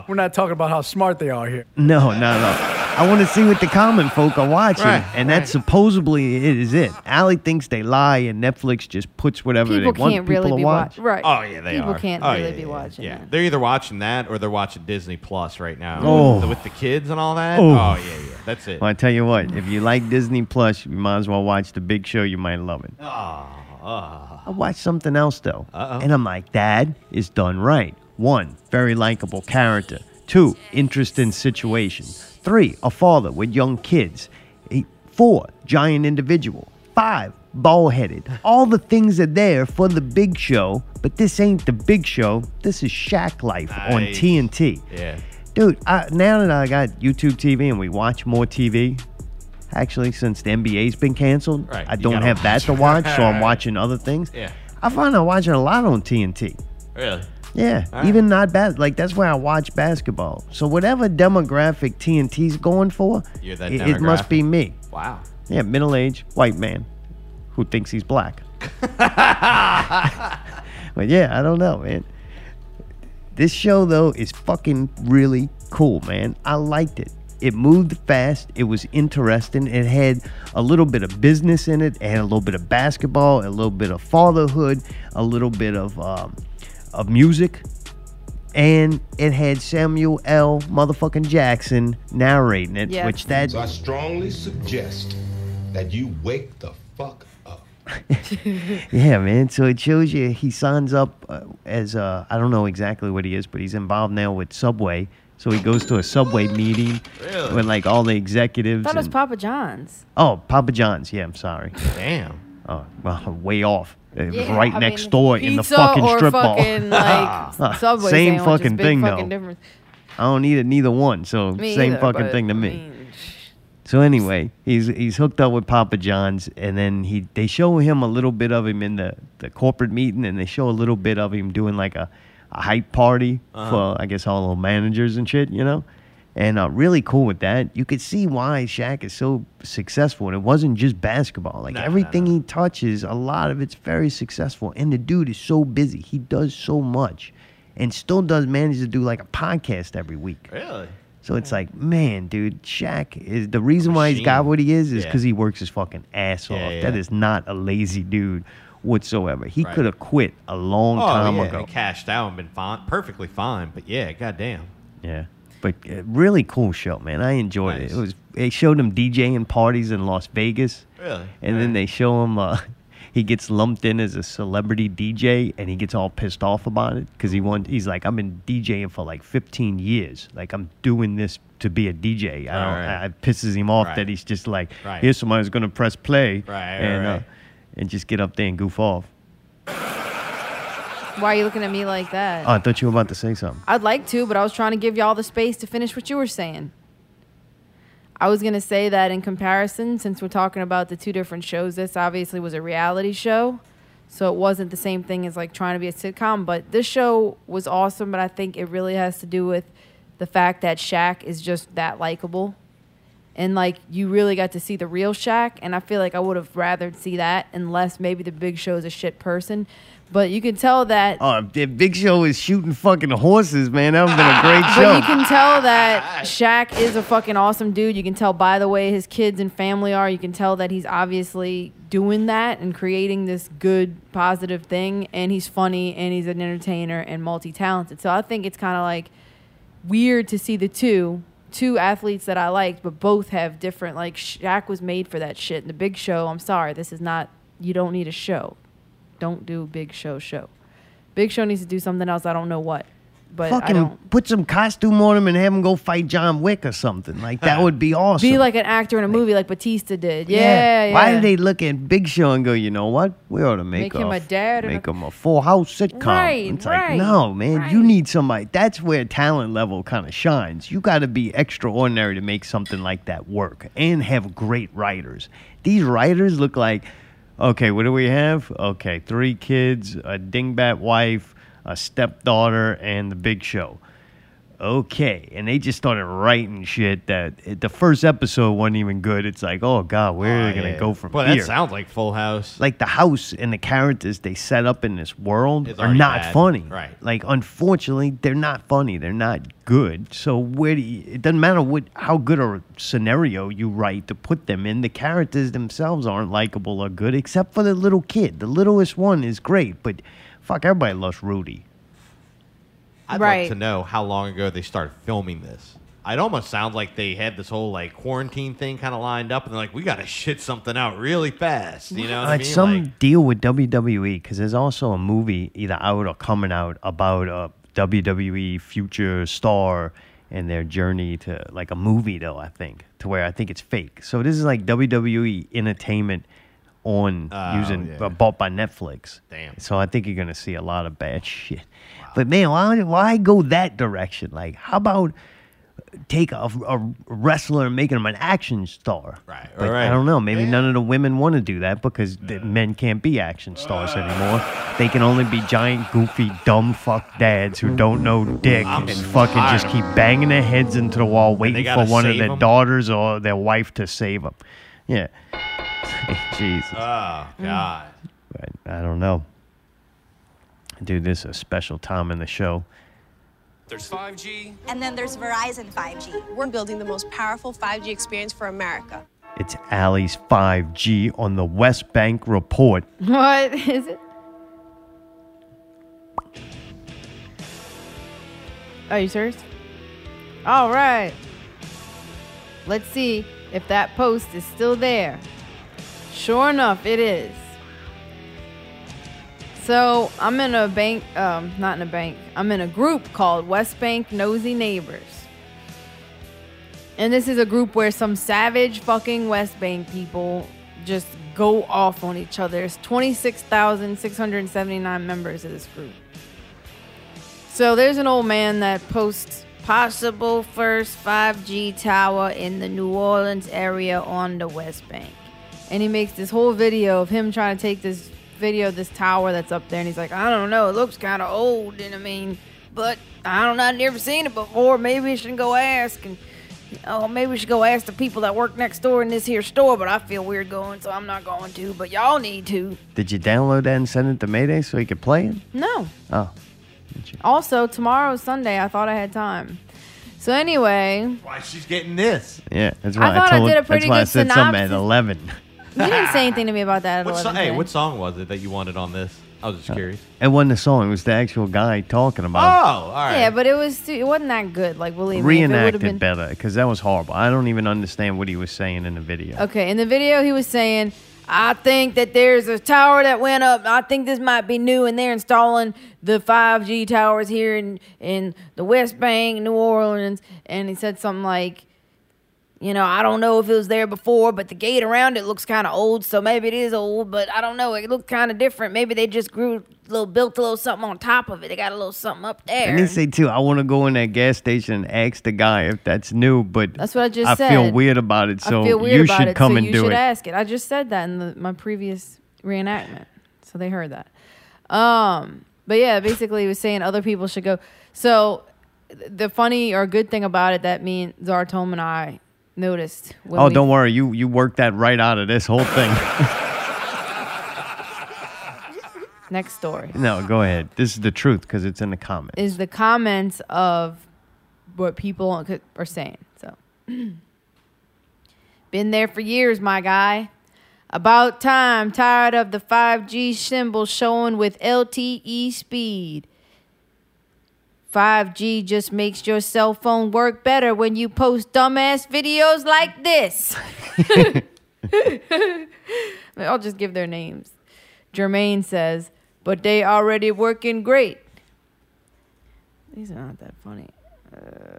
[SPEAKER 19] We're not talking about how smart they are here.
[SPEAKER 2] No, no, no. I want to see what the common folk are watching,
[SPEAKER 19] Right,
[SPEAKER 2] and that supposedly is it. Allie thinks they lie, and Netflix just puts whatever
[SPEAKER 3] People
[SPEAKER 2] they want
[SPEAKER 3] can't
[SPEAKER 2] people
[SPEAKER 3] really
[SPEAKER 2] to
[SPEAKER 3] be
[SPEAKER 2] watch.
[SPEAKER 3] watching. Right.
[SPEAKER 1] Oh yeah, they
[SPEAKER 3] People
[SPEAKER 1] are.
[SPEAKER 3] can't
[SPEAKER 1] Oh,
[SPEAKER 3] really
[SPEAKER 1] yeah,
[SPEAKER 3] be
[SPEAKER 1] yeah,
[SPEAKER 3] watching
[SPEAKER 1] Yeah,
[SPEAKER 3] that.
[SPEAKER 1] they're either watching that or they're watching Disney Plus right now.
[SPEAKER 2] Oh.
[SPEAKER 1] with, with the kids and all that.
[SPEAKER 2] Oh.
[SPEAKER 1] Oh, yeah, yeah, that's it.
[SPEAKER 2] Well, I tell you what, if you like Disney Plus, you might as well watch the Big Show. You might love it.
[SPEAKER 1] Oh, oh.
[SPEAKER 2] I watched something else though,
[SPEAKER 1] Uh-oh.
[SPEAKER 2] and I'm like, Dad is done right. One, very likable character. Two, interesting situation. Three, a father with young kids. Eight, four, giant individual. Five, bald headed. All the things are there for the Big Show, but this ain't the Big Show. This is Shaq Life on
[SPEAKER 1] Nice.
[SPEAKER 2] TNT.
[SPEAKER 1] Yeah.
[SPEAKER 2] Dude, I, now that I got YouTube TV and we watch more TV, actually, since the NBA's been canceled,
[SPEAKER 1] Right,
[SPEAKER 2] I don't have that to watch, so I'm watching other things.
[SPEAKER 1] Yeah.
[SPEAKER 2] I find I'm watching a lot on TNT.
[SPEAKER 1] Really?
[SPEAKER 2] Yeah,
[SPEAKER 1] right.
[SPEAKER 2] even not bad. Like that's why I watch basketball. So whatever demographic TNT's going for, it, it must be me.
[SPEAKER 1] Wow.
[SPEAKER 2] Yeah, middle aged white man who thinks he's black. but yeah, I don't know, man. This show though is fucking really cool, man. I liked it. It moved fast. It was interesting. It had a little bit of business in it. It had a little bit of basketball, a little bit of fatherhood, a little bit of um, of music, and it had Samuel L. motherfucking Jackson narrating it,
[SPEAKER 20] Yes.
[SPEAKER 2] which that
[SPEAKER 20] So I strongly suggest that you wake the fuck up.
[SPEAKER 2] yeah, man. So it shows you he signs up uh, as uh, I don't know exactly what he is, but he's involved now with Subway. So he goes to a Subway meeting
[SPEAKER 1] Really?
[SPEAKER 2] with like all the
[SPEAKER 3] I
[SPEAKER 2] executives.
[SPEAKER 3] thought it was Papa John's.
[SPEAKER 2] oh, Papa John's. Yeah, I'm sorry.
[SPEAKER 1] Damn.
[SPEAKER 2] Oh, well, way off.
[SPEAKER 3] Yeah,
[SPEAKER 2] right
[SPEAKER 3] I
[SPEAKER 2] next
[SPEAKER 3] mean,
[SPEAKER 2] door in the fucking
[SPEAKER 3] or
[SPEAKER 2] strip mall.
[SPEAKER 3] fucking, like, Subway
[SPEAKER 2] Same
[SPEAKER 3] sandwich
[SPEAKER 2] fucking
[SPEAKER 3] big
[SPEAKER 2] thing
[SPEAKER 3] fucking
[SPEAKER 2] though.
[SPEAKER 3] difference.
[SPEAKER 2] I don't need it neither one, so
[SPEAKER 3] Me
[SPEAKER 2] same
[SPEAKER 3] either,
[SPEAKER 2] fucking
[SPEAKER 3] but,
[SPEAKER 2] thing to
[SPEAKER 3] I
[SPEAKER 2] me.
[SPEAKER 3] mean,
[SPEAKER 2] So anyway, he's he's hooked up with Papa John's, and then he they show him a little bit of him in the, the corporate meeting, and they show a little bit of him doing like a, a hype party
[SPEAKER 1] Uh-huh.
[SPEAKER 2] for I guess all the managers and shit, you know, and uh, really cool with that. You could see why Shaq is so successful, and it wasn't just basketball. Like
[SPEAKER 1] No, no,
[SPEAKER 2] everything he touches, a lot of it's very successful, and the dude is so busy. He does so much, and still does manage to do like a podcast every week.
[SPEAKER 1] Really?
[SPEAKER 2] So it's like, man, dude, Shaq is the reason why he's got what he is is
[SPEAKER 1] Yeah.
[SPEAKER 2] because he works his fucking ass off.
[SPEAKER 1] Yeah, yeah.
[SPEAKER 2] is not a lazy dude whatsoever. He
[SPEAKER 1] Right.
[SPEAKER 2] could have quit a long
[SPEAKER 1] oh,
[SPEAKER 2] time
[SPEAKER 1] yeah,
[SPEAKER 2] ago.
[SPEAKER 1] cashed out and been fine, perfectly fine. But yeah, goddamn.
[SPEAKER 2] Yeah. But uh, really cool show, man. I enjoyed
[SPEAKER 1] Nice.
[SPEAKER 2] it. It was they showed him DJing parties in Las Vegas.
[SPEAKER 1] Really?
[SPEAKER 2] And then they show him uh, he gets lumped in as a celebrity DJ and he gets all pissed off about it because he want he's like I've been DJing for like 15 years. Like I'm doing this to be a DJ. I don't.
[SPEAKER 1] Right.
[SPEAKER 2] It pisses him off
[SPEAKER 1] Right.
[SPEAKER 2] that he's just like
[SPEAKER 1] Right.
[SPEAKER 2] here's somebody who's gonna press play
[SPEAKER 1] Right,
[SPEAKER 2] and
[SPEAKER 1] right.
[SPEAKER 2] Uh, and just get up there and goof off.
[SPEAKER 3] Why are you looking at me like that?
[SPEAKER 2] Oh, I thought you were about to say something.
[SPEAKER 3] I'd like to, but I was trying to give y'all the space to finish what you were saying. I was gonna say that in comparison, since we're talking about the two different shows, this obviously was a reality show, so it wasn't the same thing as like trying to be a sitcom. But this show was awesome, but I think it really has to do with the fact that Shaq is just that likable, and like you really got to see the real Shaq, and I feel like I would have rather see that, unless maybe the Big Show is a shit person. But you can tell that
[SPEAKER 2] Oh, if the Big Show is shooting fucking horses, man, that would have been a great show.
[SPEAKER 3] But you can tell that Shaq is a fucking awesome dude. You can tell by the way his kids and family are. You can tell that he's obviously doing that and creating this good, positive thing. And he's funny and he's an entertainer and multi talented. So I think it's kind of like weird to see the two two athletes that I liked, but both have different. Like Shaq was made for that shit. And the Big Show, I'm sorry, this is not. You don't need a show. Don't do Big Show show. Big Show needs to do something else. I don't know what, but I
[SPEAKER 2] fucking
[SPEAKER 3] don't.
[SPEAKER 2] put some costume on him and have him go fight John Wick or something. Like that would be awesome.
[SPEAKER 3] Be like an actor in a movie like Batista did. Yeah, yeah.
[SPEAKER 2] Why did they look at Big Show and go, you know what? We ought to make,
[SPEAKER 3] Make him a dad and
[SPEAKER 2] make
[SPEAKER 3] a-
[SPEAKER 2] him a full house sitcom.
[SPEAKER 3] Right,
[SPEAKER 2] it's
[SPEAKER 3] right,
[SPEAKER 2] like, no, man, you need somebody. That's where talent level kind of shines. You got to be extraordinary to make something like that work and have great writers. These writers look like, okay, what do we have? Okay, three kids, a dingbat wife, a stepdaughter, and the Big Show okay. And they just started writing shit that the first episode wasn't even good. It's like, oh God, where are they oh, gonna
[SPEAKER 1] yeah.
[SPEAKER 2] go from here?
[SPEAKER 1] Well,
[SPEAKER 2] here?
[SPEAKER 1] that sounds like Full House.
[SPEAKER 2] like the house and the characters they set up in this world
[SPEAKER 1] It's
[SPEAKER 2] are
[SPEAKER 1] already
[SPEAKER 2] not
[SPEAKER 1] bad.
[SPEAKER 2] funny.
[SPEAKER 1] Right.
[SPEAKER 2] Like unfortunately, they're not funny. They're not good. So where do you, it doesn't matter what how good a scenario you write to put them in. The characters themselves aren't likable or good, except for the little kid. The littlest one is great, but fuck, everybody loves Rudy.
[SPEAKER 1] I'd
[SPEAKER 3] Right.
[SPEAKER 1] like to know how long ago they started filming this. It almost sounds like they had this whole like quarantine thing kind of lined up, and they're like, "We got to shit something out really fast." You know what
[SPEAKER 2] Uh,
[SPEAKER 1] I mean?
[SPEAKER 2] some
[SPEAKER 1] Like,
[SPEAKER 2] deal with WWE because there's also a movie either out or coming out about a WWE future star and their journey to like a movie though I think to where I think it's fake. So this is like WWE entertainment on
[SPEAKER 1] Oh,
[SPEAKER 2] using
[SPEAKER 1] yeah.
[SPEAKER 2] uh, bought by Netflix.
[SPEAKER 1] Damn.
[SPEAKER 2] So I think you're gonna see a lot of bad shit. But man, why why go that direction? Like, how about take a, a wrestler and making him an action star?
[SPEAKER 1] Right,
[SPEAKER 2] But
[SPEAKER 1] right.
[SPEAKER 2] I don't know. Maybe none of the women want to do that because the men can't be action stars anymore. They can only be giant, goofy, dumb fuck dads who don't know dick
[SPEAKER 1] I'm
[SPEAKER 2] and fucking just keep banging their heads into the wall, waiting for one of
[SPEAKER 1] their
[SPEAKER 2] their
[SPEAKER 1] 'em?
[SPEAKER 2] daughters or their wife to save them. Yeah. Jesus.
[SPEAKER 1] oh God.
[SPEAKER 2] But I don't know. Dude, this is a special time in the show.
[SPEAKER 21] There's 5G. And then there's Verizon 5G. We're building the most powerful 5G experience for America.
[SPEAKER 2] It's Allie's 5G on the West Bank Report.
[SPEAKER 3] What is it? Are you serious? All right. Let's see if that post is still there. Sure enough, it is. So I'm in a bank, um, not in a bank. I'm in a group called West Bank Nosy Neighbors. And this is a group where some savage fucking West Bank people just go off on each other. There's 26,679 members of this group. So there's an old man that posts possible first 5G tower in the New Orleans area on the West Bank. And he makes this whole video of him trying to take this video of this tower that's up there and he's like, I don't know, it looks kind of old and I mean, but I don't know, I've never seen it before. Maybe we should go ask and oh, maybe we should go ask the people that work next door in this here store, but I feel weird going, so I'm not going to, but y'all need to.
[SPEAKER 2] Did you download that and send it to Mayday so you could play it?
[SPEAKER 3] No.
[SPEAKER 2] Oh.
[SPEAKER 3] Also, tomorrow's Sunday. I thought I had time. So anyway,
[SPEAKER 1] Why she's getting this?
[SPEAKER 2] Yeah, that's
[SPEAKER 3] I
[SPEAKER 2] why I,
[SPEAKER 3] thought I
[SPEAKER 2] told
[SPEAKER 3] did a pretty
[SPEAKER 2] That's
[SPEAKER 3] pretty
[SPEAKER 2] why I
[SPEAKER 3] good
[SPEAKER 2] said something at
[SPEAKER 3] synopsis.
[SPEAKER 2] 11.
[SPEAKER 3] you didn't say anything to me about that at
[SPEAKER 1] What
[SPEAKER 3] 11.
[SPEAKER 1] so- hey, what song was it that you wanted on this? I was just uh, curious.
[SPEAKER 2] It wasn't a song. It was the actual guy talking about it.
[SPEAKER 1] Oh,
[SPEAKER 2] about
[SPEAKER 1] all right.
[SPEAKER 3] Yeah, but it was it wasn't that good. Like believe
[SPEAKER 2] it.
[SPEAKER 3] me, if it would have
[SPEAKER 2] Reenacted
[SPEAKER 3] been
[SPEAKER 2] better because that was horrible. I don't even understand what he was saying in the video.
[SPEAKER 3] okay. In the video, he was saying, "I think that there's a tower that went up. I think this might be new, and they're installing the 5G towers here in in the West Bank, New Orleans." And he said something like, You know, I don't know if it was there before, but the gate around it looks kind of old, so maybe it is old, but I don't know. It looked kind of different. Maybe they just grew a little, built a little something on top of it. They got a little something up there.
[SPEAKER 2] Let me say too, I want to go in that gas station and ask the guy if that's new, but
[SPEAKER 3] That's what I just
[SPEAKER 2] I
[SPEAKER 3] said.
[SPEAKER 2] feel weird about it, so
[SPEAKER 3] I feel weird
[SPEAKER 2] you
[SPEAKER 3] about
[SPEAKER 2] should
[SPEAKER 3] it,
[SPEAKER 2] come
[SPEAKER 3] so
[SPEAKER 2] and
[SPEAKER 3] you
[SPEAKER 2] do
[SPEAKER 3] should
[SPEAKER 2] it.
[SPEAKER 3] ask it. I just said that in the, my previous reenactment, so they heard that. Um, but yeah, basically, he was saying other people should go. So the funny or good thing about it that me and Zartom and I noticed.
[SPEAKER 2] Oh, don't worry, you you worked that right out of this whole thing.
[SPEAKER 3] Next story.
[SPEAKER 2] no, go ahead. This is the truth because it's in the comments.
[SPEAKER 3] is the comments of what people are saying. So, been there for years, my guy. About time. Tired of the 5G symbol showing with LTE speed. 5G just makes your cell phone work better when you post dumbass videos like this. I'll just give their names. Jermaine says, but they already working great. These are not that funny. Uh,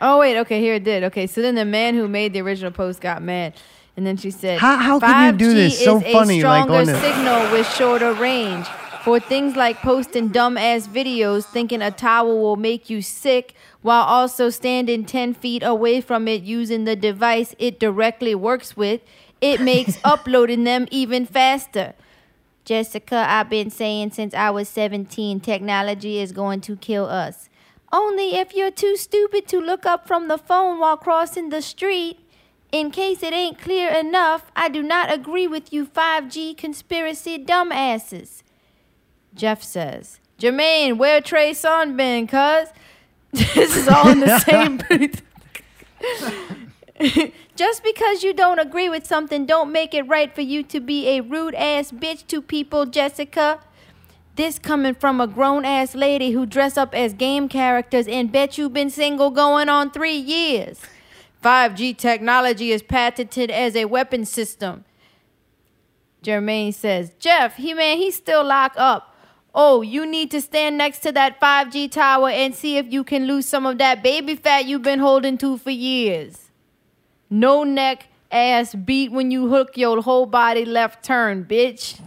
[SPEAKER 3] oh wait, okay, here it did. Okay, so then the man who made the original post got mad, and then she said,
[SPEAKER 2] How- how can you do
[SPEAKER 3] 5G
[SPEAKER 2] this so
[SPEAKER 3] is
[SPEAKER 2] funny,
[SPEAKER 3] A stronger
[SPEAKER 2] on the-
[SPEAKER 3] signal with shorter range for things like posting dumb ass videos, thinking a towel will make you sick, while also standing ten feet away from it using the device it directly works with. It makes uploading them even faster. Jessica, I've been saying since I was 17, technology is going to kill us. Only if you're too stupid to look up from the phone while crossing the street. In case it ain't clear enough, I do not agree with you 5G conspiracy dumbasses. Jeff says, Jermaine, where Trey Son been, cuz? this is all in the same. Just because you don't agree with something don't make it right for you to be a rude ass bitch to people, Jessica. This coming from a grown ass lady who dress up as game characters and bet you've been single going on three years. 5G technology is patented as a weapon system. Jermaine says, Jeff, he man, he's still locked up. Oh, you need to stand next to that 5G tower and see if you can lose some of that baby fat you've been holding to for years. No neck, ass beat when you hook your whole body left turn, bitch.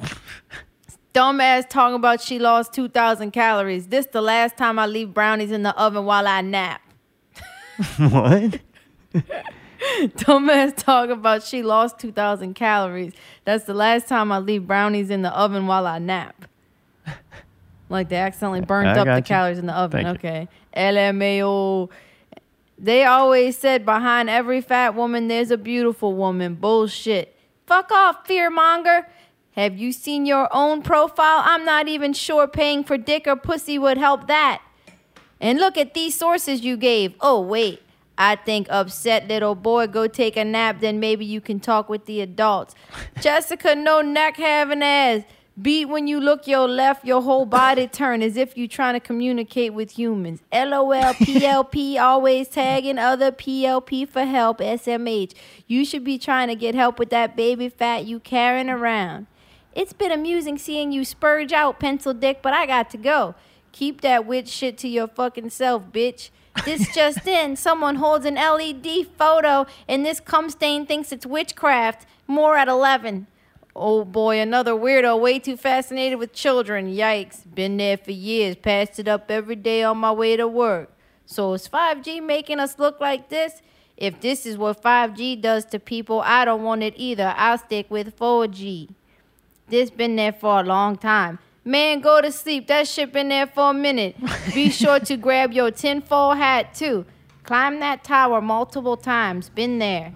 [SPEAKER 3] Dumbass talking about she lost 2,000 calories. This the last time I leave brownies in the oven while I nap.
[SPEAKER 2] what?
[SPEAKER 3] Dumbass talk about she lost 2,000 calories. That's the last time I leave brownies in the oven while I nap. Like they accidentally burned
[SPEAKER 2] I
[SPEAKER 3] up the
[SPEAKER 2] you.
[SPEAKER 3] calories in the oven.
[SPEAKER 2] Thank you.
[SPEAKER 3] okay. LMAO. They always said behind every fat woman there's a beautiful woman. Bullshit. Fuck off, fearmonger. Have you seen your own profile? I'm not even sure paying for dick or pussy would help that. And look at these sources you gave. Oh, wait. I think upset little boy go take a nap, then maybe you can talk with the adults. Jessica, no neck having ass. Beat when you look your left, your whole body turn as if you trying to communicate with humans. LOL, PLP, always tagging other PLP for help, SMH. You should be trying to get help with that baby fat you carrying around. It's been amusing seeing you spurge out, pencil dick, but I got to go. Keep that witch shit to your fucking self, bitch. This just in, someone holds an LED photo and this cum stain thinks it's witchcraft. More at 11. Oh boy, another weirdo, way too fascinated with children. Yikes. Been there for years, passed it up every day on my way to work. So is 5G making us look like this? If this is what 5G does to people, I don't want it either. I'll stick with 4G. This been there for a long time. Man, go to sleep. That shit been there for a minute. Be sure to grab your tinfoil hat too. Climb that tower multiple times. Been there.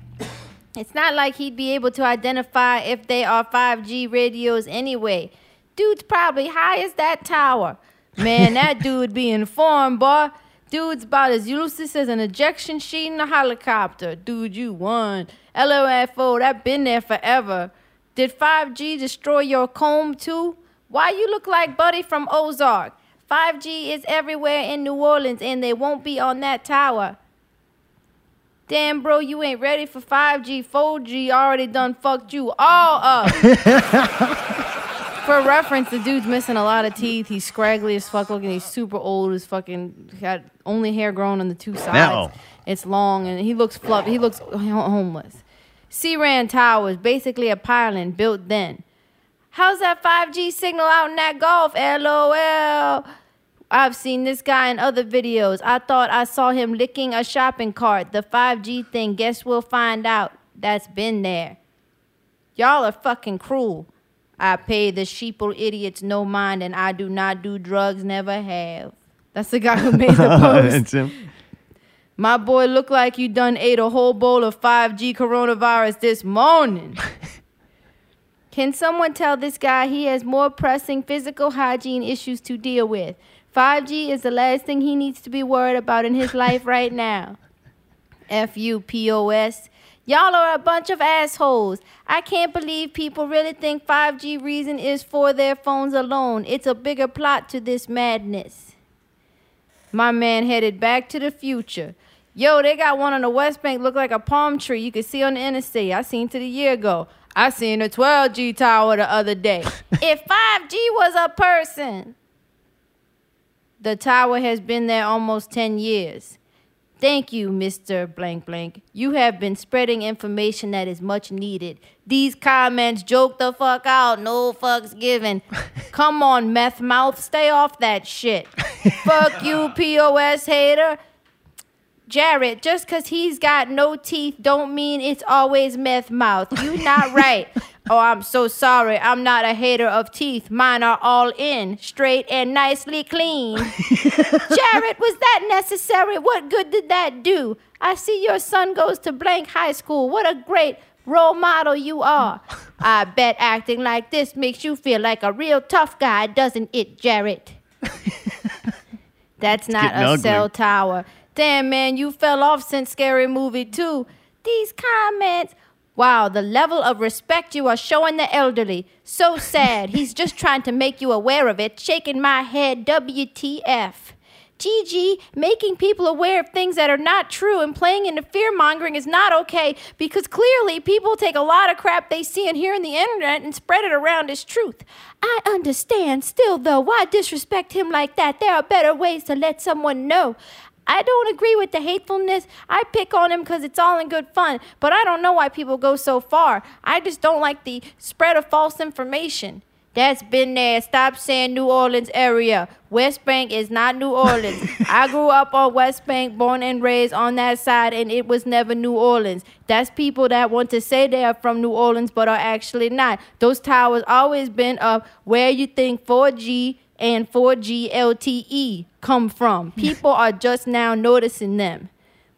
[SPEAKER 3] It's not like he'd be able to identify if they are 5G radios anyway. Dude's probably high as that tower. Man, that dude be informed, boy. Dude's about as useless as an ejection sheet in a helicopter. Dude, you won. LOFO, that been there forever. Did 5G destroy your comb too? Why you look like Buddy from Ozark? 5G is everywhere in New Orleans and they won't be on that tower. Damn, bro, you ain't ready for 5G. 4G already done fucked you all up. For reference, the dude's missing a lot of teeth. He's scraggly as fuck looking. He's super old. He's fucking got only hair growing on the two sides.
[SPEAKER 2] No.
[SPEAKER 3] It's long and he looks fluffy. He looks ho- homeless. C-Ran Towers, basically a pylon built then. How's that 5G signal out in that Gulf? LOL. I've seen this guy in other videos. I thought I saw him licking a shopping cart. The 5G thing, guess we'll find out. That's been there. Y'all are fucking cruel. I pay the sheeple idiots no mind, and I do not do drugs, never have. That's the guy who made the post. My boy look like you done ate a whole bowl of 5G coronavirus this morning. Can someone tell this guy he has more pressing physical hygiene issues to deal with? 5G is the last thing he needs to be worried about in his life right now. F U P O S. Y'all are a bunch of assholes. I can't believe people really think 5G reason is for their phones alone. It's a bigger plot to this madness. My man headed back to the future. Yo, they got one on the West Bank look like a palm tree you can see on the interstate. I seen it a year ago. I seen a 12G tower the other day. if 5G was a person, the tower has been there almost 10 years. Thank you, Mr. Blank Blank. You have been spreading information that is much needed. These comments joke the fuck out, no fucks given. Come on, meth mouth, stay off that shit. fuck you, POS hater. Jared, just cause he's got no teeth don't mean it's always meth mouth. You not right. oh, I'm so sorry. I'm not a hater of teeth. Mine are all in, straight and nicely clean. Jared, was that necessary? What good did that do? I see your son goes to blank high school. What a great role model you are. I bet acting like this makes you feel like a real tough guy, doesn't it, Jared? That's not a
[SPEAKER 2] ugly.
[SPEAKER 3] cell tower. Damn, man, you fell off since Scary Movie 2. These comments. Wow, the level of respect you are showing the elderly. So sad. He's just trying to make you aware of it. Shaking my head, WTF. GG, making people aware of things that are not true and playing into fear mongering is not okay because clearly people take a lot of crap they see and hear on the internet and spread it around as truth. I understand. Still, though, why disrespect him like that? There are better ways to let someone know. I don't agree with the hatefulness. I pick on him because it's all in good fun, but I don't know why people go so far. I just don't like the spread of false information. That's been there. Stop saying New Orleans area. West Bank is not New Orleans. I grew up on West Bank, born and raised on that side, and it was never New Orleans. That's people that want to say they are from New Orleans but are actually not. Those towers always been up where you think 4G and 4G LTE E come from. People are just now noticing them.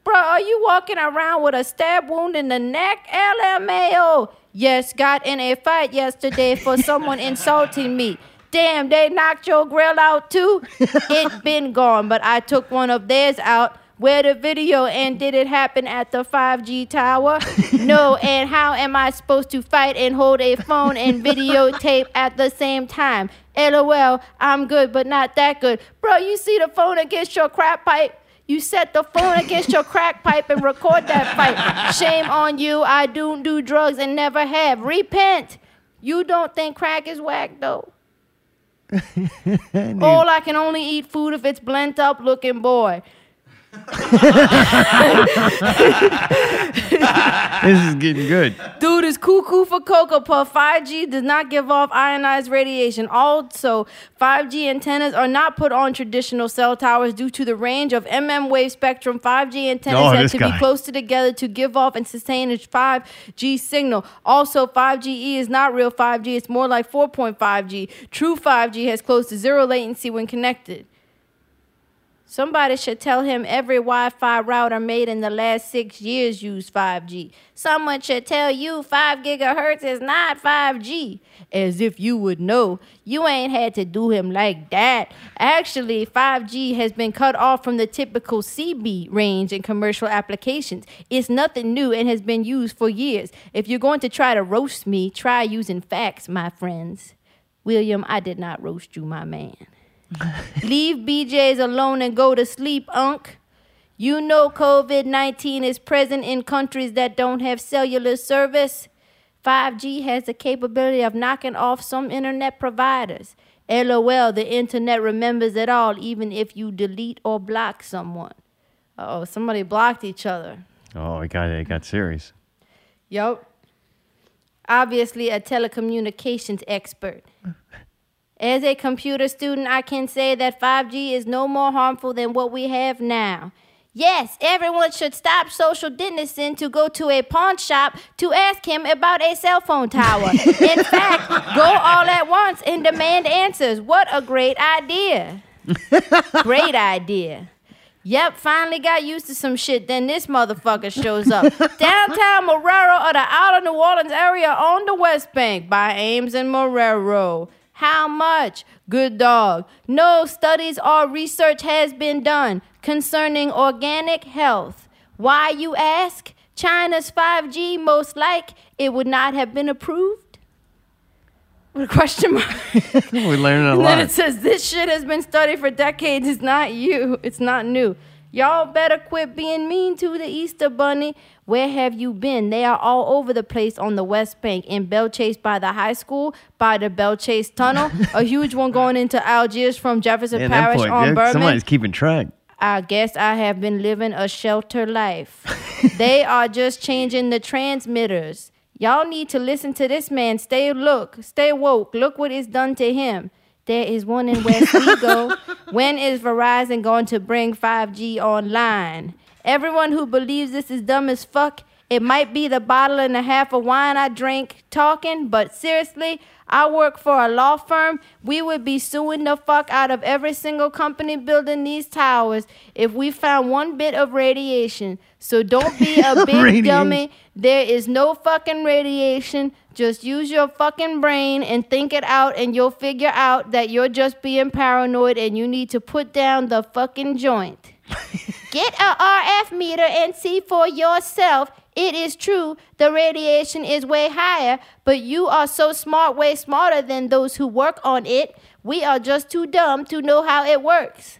[SPEAKER 3] Bro, are you walking around with a stab wound in the neck? LMAO. Yes, got in a fight yesterday for someone insulting me. Damn, they knocked your grill out too? it been gone, but I took one of theirs out. Where the video and did it happen at the 5G tower? no, and how am I supposed to fight and hold a phone and videotape at the same time? LOL, I'm good, but not that good. Bro, you see the phone against your crap pipe? You set the phone against your crack pipe and record that fight. Shame on you. I don't do drugs and never have. Repent. You don't think crack is whack though. All I can only eat food if it's blent up looking boy.
[SPEAKER 2] this is getting good.
[SPEAKER 3] Dude is cuckoo for Cocoa Puff. 5G does not give off ionized radiation. Also, 5G antennas are not put on traditional cell towers due to the range of MM wave spectrum. 5G antennas
[SPEAKER 2] Oh,
[SPEAKER 3] have to
[SPEAKER 2] guy.
[SPEAKER 3] be closer together to give off and sustain a 5G signal. Also, 5GE is not real 5G, it's more like 4.5G. True 5G has close to zero latency when connected. Somebody should tell him every Wi Fi router made in the last six years used 5G. Someone should tell you 5 gigahertz is not 5G. As if you would know. You ain't had to do him like that. Actually, 5G has been cut off from the typical CB range in commercial applications. It's nothing new and has been used for years. If you're going to try to roast me, try using facts, my friends. William, I did not roast you, my man. Leave BJs alone and go to sleep, Unc. You know COVID 19 is present in countries that don't have cellular service. 5G has the capability of knocking off some internet providers. LOL, the internet remembers it all, even if you delete or block someone. Oh, somebody blocked each other.
[SPEAKER 2] Oh, it got it got serious.
[SPEAKER 3] Yup. Obviously, a telecommunications expert. As a computer student, I can say that 5G is no more harmful than what we have now. Yes, everyone should stop social distancing to go to a pawn shop to ask him about a cell phone tower. In fact, go all at once and demand answers. What a great idea! great idea. Yep, finally got used to some shit. Then this motherfucker shows up. Downtown Marrero or the outer New Orleans area on the West Bank by Ames and Marrero. How much? Good dog. No studies or research has been done concerning organic health. Why, you ask? China's 5G, most like it would not have been approved? With a question mark.
[SPEAKER 2] We're learning a
[SPEAKER 3] And then it says this shit has been studied for decades. It's not you. It's not new. Y'all better quit being mean to the Easter Bunny. Where have you been? They are all over the place on the West Bank, in Belle Chasse by the high school, by the Belle Chasse Tunnel, a huge one going into Algiers from Jefferson Parish
[SPEAKER 2] point,
[SPEAKER 3] on
[SPEAKER 2] yeah, somebody's keeping track.
[SPEAKER 3] I guess I have been living a shelter life. they are just changing the transmitters. Y'all need to listen to this man. Stay look, stay woke. Look what is done to him. There is one in West Vigo. when is Verizon going to bring 5G online? Everyone who believes this is dumb as fuck, it might be the bottle and a half of wine I drink talking, but seriously, I work for a law firm. We would be suing the fuck out of every single company building these towers if we found one bit of radiation. So don't be a big dummy. There is no fucking radiation. Just use your fucking brain and think it out, and you'll figure out that you're just being paranoid and you need to put down the fucking joint. Get a RF meter and see for yourself. It is true the radiation is way higher, but you are so smart, way smarter than those who work on it. We are just too dumb to know how it works.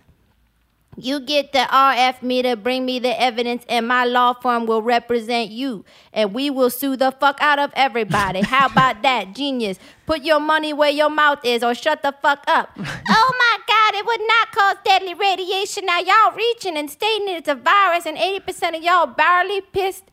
[SPEAKER 3] You get the RF meter, bring me the evidence, and my law firm will represent you. And we will sue the fuck out of everybody. How about that? Genius. Put your money where your mouth is or shut the fuck up. oh my God, it would not cause deadly radiation. Now y'all reaching and stating it's a virus, and 80% of y'all barely pissed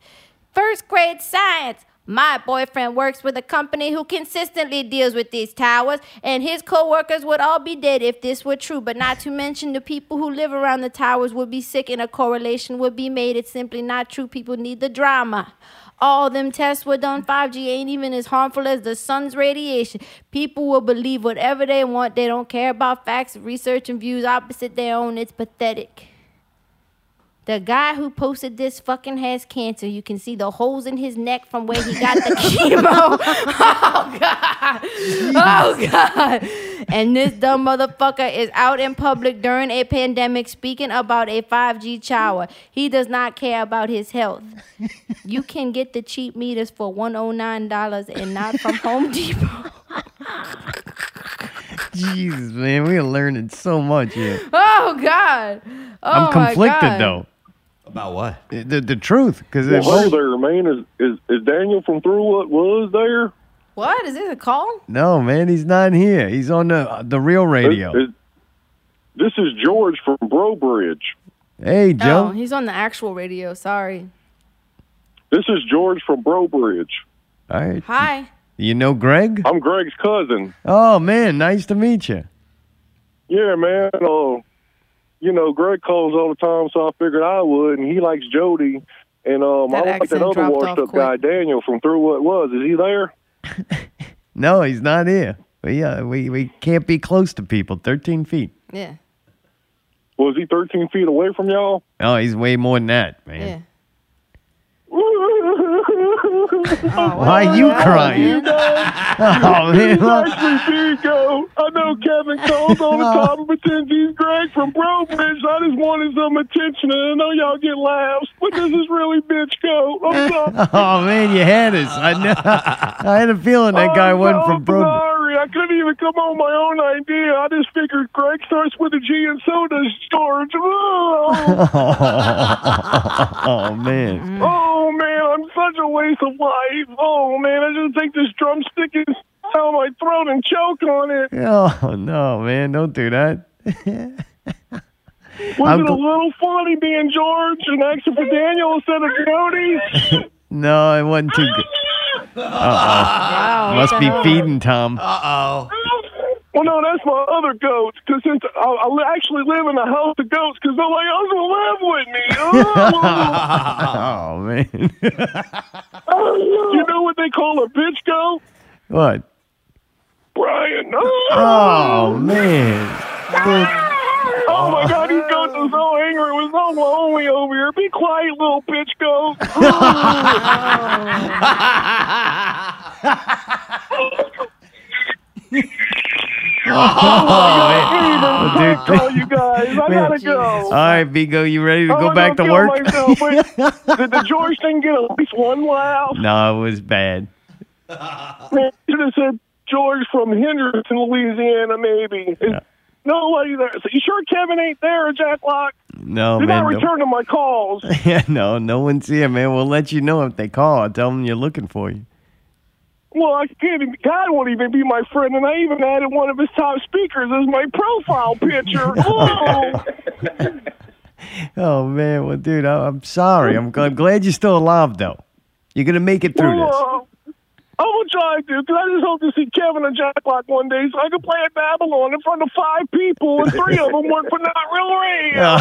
[SPEAKER 3] first grade science. My boyfriend works with a company who consistently deals with these towers, and his coworkers would all be dead if this were true. But not to mention the people who live around the towers would be sick, and a correlation would be made. It's simply not true. People need the drama. All them tests were done. 5G ain't even as harmful as the sun's radiation. People will believe whatever they want. They don't care about facts, research, and views opposite their own. It's pathetic. The guy who posted this fucking has cancer. You can see the holes in his neck from where he got the chemo. Oh god. Oh god. And this dumb motherfucker is out in public during a pandemic speaking about a 5G tower. He does not care about his health. You can get the cheap meters for $109 and not from Home Depot.
[SPEAKER 2] Jesus, man, we are learning so much here.
[SPEAKER 3] Oh god. Oh
[SPEAKER 2] I'm conflicted
[SPEAKER 3] God.
[SPEAKER 2] though.
[SPEAKER 1] About what?
[SPEAKER 2] The the truth, because
[SPEAKER 10] Well, hold there, man. Is, is is Daniel from Through What Was there?
[SPEAKER 3] What? Is this a call?
[SPEAKER 2] no, man, he's not here. He's on the the real radio.
[SPEAKER 10] Is- is- this is George from Brobridge.
[SPEAKER 2] hey, Joe.
[SPEAKER 3] Oh,
[SPEAKER 2] Joe.
[SPEAKER 3] he's on the actual radio. Sorry.
[SPEAKER 10] This is George from Brobridge.
[SPEAKER 2] All right.
[SPEAKER 3] Hi.
[SPEAKER 2] You know Greg?
[SPEAKER 10] I'm Greg's cousin.
[SPEAKER 2] Oh man, nice to meet you.
[SPEAKER 10] Yeah, man. Uh, you know, Greg calls all the time, so I figured I would. And he likes Jody. And um,
[SPEAKER 3] That
[SPEAKER 10] I like that other washed
[SPEAKER 3] off
[SPEAKER 10] up guy, Daniel, from Through What Was. Is he there?
[SPEAKER 2] No, he's not here. But yeah, we, we can't be close to people. Thirteen feet.
[SPEAKER 3] Yeah.
[SPEAKER 10] Was he 13 feet away from y'all?
[SPEAKER 2] Oh, he's way more than that, man. Why are you crying? Oh, man.
[SPEAKER 10] He's actually. I know Kevin calls all the oh. and pretends he's Greg from Brobridge. I just wanted some attention, and I know y'all get laughs, but this is really bitch. I'm sorry.
[SPEAKER 2] Oh man, you had us. I know. I had a feeling that guy
[SPEAKER 10] I'm so
[SPEAKER 2] from Bro.
[SPEAKER 10] sorry. I couldn't even come on my own idea. I just figured Greg starts with a G and so does George. Oh,
[SPEAKER 2] oh man.
[SPEAKER 10] oh man, I'm such
[SPEAKER 5] a waste of life. Oh man, I just take this drumstick and down my throat and choke on it.
[SPEAKER 2] Oh no, man! Don't do that.
[SPEAKER 5] Was
[SPEAKER 2] I'm
[SPEAKER 5] it a
[SPEAKER 2] gl-
[SPEAKER 5] little funny being George and asking for Daniel instead of Jody?
[SPEAKER 2] no, it wasn't too good. Uh oh. Must be feeding Tom.
[SPEAKER 1] Uh oh.
[SPEAKER 5] Well, no, that's my other goats. Because since I, I actually live in a house of goats, because nobody else will live with me.
[SPEAKER 2] Oh, oh man.
[SPEAKER 5] Oh. you know what they call a bitch goat?
[SPEAKER 2] what?
[SPEAKER 5] Brian.
[SPEAKER 2] Oh man.
[SPEAKER 5] Oh my God, these goats are so angry. It was so lonely over here. Be quiet, little bitch goat.
[SPEAKER 2] Oh,
[SPEAKER 5] I
[SPEAKER 2] dude.
[SPEAKER 5] call you guys. I
[SPEAKER 2] Man.
[SPEAKER 5] gotta go.
[SPEAKER 2] All right, Vigo, you ready to go back to work?
[SPEAKER 5] myself, Did the George thing get at least one laugh?
[SPEAKER 2] no, it was bad.
[SPEAKER 5] Man, you should have said George from Henderson, Louisiana, maybe. Nobody there. So you sure Kevin ain't there, Jack Lock?
[SPEAKER 2] No,
[SPEAKER 5] You're
[SPEAKER 2] man.
[SPEAKER 5] not
[SPEAKER 2] no-
[SPEAKER 5] returning my calls.
[SPEAKER 2] Yeah, no, no one's here, man. We'll let you know if they call. I'll tell them you're looking for you.
[SPEAKER 5] Well, I can't even, God won't even be my friend, and I even added one of his top speakers as my profile picture. Oh,
[SPEAKER 2] Oh man, well, dude, I, I'm sorry. I'm, I'm glad you're still alive, though. You're gonna make it through this.
[SPEAKER 5] well, I'm gonna try to, because I just hope to see Kevin and Jack Lock one day so I can play at Babylon in front of five people, and three of them work for Not Real Radio.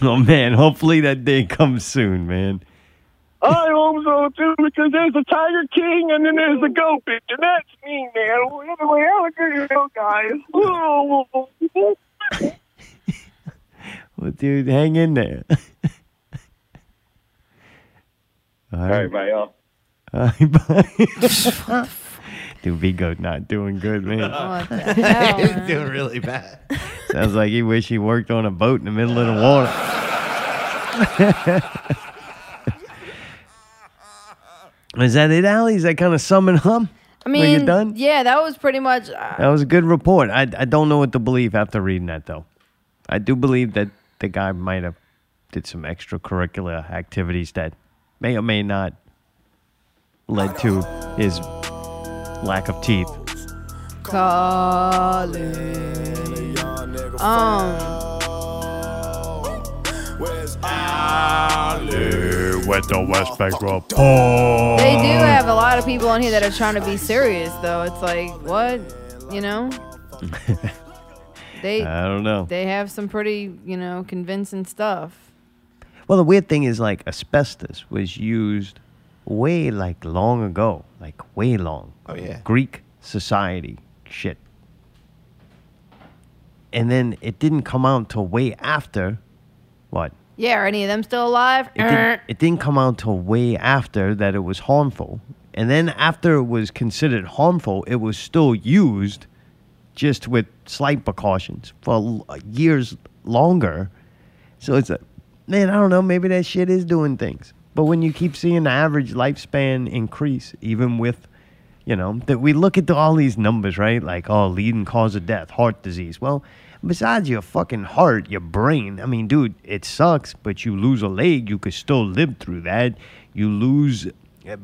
[SPEAKER 2] Oh man, hopefully that day comes soon, man.
[SPEAKER 5] I hope so too, because there's the Tiger King and then there's the Goat Bitch, and that's me, man. Anyway, have a good show, guys.
[SPEAKER 2] Well, dude, hang in there. All right,
[SPEAKER 22] bye, y'all.
[SPEAKER 2] All right, bye. Dude, Vigo not doing good, man.
[SPEAKER 3] What the hell,
[SPEAKER 1] He's
[SPEAKER 3] man?
[SPEAKER 1] doing really bad.
[SPEAKER 2] Sounds like he wish he worked on a boat in the middle of the water. Is that it, Allie? Is that kind of summing up?
[SPEAKER 3] I
[SPEAKER 2] Were you
[SPEAKER 3] mean,
[SPEAKER 2] done?
[SPEAKER 3] yeah, that was pretty much. Uh,
[SPEAKER 2] That was a good report. I, I don't know what to believe after reading that, though. I do believe that the guy might have did some extracurricular activities that may or may not led to his lack of teeth.
[SPEAKER 3] Colin. Um,
[SPEAKER 2] Went to West Bank Road.
[SPEAKER 3] they do have a lot of people on here that are trying to be serious, though. It's like, what? You know? They.
[SPEAKER 2] I don't know.
[SPEAKER 3] They have some pretty, you know, convincing stuff.
[SPEAKER 2] Well, the weird thing is, like, asbestos was used way, like, long ago. Like, way long.
[SPEAKER 1] Oh, yeah.
[SPEAKER 2] Greek society shit. And then it didn't come out till way after. What?
[SPEAKER 3] Yeah, are any of them still alive?
[SPEAKER 2] It didn't, er. it didn't come out till way after that it was harmful. And then after it was considered harmful, it was still used just with slight precautions for uh, years longer. So it's a, man, I don't know, maybe that shit is doing things. But when you keep seeing the average lifespan increase, even with, you know, that we look at the, all these numbers, right? Like, oh, leading cause of death, heart disease. Well, besides your fucking heart, your brain, I mean, dude, it sucks, but you lose a leg, you could still live through that. You lose,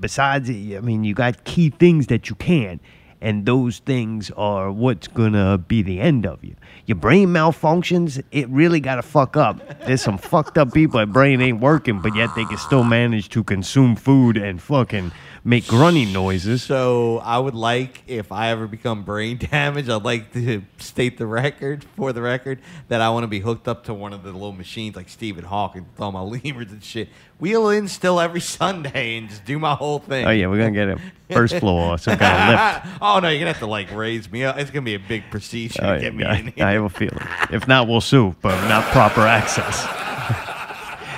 [SPEAKER 2] besides, I mean, you got key things that you can. And those things are what's gonna be the end of you. Your brain malfunctions, it really gotta fuck up. There's some fucked up people that brain ain't working, but yet they can still manage to consume food and fucking make grunting noises.
[SPEAKER 1] So I would like, if I ever become brain damaged, I'd like to state the record, for the record, that I want to be hooked up to one of the little machines like Stephen Hawking, with all my lemurs and shit. Wheel in still every Sunday and just do my whole thing.
[SPEAKER 2] Oh yeah, we're gonna get a first floor or some kind of lift.
[SPEAKER 1] oh no, you're gonna have to like raise me up. It's gonna be a big procedure
[SPEAKER 2] Oh,
[SPEAKER 1] to get me
[SPEAKER 2] yeah,
[SPEAKER 1] in here.
[SPEAKER 2] I have a feeling. If not, we'll sue, but not proper access.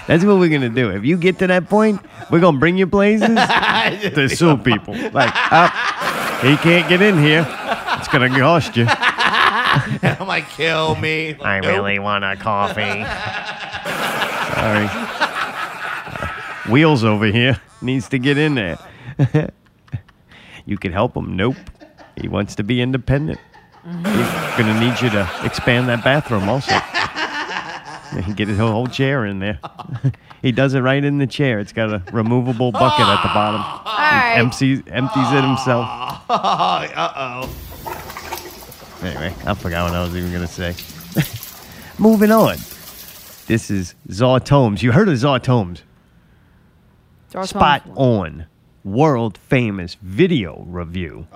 [SPEAKER 2] That's what we're gonna do. If you get to that point, we're gonna bring you places to sue people. Like, ah, he can't get in here. It's gonna cost you.
[SPEAKER 1] I'm like, kill me.
[SPEAKER 2] I
[SPEAKER 1] Nope.
[SPEAKER 2] really want a coffee. Sorry. Wheels over here needs to get in there. you could help him. Nope. He wants to be independent. He's gonna need you to expand that bathroom also. Get his whole chair in there. he does it right in the chair. It's got a removable bucket at the bottom.
[SPEAKER 3] right.
[SPEAKER 2] Empties empties it himself.
[SPEAKER 1] uh oh.
[SPEAKER 2] Anyway, I forgot what I was even gonna say. Moving on. This is Zartomes. You heard of Zartomes?
[SPEAKER 3] Zartomes
[SPEAKER 2] Spot on. World famous video review.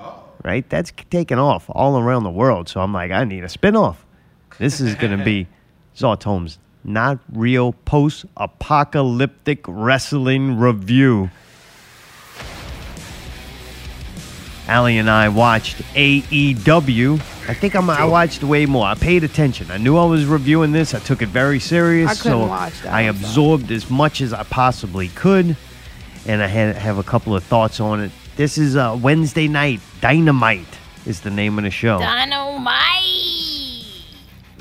[SPEAKER 2] Right? That's taken off all around the world. So I'm like, I need a spinoff. This is gonna be Zartomes not real post apocalyptic wrestling review. Allie and I watched AEW. I think I'm, I watched way more. I paid attention. I knew I was reviewing this. I took it very serious.
[SPEAKER 3] I couldn't
[SPEAKER 2] so
[SPEAKER 3] watch that,
[SPEAKER 2] I
[SPEAKER 3] I'm
[SPEAKER 2] absorbed as much as I possibly could, and I had have a couple of thoughts on it. This is uh, Wednesday night. Dynamite is the name of the show.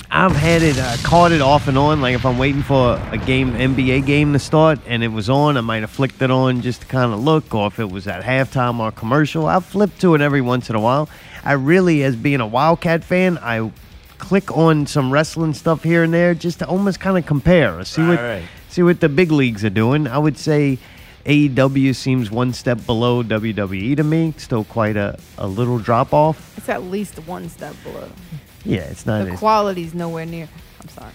[SPEAKER 2] I've had it uh, caught it off and on. Like if I'm waiting for a game, NBA game to start, and it was on, I might have flicked it on just to kind of look, or if it was at halftime or commercial, I flip to it every once in a while. I really, as being a WildKat fan, I click on some wrestling stuff here and there just to almost kind of compare see what
[SPEAKER 1] Right.
[SPEAKER 2] see what the big leagues are doing. I would say AEW seems one step below WWE to me. Still quite a, a little drop off.
[SPEAKER 3] It's at least one step below.
[SPEAKER 2] Yeah, it's not
[SPEAKER 3] The
[SPEAKER 2] as
[SPEAKER 3] quality's nowhere near. I'm sorry.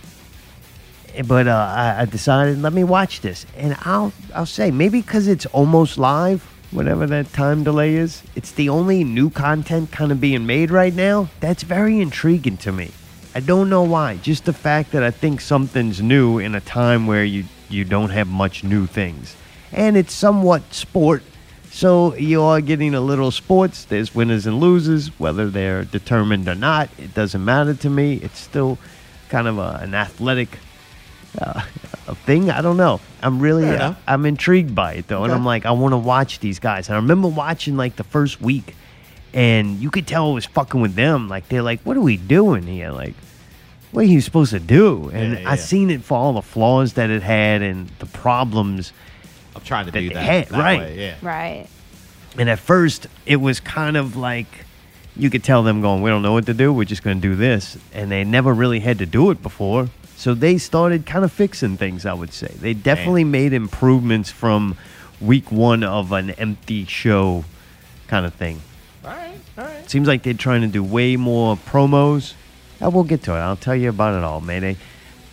[SPEAKER 2] but uh, I, I decided let me watch this, and I'll I'll say maybe because it's almost live, whatever that time delay is. It's the only new content kind of being made right now. That's very intriguing to me. I don't know why. Just the fact that I think something's new in a time where you you don't have much new things, and it's somewhat sport. So you are getting a little sports. There's winners and losers, whether they're determined or not. It doesn't matter to me. It's still kind of a, an athletic uh, thing. I don't know. I'm really uh. I'm intrigued by it though, and I'm like I want to watch these guys. And I remember watching like the first week, and you could tell it was fucking with them. Like they're like, "What are we doing here?" Like, what are you supposed to do? And
[SPEAKER 1] Yeah,
[SPEAKER 2] I
[SPEAKER 1] yeah.
[SPEAKER 2] seen it for all the flaws that it had and the problems.
[SPEAKER 1] I'm trying to
[SPEAKER 2] that
[SPEAKER 1] do that.
[SPEAKER 2] had,
[SPEAKER 1] that
[SPEAKER 2] right?
[SPEAKER 1] way, yeah.
[SPEAKER 3] Right.
[SPEAKER 2] And at first, it was kind of like you could tell them going, "We don't know what to do. We're just going to do this," and they never really had to do it before. So they started kind of fixing things. I would say they definitely made improvements from week one of an empty show kind of thing.
[SPEAKER 1] All right, all right.
[SPEAKER 2] Seems like they're trying to do way more promos. Uh, we'll get to it. I'll tell you about it all, Mayday.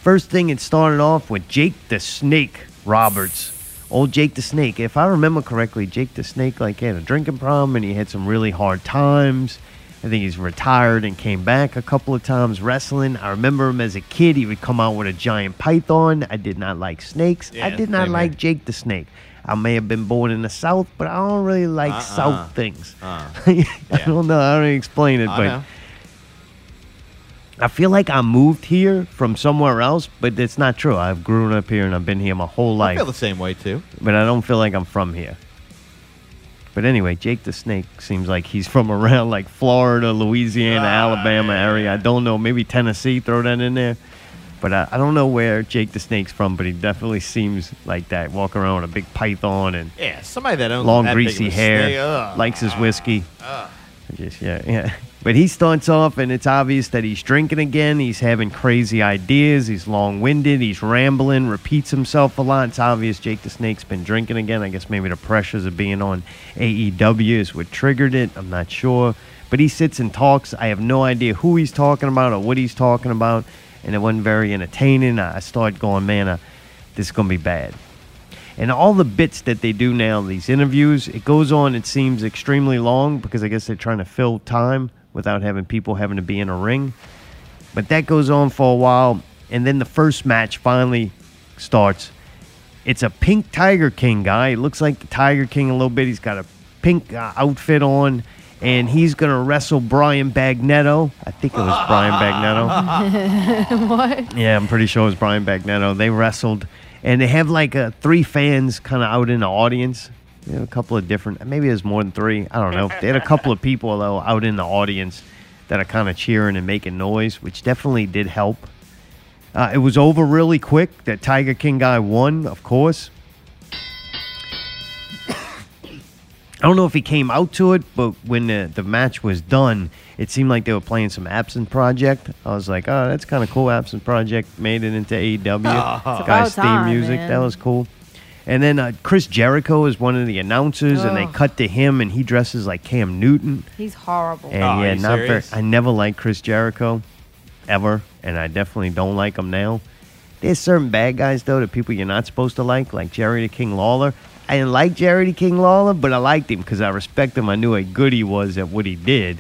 [SPEAKER 2] First thing, it started off with Jake the Snake Roberts. Old Jake the Snake. If I remember correctly, Jake the Snake like had a drinking problem and he had some really hard times. I think he's retired and came back a couple of times wrestling. I remember him as a kid. He would come out with a giant python. I did not like snakes. I did not like. Jake the Snake. I may have been born in the South, but I don't really like
[SPEAKER 1] Uh-uh.
[SPEAKER 2] South things.
[SPEAKER 1] Uh,
[SPEAKER 2] I don't know how to explain it,
[SPEAKER 1] I
[SPEAKER 2] but
[SPEAKER 1] know.
[SPEAKER 2] I feel like I moved here from somewhere else, but it's not true. I've grown up here and I've been here my whole life.
[SPEAKER 1] I feel the same way too.
[SPEAKER 2] but I don't feel like I'm from here. But anyway, Jake the Snake seems like he's from around like Florida, Louisiana,
[SPEAKER 1] Ah,
[SPEAKER 2] Alabama area. I don't know, maybe Tennessee, throw that in there. But I, I don't know where Jake the Snake's from, but he definitely seems like that. Walk around with a big python and
[SPEAKER 1] Yeah, somebody that owns
[SPEAKER 2] long
[SPEAKER 1] that
[SPEAKER 2] greasy hair, likes his whiskey. Just yeah, yeah. But he starts off, and it's obvious that he's drinking again. He's having crazy ideas. He's long-winded. He's rambling. Repeats himself a lot. It's obvious Jake the Snake's been drinking again. I guess maybe the pressures of being on AEW is what triggered it. I'm not sure. But he sits and talks. I have no idea who he's talking about or what he's talking about, and it wasn't very entertaining. I started going, man, this is gonna be bad. And all the bits that they do now, these interviews, it goes on, it seems extremely long because I guess they're trying to fill time without having people having to be in a ring. But that goes on for a while. And then the first match finally starts. It's a pink Tiger King guy. It looks like the Tiger King a little bit. He's got a pink uh, outfit on. And he's going to wrestle Brian Bagnetto. I think it was Brian Bagnetto.
[SPEAKER 3] what?
[SPEAKER 2] Yeah, I'm pretty sure it was Brian Bagnetto. They wrestled, and they have like uh, three fans kind of out in the audience. You know, a couple of different, maybe there's more than three. I don't know. They had a couple of people though out in the audience that are kind of cheering and making noise, which definitely did help. Uh, it was over really quick. That Tiger King guy won, of course. I don't know if he came out to it, but when the, the match was done, it seemed like they were playing some Absent Project. I was like, oh, that's kind of cool. Absent Project made it into AEW.
[SPEAKER 1] Oh. It's
[SPEAKER 2] Guy's
[SPEAKER 3] about
[SPEAKER 2] theme music.
[SPEAKER 3] man.
[SPEAKER 2] That was cool. And then uh, Chris Jericho is one of the announcers, and they cut to him, and he dresses like Cam Newton.
[SPEAKER 3] He's horrible.
[SPEAKER 2] And
[SPEAKER 1] Oh,
[SPEAKER 2] yeah,
[SPEAKER 1] are you
[SPEAKER 2] not very.
[SPEAKER 1] serious?
[SPEAKER 2] I never liked Chris Jericho, ever, and I definitely don't like him now. There's certain bad guys though, that people you're not supposed to like, like Jerry the King Lawler. I didn't like Jerry King Lawler, but I liked him because I respect him. I knew how good he was at what he did.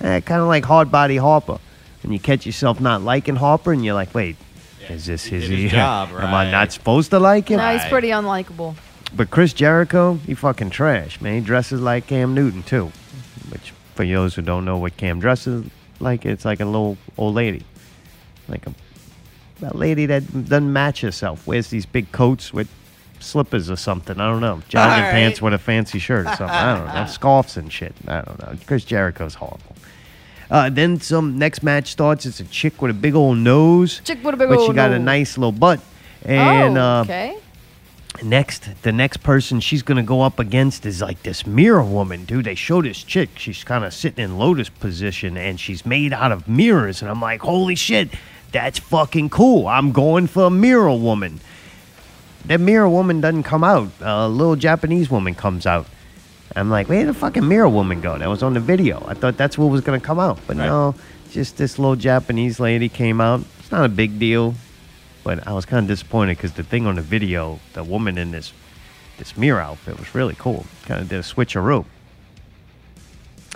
[SPEAKER 2] Eh, kind of like Hard Body Harper. And you catch yourself not liking Harper, and you're like, wait, is this his,
[SPEAKER 1] did his job,
[SPEAKER 2] Am I not supposed to like him?
[SPEAKER 3] No, he's pretty unlikable.
[SPEAKER 2] But Chris Jericho, he fucking trash, man. He dresses like Cam Newton too. Which, for those who don't know what Cam dresses like, it's like a little old lady, like a, a lady that doesn't match herself. Wears these big coats with slippers or something. I don't know. Jogging
[SPEAKER 1] All
[SPEAKER 2] pants with a fancy shirt or something. I don't know. Scarves and shit. I don't know. Chris Jericho's horrible. Uh, then some next match starts. It's a chick with a big old nose.
[SPEAKER 3] Chick with a big
[SPEAKER 2] but she got a nice little butt. And
[SPEAKER 3] oh,
[SPEAKER 2] uh,
[SPEAKER 3] okay.
[SPEAKER 2] next the next person she's gonna go up against is like this mirror woman dude they show this chick she's kind of sitting in lotus position and she's made out of mirrors and i'm like holy shit that's fucking cool i'm going for a mirror woman that mirror woman doesn't come out. A little japanese woman comes out. I'm like where did the fucking mirror woman go? That was on the video. I thought that's what was gonna come out. But no just this little japanese lady came out. It's not a big deal. But I was kind of disappointed because the thing on the video, the woman in this this mirror outfit was really cool. Kind of did a switcheroo.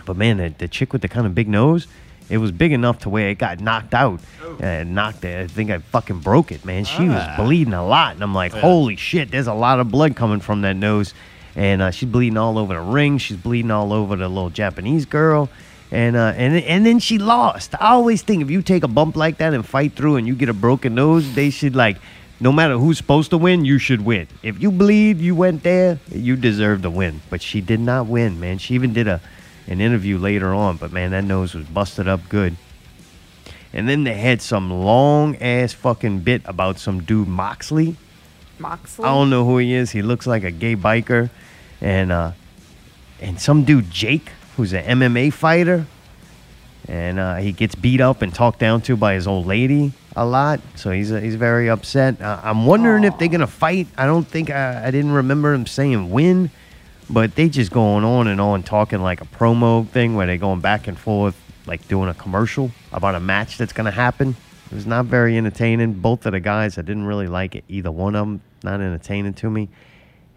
[SPEAKER 2] But man, the, the chick with the kind of big nose, it was big enough to where it got knocked out. And knocked it. I think I fucking broke it, man. She was
[SPEAKER 1] Ah.
[SPEAKER 2] bleeding a lot. And I'm like, holy shit, there's a lot of blood coming from that nose. And uh, she's bleeding all over the ring. She's bleeding all over the little Japanese girl. And uh, and and then she lost. I always think if you take a bump like that and fight through, and you get a broken nose, they should like, no matter who's supposed to win, you should win. If you bleed, you went there, you deserve to win. But she did not win, man. She even did a an interview later on, but man, that nose was busted up good. And then they had some long ass fucking bit about some dude Moxley.
[SPEAKER 3] Moxley.
[SPEAKER 2] I don't know who he is. He looks like a gay biker, and uh, and some dude Jake, who's an MMA fighter, and uh, he gets beat up and talked down to by his old lady a lot. So he's uh, he's very upset. Uh, I'm wondering if they're gonna fight. I don't think I, I didn't remember him saying when, but they just going on and on talking like a promo thing where they're going back and forth, like doing a commercial about a match that's gonna happen. It was not very entertaining. Both of the guys, I didn't really like it. Either one of them, not entertaining to me.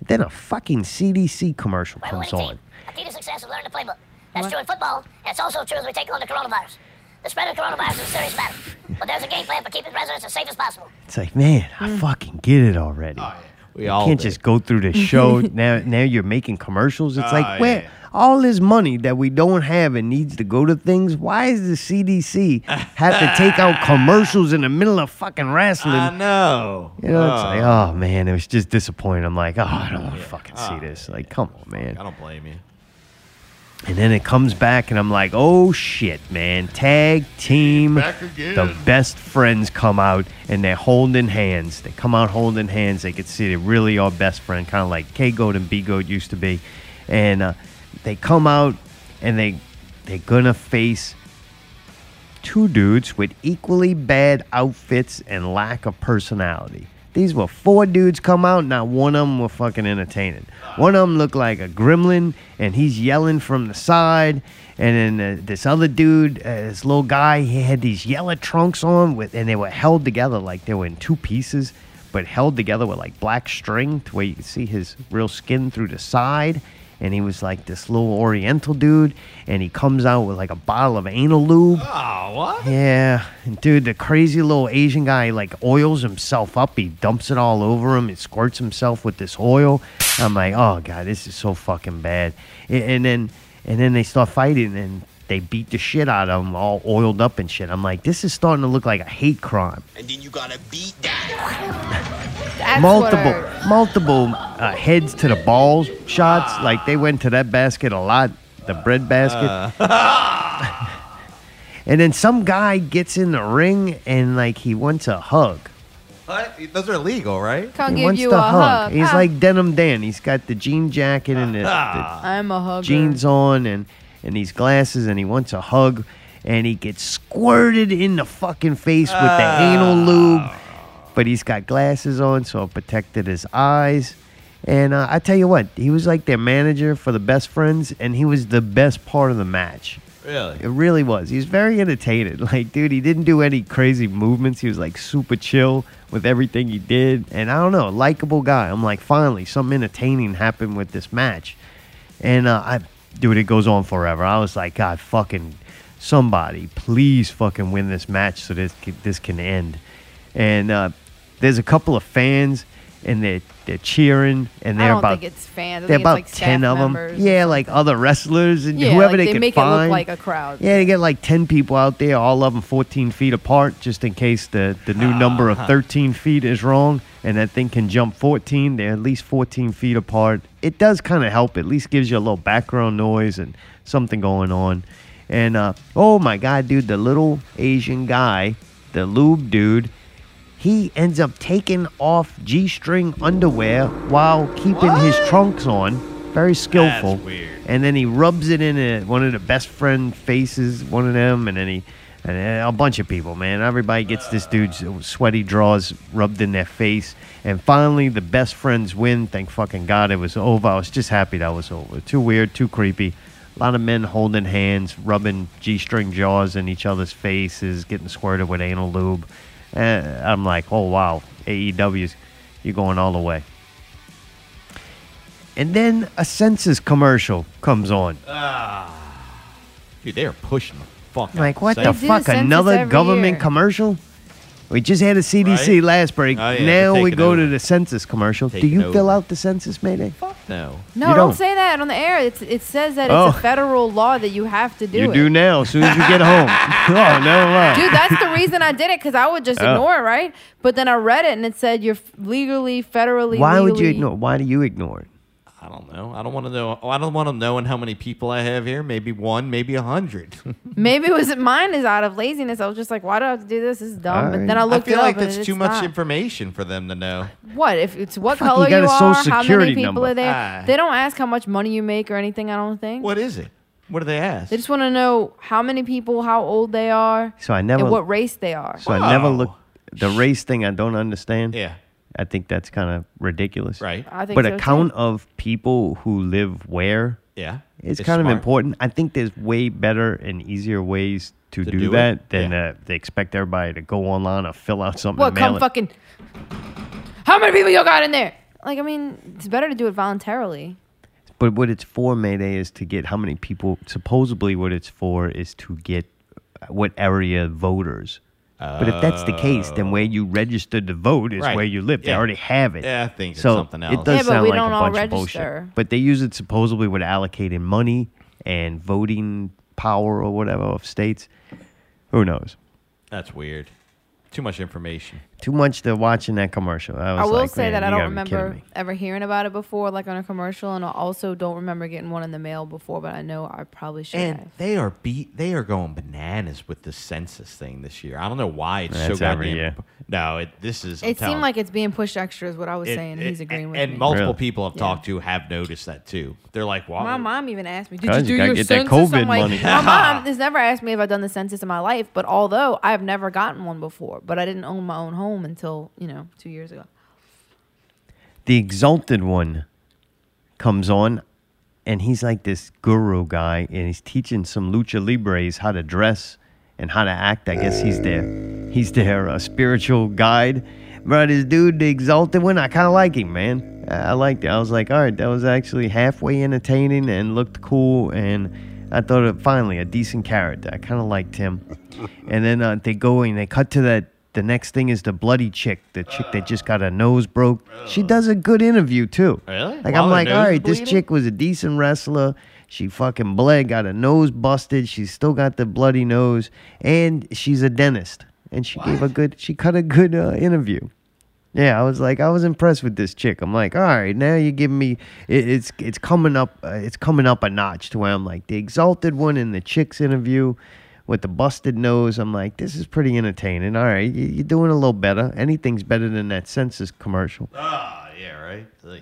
[SPEAKER 2] Then a fucking CDC commercial comes on.
[SPEAKER 23] A key to success is learn the playbook. That's true in football, and it's also true as we take on the coronavirus. The spread of coronavirus is a serious matter, but there's a game plan for keeping residents as safe as possible.
[SPEAKER 2] It's like, man, I hmm. fucking get it already.
[SPEAKER 1] Oh, We
[SPEAKER 2] you
[SPEAKER 1] all
[SPEAKER 2] can't
[SPEAKER 1] do.
[SPEAKER 2] just go through the show. now now you're making commercials. It's
[SPEAKER 1] Oh,
[SPEAKER 2] like ah, where
[SPEAKER 1] yeah.
[SPEAKER 2] all this money that we don't have and needs to go to things, why does the CDC have to take out commercials in the middle of fucking wrestling?
[SPEAKER 1] I know.
[SPEAKER 2] You know, it's
[SPEAKER 1] Oh.
[SPEAKER 2] like, oh man, it was just disappointing. I'm like, oh, I don't want to fucking see
[SPEAKER 1] Oh,
[SPEAKER 2] this. Like, come on, man.
[SPEAKER 1] I don't blame you.
[SPEAKER 2] And then it comes back, and I'm like, oh shit, man. Tag team.
[SPEAKER 1] Back again.
[SPEAKER 2] The best friends come out, and they're holding hands. They come out holding hands. They can see they really are best friend, kind of like K Goat and B Goat used to be. And uh, they come out, and they they're gonna face two dudes with equally bad outfits and lack of personality. These were four dudes come out, not one of them were fucking entertaining. One of them looked like a gremlin, and he's yelling from the side. And then uh, this other dude, uh, this little guy, he had these yellow trunks on, with, and they were held together like they were in two pieces, but held together with like black string, to where you could see his real skin through the side and he was like this little Oriental dude, and he comes out with like a bottle of anal lube.
[SPEAKER 1] Oh, what?
[SPEAKER 2] Yeah, and dude, the crazy little Asian guy like oils himself up. He dumps it all over him. He squirts himself with this oil. I'm like, oh god, this is so fucking bad. A- And then, and then they start fighting, and they beat the shit out of him, all oiled up and shit. I'm like, this is starting to look like a hate crime.
[SPEAKER 16] And then you gotta beat
[SPEAKER 3] That's what
[SPEAKER 2] multiple
[SPEAKER 3] hurt.
[SPEAKER 2] multiple uh, heads to the balls shots. Like they went to that basket a lot, the bread basket. and then some guy gets in the ring and like he wants a hug.
[SPEAKER 1] What? Those are illegal, right?
[SPEAKER 3] Can't
[SPEAKER 2] He
[SPEAKER 3] give
[SPEAKER 2] wants
[SPEAKER 3] you
[SPEAKER 2] to
[SPEAKER 3] a
[SPEAKER 2] hug.
[SPEAKER 3] hug.
[SPEAKER 2] He's
[SPEAKER 3] Ah.
[SPEAKER 2] like Denim Dan. He's got the jean jacket and the, the
[SPEAKER 3] I'm a hugger.
[SPEAKER 2] jeans on and and these glasses, and he wants a hug, and he gets squirted in the fucking face with the anal lube. But he's got glasses on, so it protected his eyes. And uh, I tell you what, he was like their manager for the best friends, and he was the best part of the match.
[SPEAKER 1] Really?
[SPEAKER 2] It really was. He was very entertaining. Like, dude, he didn't do any crazy movements. He was like super chill with everything he did. And I don't know, likable guy. I'm like, finally, something entertaining happened with this match. And uh, I, dude, it goes on forever. I was like, God, fucking somebody, please fucking win this match so this this can end. And uh, there's a couple of fans, and they're they're cheering, and they're
[SPEAKER 3] don't
[SPEAKER 2] about
[SPEAKER 3] think it's fans. I
[SPEAKER 2] they're
[SPEAKER 3] think it's
[SPEAKER 2] about
[SPEAKER 3] like
[SPEAKER 2] ten of them. Yeah, like other wrestlers and
[SPEAKER 3] Yeah,
[SPEAKER 2] whoever
[SPEAKER 3] like
[SPEAKER 2] they,
[SPEAKER 3] they
[SPEAKER 2] could
[SPEAKER 3] make it look like a crowd.
[SPEAKER 2] Yeah, they get like ten people out there, all of them 14 feet apart, just in case the the new number of 13 feet is wrong, and that thing can jump 14. They're at least 14 feet apart. It does kind of help. At least gives you a little background noise and something going on. And uh, oh my god, dude, the little Asian guy, the lube dude he ends up taking off G-string underwear while keeping his trunks on. Very skillful. And then he rubs it in a, one of the best friend faces, one of them, and then he and uh, a bunch of people, man. Everybody gets this dude's sweaty draws rubbed in their face. And finally, the best friends win. Thank fucking God it was over. I was just happy that was over. Too weird, too creepy. A lot of men holding hands, rubbing G-string jaws in each other's faces, getting squirted with anal lube. Uh, I'm like, oh wow, AEW's, you're going all the way. And then a census commercial comes on.
[SPEAKER 1] Dude, they are pushing the fuck.
[SPEAKER 2] I'm like, what
[SPEAKER 1] the
[SPEAKER 2] the
[SPEAKER 1] census.
[SPEAKER 2] fuck? Another
[SPEAKER 3] every
[SPEAKER 2] government
[SPEAKER 3] year.
[SPEAKER 2] commercial? We just had a CDC
[SPEAKER 1] Right?
[SPEAKER 2] last break.
[SPEAKER 1] Oh, yeah,
[SPEAKER 2] now we
[SPEAKER 1] taking
[SPEAKER 2] go to the census commercial.
[SPEAKER 1] Taking
[SPEAKER 2] Do you fill out the census, Mayday?
[SPEAKER 1] No.
[SPEAKER 3] No, don't.
[SPEAKER 2] don't.
[SPEAKER 3] say that on the air. It's, it says that
[SPEAKER 2] Oh.
[SPEAKER 3] it's a oh. federal law that you have to do
[SPEAKER 2] you
[SPEAKER 3] it.
[SPEAKER 2] do now, as soon as you get home. oh, never mind.
[SPEAKER 3] Dude, that's the reason I did it because I would just
[SPEAKER 2] Oh.
[SPEAKER 3] ignore it, right? But then I read it and it said you're legally, federally.
[SPEAKER 2] Why would you ignore? Why do you ignore it?
[SPEAKER 1] I don't know. I don't want to know. I don't want to know how many people I have here. Maybe one, maybe a hundred.
[SPEAKER 3] Maybe it was mine is out of laziness. I was just like, why do I have to do this? This is dumb. But then I looked.
[SPEAKER 1] I feel
[SPEAKER 3] it
[SPEAKER 1] like
[SPEAKER 3] up
[SPEAKER 1] that's too much
[SPEAKER 3] not.
[SPEAKER 1] information for them to know.
[SPEAKER 3] What if it's what
[SPEAKER 1] Fuck, you
[SPEAKER 3] color
[SPEAKER 1] got
[SPEAKER 3] you,
[SPEAKER 1] a
[SPEAKER 3] are?
[SPEAKER 1] social
[SPEAKER 3] How many people
[SPEAKER 1] number.
[SPEAKER 3] are there?
[SPEAKER 1] Ah.
[SPEAKER 3] They don't ask how much money you make or anything. I don't think.
[SPEAKER 1] What is it? What do they ask?
[SPEAKER 3] They just want to know how many people, how old they are,
[SPEAKER 2] So I never.
[SPEAKER 3] and what race they are.
[SPEAKER 2] So I never look. The race thing I don't understand.
[SPEAKER 1] Yeah.
[SPEAKER 2] I think that's kind of ridiculous.
[SPEAKER 1] Right.
[SPEAKER 3] I think
[SPEAKER 2] but
[SPEAKER 3] so,
[SPEAKER 2] a
[SPEAKER 3] too.
[SPEAKER 2] count of people who live where.
[SPEAKER 1] Yeah,
[SPEAKER 2] It's,
[SPEAKER 1] it's
[SPEAKER 2] kind of important. I think there's way better and easier ways to,
[SPEAKER 1] To
[SPEAKER 2] do,
[SPEAKER 1] do it?
[SPEAKER 2] that than uh, they expect everybody to go online or fill out something.
[SPEAKER 3] What? Come
[SPEAKER 2] it.
[SPEAKER 3] fucking. How many people you got in there? Like, I mean, it's better to do it voluntarily.
[SPEAKER 2] But what it's for, Mayday, is to get how many people. Supposedly, what it's for is to get what area voters. But if that's the case, then where you registered to vote is
[SPEAKER 1] Right.
[SPEAKER 2] where you live. They
[SPEAKER 1] Yeah.
[SPEAKER 2] already have it.
[SPEAKER 1] Yeah, I think it's
[SPEAKER 2] so
[SPEAKER 1] something
[SPEAKER 2] It
[SPEAKER 1] else.
[SPEAKER 2] does
[SPEAKER 3] Yeah, but
[SPEAKER 2] sound
[SPEAKER 3] we
[SPEAKER 2] like
[SPEAKER 3] don't
[SPEAKER 2] a
[SPEAKER 3] all
[SPEAKER 2] bunch of
[SPEAKER 3] register.
[SPEAKER 2] bullshit. But they use it supposedly with allocating money and voting power or whatever of states. Who knows?
[SPEAKER 1] That's weird. Too much information.
[SPEAKER 2] Too much to watch in that commercial. I, was
[SPEAKER 3] I will
[SPEAKER 2] like,
[SPEAKER 3] say that I don't
[SPEAKER 2] gotta be kidding
[SPEAKER 3] remember ever hearing about it before, like on a commercial, and I also don't remember getting one in the mail before. But I know I probably should have.
[SPEAKER 1] And they are beat. They are going bananas with the census thing this year. I don't know why it's
[SPEAKER 2] That's
[SPEAKER 1] so
[SPEAKER 2] every
[SPEAKER 1] goddamn.
[SPEAKER 2] Year.
[SPEAKER 1] No, it, this is. I'm
[SPEAKER 3] It seemed like it's being pushed extra, is what I was
[SPEAKER 1] it-
[SPEAKER 3] saying.
[SPEAKER 1] it-
[SPEAKER 3] He's agreeing with
[SPEAKER 1] and
[SPEAKER 3] me.
[SPEAKER 1] multiple
[SPEAKER 2] Really?
[SPEAKER 1] people I've
[SPEAKER 3] Yeah.
[SPEAKER 1] talked to have noticed that too. They're like, "Wow."
[SPEAKER 3] My mom even asked me, "Did
[SPEAKER 2] 'Cause
[SPEAKER 3] you
[SPEAKER 2] you
[SPEAKER 3] do
[SPEAKER 2] gotta
[SPEAKER 3] your
[SPEAKER 2] get that
[SPEAKER 3] census?"
[SPEAKER 2] COVID
[SPEAKER 3] I'm like,
[SPEAKER 2] money.
[SPEAKER 3] my mom has never asked me if I've done the census in my life, but although I have never gotten one before, but I didn't own my own home until you know two years ago.
[SPEAKER 2] the exalted one comes on and he's like this guru guy and he's teaching some lucha libres how to dress and how to act i guess he's their he's their uh, spiritual guide but this dude the exalted one i kind of like him man i I liked it i was like all right that was actually halfway entertaining and looked cool and i thought it finally a decent character i kind of liked him and then uh, they go and they cut to that the next thing is the bloody chick, the chick that just got her nose broke. She does a good interview too.
[SPEAKER 1] Really?
[SPEAKER 2] Like
[SPEAKER 1] While
[SPEAKER 2] I'm like, all
[SPEAKER 1] right,
[SPEAKER 2] right, this chick was a decent wrestler. She fucking bled, got her nose busted. She's still got the bloody nose, and she's a dentist. And she gave a good, she cut a good uh, interview. Yeah, I was like, I was impressed with this chick. I'm like, all right, now you're giving me, it, it's it's coming up, uh, it's coming up a notch to where I'm like the exalted one in the chick's interview with the busted nose. I'm like, this is pretty entertaining. All right, you- you're doing a little better. Anything's better than that census commercial.
[SPEAKER 1] Ah, yeah, right. Like,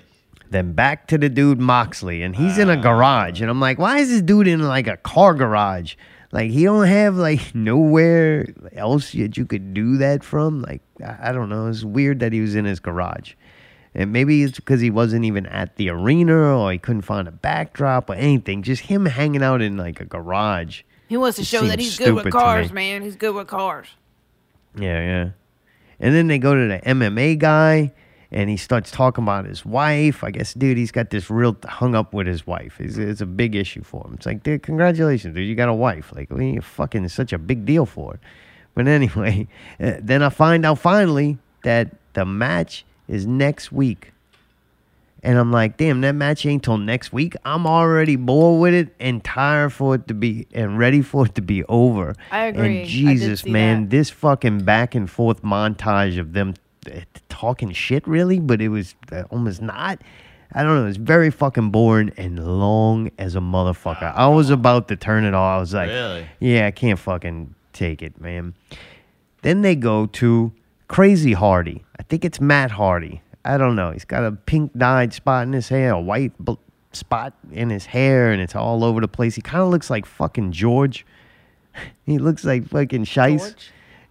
[SPEAKER 2] Then back to the dude Moxley, and he's in a ah. garage, and I'm like, why is this dude in like a car garage? Like he don't have like nowhere else that you could do that from. Like I I don't know. It's weird that he was in his garage, and maybe it's because he wasn't even at the arena or he couldn't find a backdrop or anything. Just him hanging out in like a garage.
[SPEAKER 3] He wants to show that he's good with cars, man. He's good with cars.
[SPEAKER 2] Yeah, yeah. And then they go to the MMA guy and he starts talking about his wife. I guess, dude, he's got this real hung up with his wife. It's, it's a big issue for him. It's like, dude, congratulations, dude. You got a wife. Like, what are you fucking it's such a big deal for it. But anyway, uh, then I find out finally that the match is next week. And I'm like, damn, that match ain't till next week. I'm already bored with it and tired for it to be and ready for it to be over.
[SPEAKER 3] I agree.
[SPEAKER 2] And Jesus, man, this fucking back and forth montage of them talking shit, really, but it was uh, almost not. I don't know. It's very fucking boring and long as a motherfucker. I was about to turn it off. I was like,
[SPEAKER 1] Really?
[SPEAKER 2] yeah, I can't fucking take it, man. Then they go to Crazy Hardy. I think it's Matt Hardy. I don't know. He's got a pink dyed spot in his hair, a white bl- spot in his hair, and it's all over the place. He kind of looks like fucking George. he looks like fucking Shice.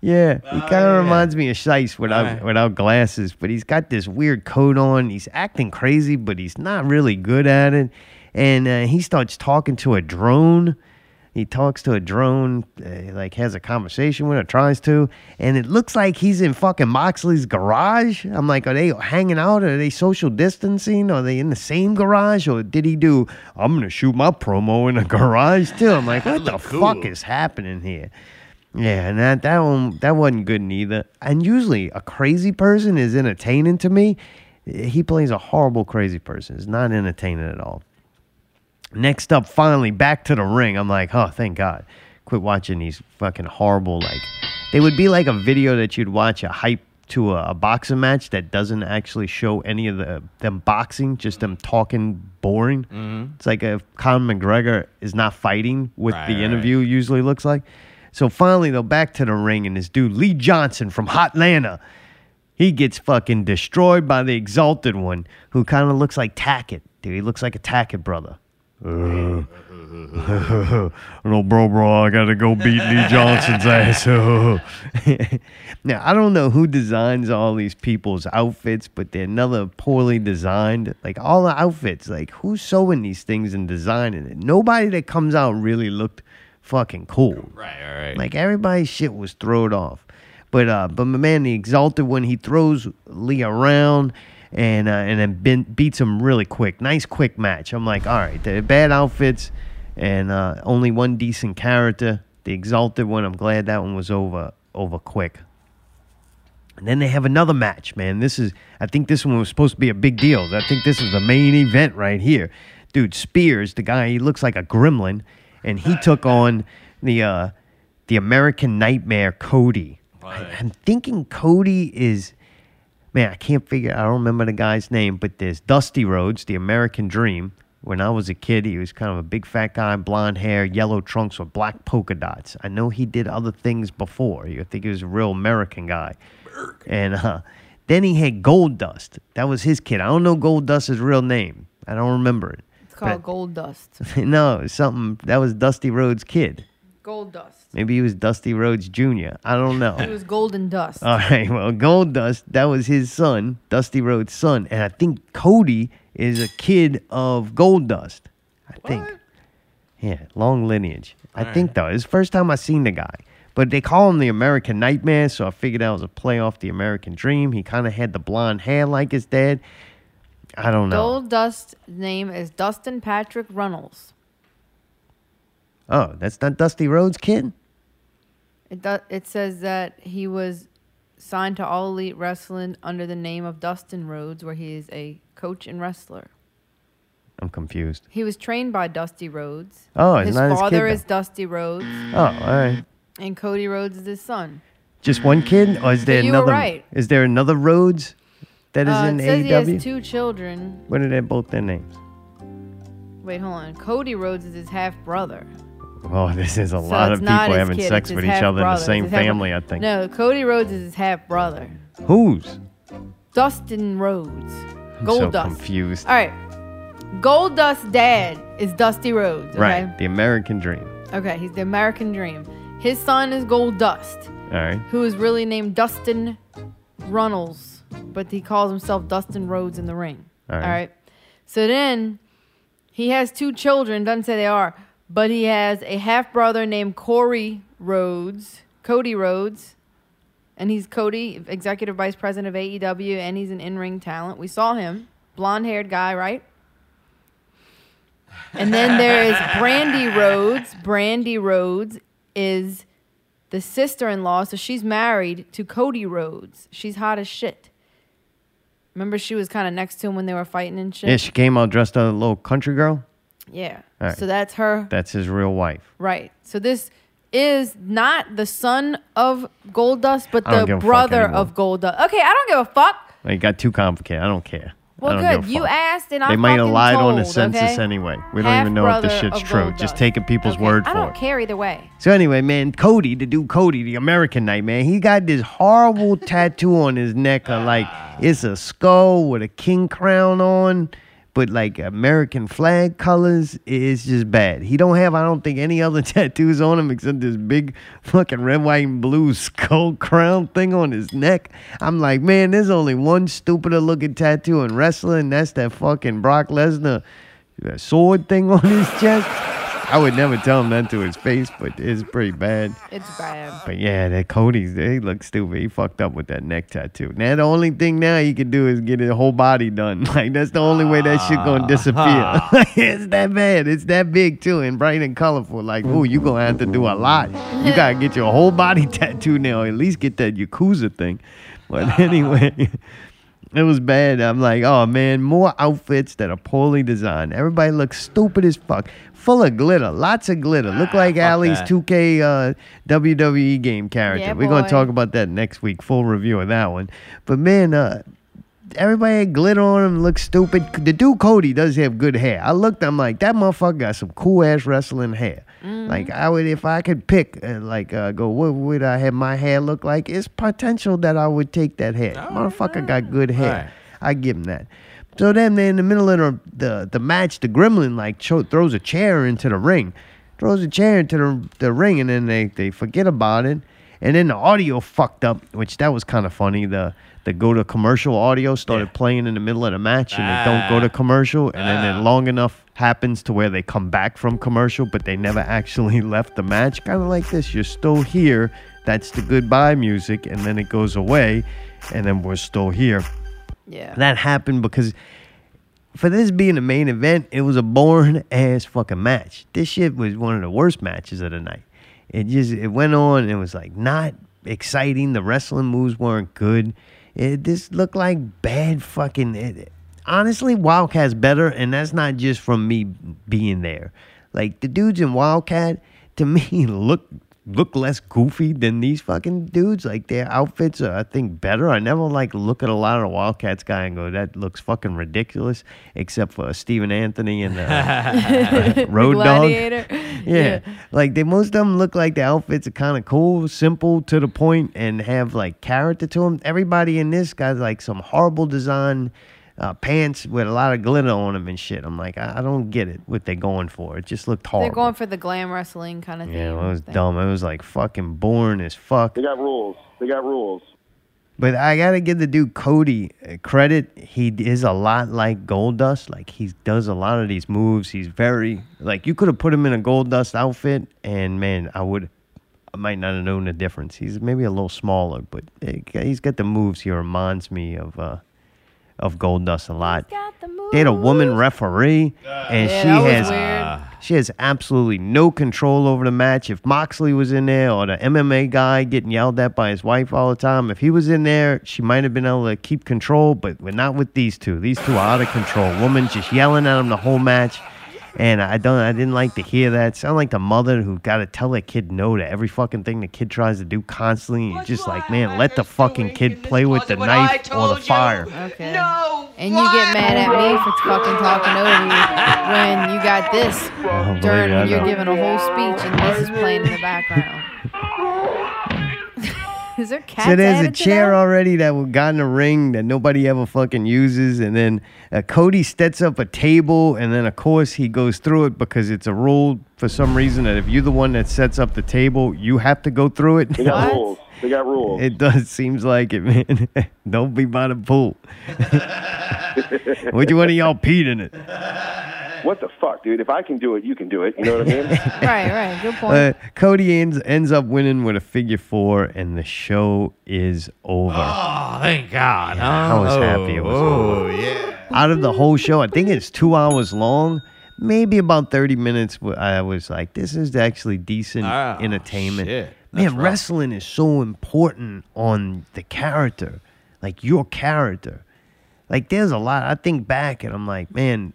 [SPEAKER 2] Yeah, he kind of reminds me of Shice without
[SPEAKER 1] Alright.
[SPEAKER 2] without glasses, but he's got this weird coat on. He's acting crazy, but he's not really good at it. And uh, he starts talking to a drone. He talks to a drone, uh, like has a conversation with it, tries to, and it looks like he's in fucking Moxley's garage. I'm like, are they hanging out? Are they social distancing? Are they in the same garage? Or did he do, I'm going to shoot my promo in a garage too? I'm like, what the fuck is happening here? Yeah, and that, that one, that wasn't good neither. And usually a crazy person is entertaining to me. He plays a horrible crazy person. It's not entertaining at all. Next up, finally, back to the ring. I'm like, oh, thank God. Quit watching these fucking horrible, like, they would be like a video that you'd watch a hype to a, a boxing match that doesn't actually show any of the them boxing, just them talking boring.
[SPEAKER 1] Mhm.
[SPEAKER 2] It's like if Conor McGregor is not fighting what
[SPEAKER 1] Right,
[SPEAKER 2] the
[SPEAKER 1] right.
[SPEAKER 2] interview usually looks like. So finally, though, back to the ring, and this dude, Lee Johnson from Hotlanta, he gets fucking destroyed by the Exalted One, who kind of looks like Tackett. Dude, he looks like a Tackett brother. Uh, no, bro, bro, I gotta go beat Lee Johnson's ass. now, I don't know who designs all these people's outfits, but they're another poorly designed. Like, all the outfits, like, who's sewing these things and designing it? Nobody that comes out really looked fucking cool.
[SPEAKER 1] Right, all right.
[SPEAKER 2] Like everybody's shit was thrown off. But uh, but my man, the exalted when he throws Lee around and uh, and then ben- beats him really quick. Nice quick match. I'm like, all right, they're bad outfits and uh, only one decent character. The exalted one, I'm glad that one was over over quick. And then they have another match, man. This is, I think this one was supposed to be a big deal. I think this is the main event right here. Dude, Spears, the guy, he looks like a gremlin, and he took on the uh, the American Nightmare, Cody. I, I'm thinking Cody is, man, I can't figure, I don't remember the guy's name, but there's Dusty Rhodes, the American Dream. When I was a kid, he was kind of a big fat guy, blonde hair, yellow trunks with black polka dots. I know he did other things before. I think he was a real American guy. And uh, then he had Goldust. That was his kid. I don't know Goldust's real name. I don't remember it.
[SPEAKER 3] It's called Goldust.
[SPEAKER 2] no, something that was Dusty Rhodes' kid.
[SPEAKER 3] Goldust.
[SPEAKER 2] Maybe he was Dusty Rhodes Jr. I don't know.
[SPEAKER 3] It was Golden Dust.
[SPEAKER 2] All right, well, Goldust, that was his son, Dusty Rhodes' son. And I think Cody is a kid of Goldust. I think. Yeah, long lineage. I think, though. It's the first time I seen the guy. But they call him the American Nightmare, so I figured that was a play off the American Dream. He kind of had the blonde hair like his dad. I don't know.
[SPEAKER 3] Gold Dust's name is Dustin Patrick Runnels.
[SPEAKER 2] Oh, that's not Dusty Rhodes' kid?
[SPEAKER 3] It do, it says that he was signed to All Elite Wrestling under the name of Dustin Rhodes, where he is a coach and wrestler.
[SPEAKER 2] I'm confused.
[SPEAKER 3] He was trained by Dusty Rhodes.
[SPEAKER 2] Oh,
[SPEAKER 3] his
[SPEAKER 2] not his kid,
[SPEAKER 3] father is Dusty Rhodes,
[SPEAKER 2] Oh, all right.
[SPEAKER 3] and Cody Rhodes is his son.
[SPEAKER 2] Just one kid, or is there
[SPEAKER 3] you were
[SPEAKER 2] another?
[SPEAKER 3] right.
[SPEAKER 2] Is there another Rhodes that is
[SPEAKER 3] Uh,
[SPEAKER 2] in
[SPEAKER 3] it says he has two children.
[SPEAKER 2] What are they both their names?
[SPEAKER 3] Wait, hold on. Cody Rhodes is his half brother.
[SPEAKER 2] Oh, this is a
[SPEAKER 3] So
[SPEAKER 2] lot of people having
[SPEAKER 3] kid,
[SPEAKER 2] sex with each other in the same
[SPEAKER 3] It's his half-
[SPEAKER 2] family, I think.
[SPEAKER 3] No, Cody Rhodes is his half brother.
[SPEAKER 2] Whose?
[SPEAKER 3] Dustin Rhodes.
[SPEAKER 2] I'm
[SPEAKER 3] Gold
[SPEAKER 2] so
[SPEAKER 3] Dust.
[SPEAKER 2] confused.
[SPEAKER 3] All right. Goldust dad is Dusty Rhodes. Okay?
[SPEAKER 2] Right, the American dream.
[SPEAKER 3] Okay, he's the American Dream. His son is Goldust,
[SPEAKER 2] All right.
[SPEAKER 3] who is really named Dustin Runnels, but he calls himself Dustin Rhodes in the ring.
[SPEAKER 2] All right.
[SPEAKER 3] All right. So then he has two children, doesn't say they are, but he has a half brother named Corey Rhodes, Cody Rhodes, and he's Cody, executive vice president of AEW, and he's an in ring talent. We saw him, blonde haired guy, right? And then there is Brandi Rhodes. Brandi Rhodes is the sister in law, so she's married to Cody Rhodes. She's hot as shit. Remember, she was kind of next to him when they were fighting and shit?
[SPEAKER 2] Yeah, she came out dressed as a little country girl.
[SPEAKER 3] Yeah.
[SPEAKER 2] Right.
[SPEAKER 3] So that's her.
[SPEAKER 2] That's his real wife.
[SPEAKER 3] Right. So this is not the son of Goldust, but the
[SPEAKER 2] give a fuck
[SPEAKER 3] brother of Goldust. Okay, I don't give a fuck.
[SPEAKER 2] It got too complicated. I don't care. I
[SPEAKER 3] Well, good. You asked, and I
[SPEAKER 2] They might have lied on the census
[SPEAKER 3] okay?
[SPEAKER 2] anyway. We don't even know if the
[SPEAKER 3] Half-brother
[SPEAKER 2] shit's true. Just taking people's
[SPEAKER 3] Okay,
[SPEAKER 2] word
[SPEAKER 3] I
[SPEAKER 2] for
[SPEAKER 3] don't
[SPEAKER 2] it.
[SPEAKER 3] care either way.
[SPEAKER 2] So anyway, man, Cody, the dude Cody, the American Night, man, he got this horrible tattoo on his neck of like it's a skull with a king crown on, but like American flag colors. is just bad. He don't have, I don't think, any other tattoos on him except this big fucking red, white, and blue skull crown thing on his neck. I'm like, man, there's only one stupider looking tattoo in wrestling. That's that fucking Brock Lesnar uh, sword thing on his chest. I would never tell him that to his face, but it's pretty bad.
[SPEAKER 3] It's bad.
[SPEAKER 2] But yeah, that Cody's he looks stupid. He fucked up with that neck tattoo. Now the only thing now he can do is get his whole body done. Like that's the only way that shit gonna disappear. Uh-huh. it's that bad. It's that big too, and bright and colorful. Like, ooh, you gonna have to do a lot. You gotta get your whole body tattooed now. At least get that Yakuza thing. But anyway. It was bad. I'm like, oh man, more outfits that are poorly designed. Everybody looks stupid as fuck. Full of glitter, lots of glitter. Look like Ali's
[SPEAKER 1] that.
[SPEAKER 2] 2K uh, WWE game character.
[SPEAKER 3] Yeah,
[SPEAKER 2] We're gonna
[SPEAKER 3] boy.
[SPEAKER 2] talk about that next week. Full review of that one. But man, uh, everybody had glitter on him. Looks stupid. The dude Cody does have good hair. I looked. I'm like, that motherfucker got some cool ass wrestling hair.
[SPEAKER 3] Mm-hmm.
[SPEAKER 2] Like I would, if I could pick, uh, like, uh, go, what would I have my hair look like? It's potential that I would take that hair. Motherfucker got good hair.
[SPEAKER 1] Right.
[SPEAKER 2] I give him that. So then, they in the middle of the the, the match, the gremlin like cho- throws a chair into the ring, throws a chair into the, the ring, and then they, they forget about it. And then the audio fucked up, which that was kind of funny. The the go to commercial audio started playing in the middle of the match, and they don't go to commercial, and then long enough happens to where they come back from commercial, but they never actually left the match. Kind of like this, you're still here. That's the goodbye music, and then it goes away, and then we're still here.
[SPEAKER 3] Yeah.
[SPEAKER 2] That happened because for this being a main event, it was a boring ass fucking match. This shit was one of the worst matches of the night. It just it went on and it was like not exciting. The wrestling moves weren't good. It just looked like bad fucking. It, honestly, WildKat's better, and that's not just from me being there. Like the dudes in WildKat, to me, look look less goofy than these fucking dudes. Like their outfits are, I think, better. I never like look at a lot of the WildKats guy and go, that looks fucking ridiculous. Except for Stephen Anthony and uh, Road Dog.
[SPEAKER 3] Gladiator.
[SPEAKER 2] Yeah. Like they most of them look like the outfits are kind of cool, simple to the point, and have like character to them. Everybody in this got like some horrible design uh, pants with a lot of glitter on them and shit. I'm like, I, I don't get it. What they're going for? It just looked horrible.
[SPEAKER 3] They're going for the glam wrestling kind of thing.
[SPEAKER 2] yeah, it was dumb. It was like fucking boring as fuck.
[SPEAKER 5] They got rules. They got rules.
[SPEAKER 2] But I gotta give the dude Cody uh, credit. He is a lot like Goldust. Like he does a lot of these moves. He's very like you could have put him in a Goldust outfit, and man, I would, I might not have known the difference. He's maybe a little smaller, but eh, he's got the moves. He reminds me of uh, of Goldust a lot. They had a woman referee, and
[SPEAKER 3] Yeah,
[SPEAKER 2] she has
[SPEAKER 3] weird.
[SPEAKER 2] she has absolutely no control over the match. If Moxley was in there, or the MMA guy getting yelled at by his wife all the time, if he was in there, she might have been able to keep control. But we're not with these two. These two are out of control. Woman just yelling at him the whole match. And I don't, I didn't like to hear that. Sound like the mother who got to tell their kid no to every fucking thing the kid tries to do constantly. And you're just like, man, let the fucking kid play with the knife or the
[SPEAKER 24] you?
[SPEAKER 2] fire.
[SPEAKER 3] Okay.
[SPEAKER 24] No
[SPEAKER 3] And you get mad at me for fucking talking over you when you got this
[SPEAKER 2] Oh,
[SPEAKER 3] during
[SPEAKER 2] I
[SPEAKER 3] when you're giving a whole speech and this is playing in the background. is there cats
[SPEAKER 2] so there's a
[SPEAKER 3] added to
[SPEAKER 2] chair
[SPEAKER 3] that?
[SPEAKER 2] already that got in a ring that nobody ever fucking uses, and then uh, Cody sets up a table, and then of course he goes through it because it's a rule for some reason that if you're the one that sets up the table, you have to go through it.
[SPEAKER 5] They got rules. They got rules.
[SPEAKER 2] It does seems like it, man. Don't be by the pool. Would you one of y'all peed in it?
[SPEAKER 5] What the fuck, dude? If I can do it, you can do it. You know what I mean?
[SPEAKER 3] right, right. Good point.
[SPEAKER 2] Uh, Cody ends ends up winning with a figure four, and the show is over.
[SPEAKER 1] Oh, thank God.
[SPEAKER 2] I was happy it was
[SPEAKER 1] oh,
[SPEAKER 2] over.
[SPEAKER 1] yeah.
[SPEAKER 2] Out of the whole show, I think it's two hours long. Maybe about thirty minutes. I was like, "This is actually decent
[SPEAKER 1] Ah,
[SPEAKER 2] entertainment."
[SPEAKER 1] shit.
[SPEAKER 2] Man,
[SPEAKER 1] rough.
[SPEAKER 2] wrestling is so important on the character, like your character. Like, there's a lot. I think back and I'm like, man,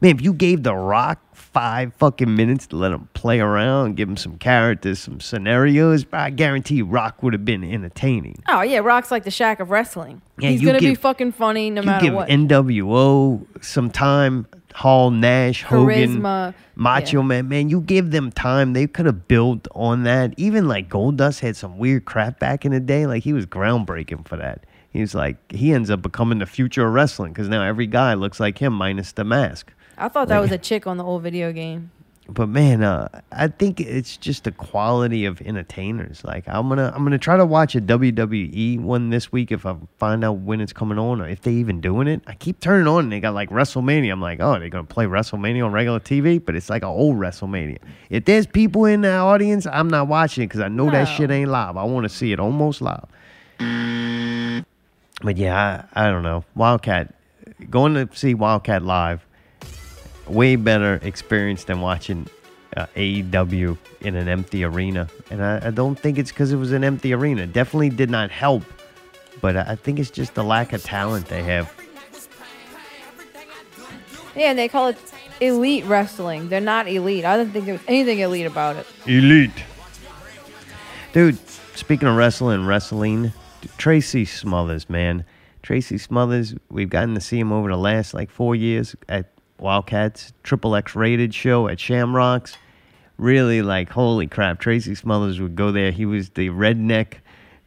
[SPEAKER 2] man, if you gave The Rock five fucking minutes to let him play around, give him some characters, some scenarios, I guarantee Rock would have been entertaining.
[SPEAKER 3] Oh yeah, Rock's like the Shaq of wrestling.
[SPEAKER 2] Yeah,
[SPEAKER 3] He's gonna be fucking funny no
[SPEAKER 2] you
[SPEAKER 3] matter
[SPEAKER 2] give
[SPEAKER 3] what.
[SPEAKER 2] NWO some time, Hall, Nash, Hogan,
[SPEAKER 3] Charisma,
[SPEAKER 2] Macho
[SPEAKER 3] yeah.
[SPEAKER 2] Man. Man, you give them time, they could have built on that. Even like Goldust had some weird crap back in the day. Like he was groundbreaking for that. He's like he ends up becoming the future of wrestling because now every guy looks like him minus the mask.
[SPEAKER 3] I thought that was a chick on the old video game.
[SPEAKER 2] But man, uh, I think it's just the quality of entertainers. Like I'm gonna, I'm gonna try to watch a WWE one this week if I find out when it's coming on or if they even doing it. I keep turning on and they got like WrestleMania. I'm like, oh, they're gonna play WrestleMania on regular TV, but it's like an old WrestleMania. If there's people in the audience, I'm not watching because I know that shit ain't live. I want to see it almost live. But yeah, I, I don't know. WildKat, going to see WildKat live way better experience than watching uh, AEW in an empty arena. And I, I don't think it's because it was an empty arena. Definitely did not help. But I think it's just the lack of talent they have.
[SPEAKER 3] Yeah, and they call it elite wrestling. They're not elite. I don't think there's anything elite about it.
[SPEAKER 2] Elite. Dude, speaking of wrestling, wrestling, Tracy Smothers, man. Tracy Smothers, we've gotten to see him over the last like four years at WildKats, Triple X rated show at Shamrocks. Really like, holy crap, Tracy Smothers would go there. He was the redneck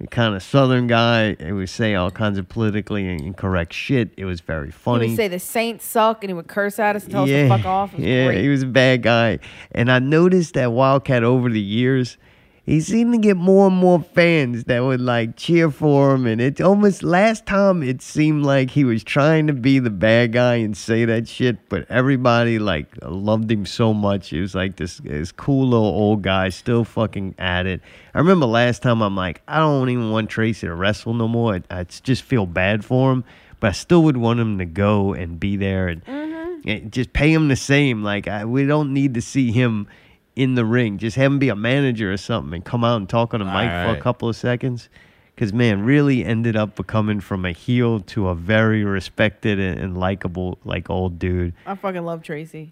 [SPEAKER 2] kind of southern guy. He would say all kinds of politically incorrect shit. It was very funny.
[SPEAKER 3] He would say the Saints suck, and he would curse at us and tell us to fuck off.
[SPEAKER 2] Yeah,
[SPEAKER 3] great.
[SPEAKER 2] he was a bad guy. And I noticed that WildKat over the years, he seemed to get more and more fans that would like cheer for him. And it almost last time it seemed like he was trying to be the bad guy and say that shit, but everybody like loved him so much. He was like this this cool little old guy still fucking at it. I remember last time I'm like, I don't even want Tracy to wrestle no more. I, I just feel bad for him. But I still would want him to go and be there and mm-hmm. yeah, just pay him the same. Like I, we don't need to see him in the ring. Just have him be a manager or something and come out and talk on a mic for a couple of seconds. Because man, really ended up becoming from a heel to a very respected and, and likable like old dude.
[SPEAKER 3] I fucking love Tracy.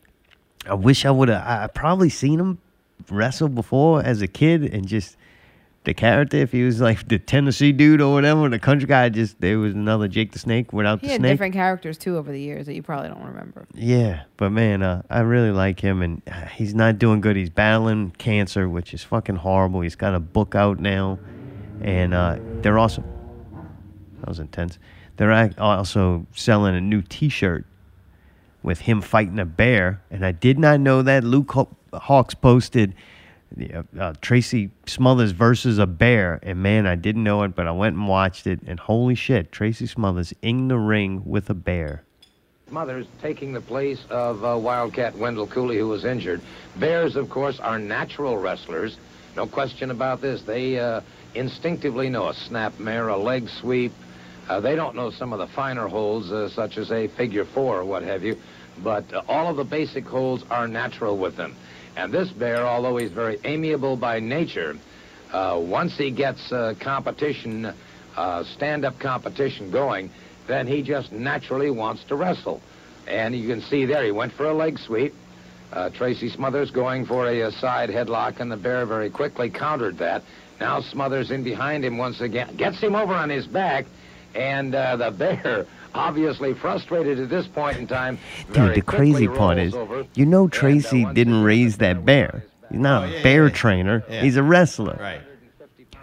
[SPEAKER 2] I wish I would have. I I probably seen him wrestle before as a kid, and just the character. If he was like the Tennessee dude or whatever, the country guy, just there was another Jake the Snake without
[SPEAKER 3] He
[SPEAKER 2] the
[SPEAKER 3] had
[SPEAKER 2] snake.
[SPEAKER 3] different characters too over the years that you probably don't remember.
[SPEAKER 2] Yeah, but man, uh, I really like him, and uh, he's not doing good. He's battling cancer, which is fucking horrible. He's got a book out now, and uh, they're awesome. that was intense. They're also selling a new T-shirt with him fighting a bear, and I did not know that. Luke Haw- Hawx posted uh, uh, Tracy Smothers versus a bear, and man, I didn't know it, but I went and watched it, and holy shit, Tracy Smothers in the ring with a bear.
[SPEAKER 24] Smothers taking the place of uh, Wildcat Wendell Cooley, who was injured. Bears, of course, are natural wrestlers. No question about this. They uh, instinctively know a snap mare, a leg sweep. Uh, they don't know some of the finer holds, uh, such as a figure four or what have you. But all of the basic holds are natural with them. And this bear, although he's very amiable by nature, uh, once he gets uh, competition, uh, stand-up competition going, then he just naturally wants to wrestle. And you can see there, he went for a leg sweep. Uh, Tracy Smothers going for a, uh side headlock, and the bear very quickly countered that. Now Smothers in behind him once again, gets him over on his back, and uh, the bear Obviously frustrated at this point in time.
[SPEAKER 2] Dude, the crazy part is,
[SPEAKER 24] over.
[SPEAKER 2] you know, uh, Tracy didn't raise that bear. He's not oh, a bear trainer.
[SPEAKER 1] Yeah.
[SPEAKER 2] He's a wrestler.
[SPEAKER 1] Right.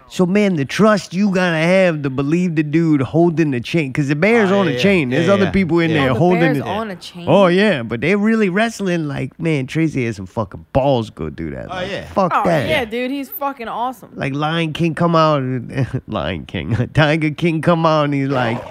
[SPEAKER 2] So, man, the trust you gotta have to believe the dude holding the chain, because the bear's
[SPEAKER 1] Oh,
[SPEAKER 2] on
[SPEAKER 1] yeah,
[SPEAKER 2] a
[SPEAKER 1] yeah.
[SPEAKER 2] chain. There's
[SPEAKER 1] Yeah,
[SPEAKER 2] other
[SPEAKER 1] yeah.
[SPEAKER 2] people in
[SPEAKER 1] Yeah.
[SPEAKER 2] there
[SPEAKER 1] Oh, the
[SPEAKER 2] holding
[SPEAKER 3] bear's
[SPEAKER 2] it.
[SPEAKER 3] on a chain?
[SPEAKER 2] Oh yeah, but they're really wrestling. Like, man, Tracy has some fucking balls. Go do that.
[SPEAKER 1] Oh,
[SPEAKER 2] Like,
[SPEAKER 1] yeah.
[SPEAKER 2] Fuck
[SPEAKER 3] Oh
[SPEAKER 2] that.
[SPEAKER 3] yeah, dude, he's fucking awesome.
[SPEAKER 2] Like Lion King come out, Lion King, Tiger King come out, and he's like,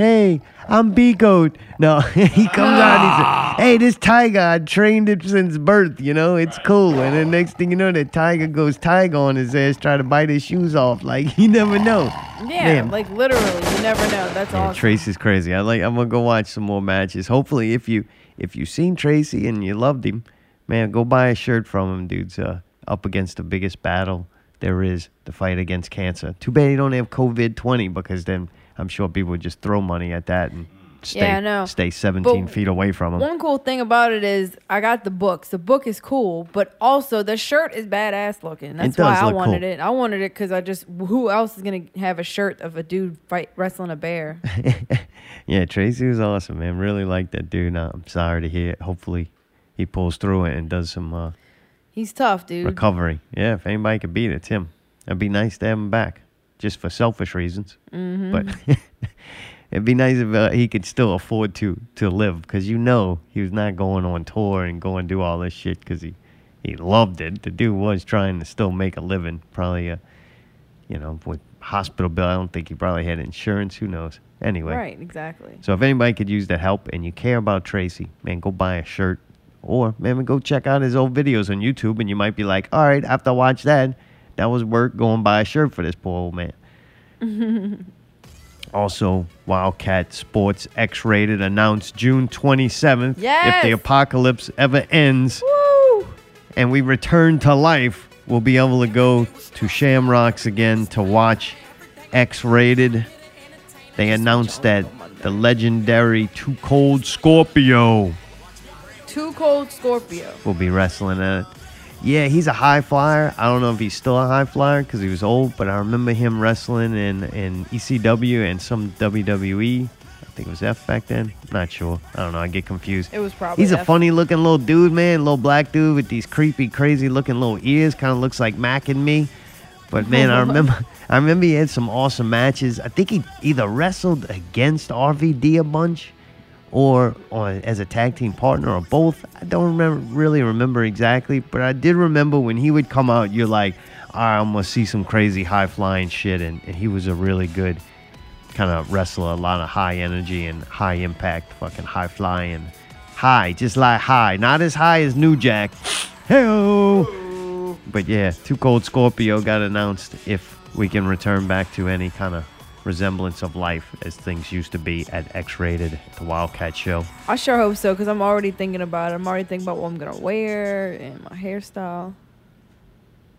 [SPEAKER 2] "Hey, I'm B Goat." No, he comes out and he says, "Hey, this tiger, I trained it since birth. You know, it's cool." And then next thing you know, that tiger goes tiger on his ass, trying to bite his shoes off. Like you never know.
[SPEAKER 3] Yeah,
[SPEAKER 2] Man.
[SPEAKER 3] like literally, you never know. That's
[SPEAKER 2] Yeah,
[SPEAKER 3] awesome.
[SPEAKER 2] Tracy's crazy. I like. I'm gonna go watch some more matches. Hopefully, if you if you seen Tracy and you loved him, man, go buy a shirt from him, dude's uh, up against the biggest battle there is, the fight against cancer. Too bad you don't have COVID twenty because then I'm sure people would just throw money at that and stay
[SPEAKER 3] Yeah, I know.
[SPEAKER 2] stay 17
[SPEAKER 3] But
[SPEAKER 2] feet away from him.
[SPEAKER 3] One cool thing about it is I got the books. The book is cool, but also the shirt is badass looking. That's why I wanted
[SPEAKER 2] cool.
[SPEAKER 3] it. I wanted it because I just who else is gonna have a shirt of a dude fight wrestling a bear?
[SPEAKER 2] yeah, Tracy was awesome, man. Really liked that dude. I'm sorry to hear. It. Hopefully, he pulls through it and does some uh,
[SPEAKER 3] He's tough, dude.
[SPEAKER 2] recovery. Yeah, if anybody could beat it, it's him. It'd be nice to have him back, just for selfish reasons.
[SPEAKER 3] Mhm.
[SPEAKER 2] But it'd be nice if uh, he could still afford to to live, because you know he was not going on tour and going do all this shit because he he loved it. The dude was trying to still make a living, probably. Uh, you know, with hospital bill, I don't think he probably had insurance. Who knows? Anyway,
[SPEAKER 3] Right, exactly.
[SPEAKER 2] so if anybody could use that help and you care about Tracy, man, go buy a shirt. Or maybe go check out his old videos on YouTube and you might be like, all right, after I watch that, that was worth going buy a shirt for this poor old man. Also, WildKat Sports X Rated announced June 27th. Yes! If the apocalypse ever ends
[SPEAKER 3] Woo!
[SPEAKER 2] and we return to life, we'll be able to go to Shamrocks again to watch X Rated. They announced that the legendary 2 Cold Scorpio
[SPEAKER 3] 2 Cold Scorpio.
[SPEAKER 2] will be wrestling at it. Yeah, he's a high flyer. I don't know if he's still a high flyer because he was old, but I remember him wrestling in, in ECW and some WWE. I think it was F back then. Not sure. I don't know. I get confused.
[SPEAKER 3] It was probably
[SPEAKER 2] He's a
[SPEAKER 3] F.
[SPEAKER 2] funny looking little dude, man. Little black dude with these creepy, crazy looking little ears. Kind of looks like Mac and me. But man, I remember, I remember he had some awesome matches. I think he either wrestled against RVD a bunch, or on as a tag team partner, or both. I don't remember really remember exactly, but I did remember when he would come out. You're like, I'm gonna see some crazy high flying shit, and, and he was a really good kind of wrestler. A lot of high energy and high impact, fucking high flying, high, just like high, not as high as New Jack. Hey, but yeah, 2 Cold Scorpio got announced if we can return back to any kind of resemblance of life as things used to be at X Rated, the WildKat show.
[SPEAKER 3] I sure hope so because I'm already thinking about it. I'm already thinking about what I'm gonna wear and my hairstyle.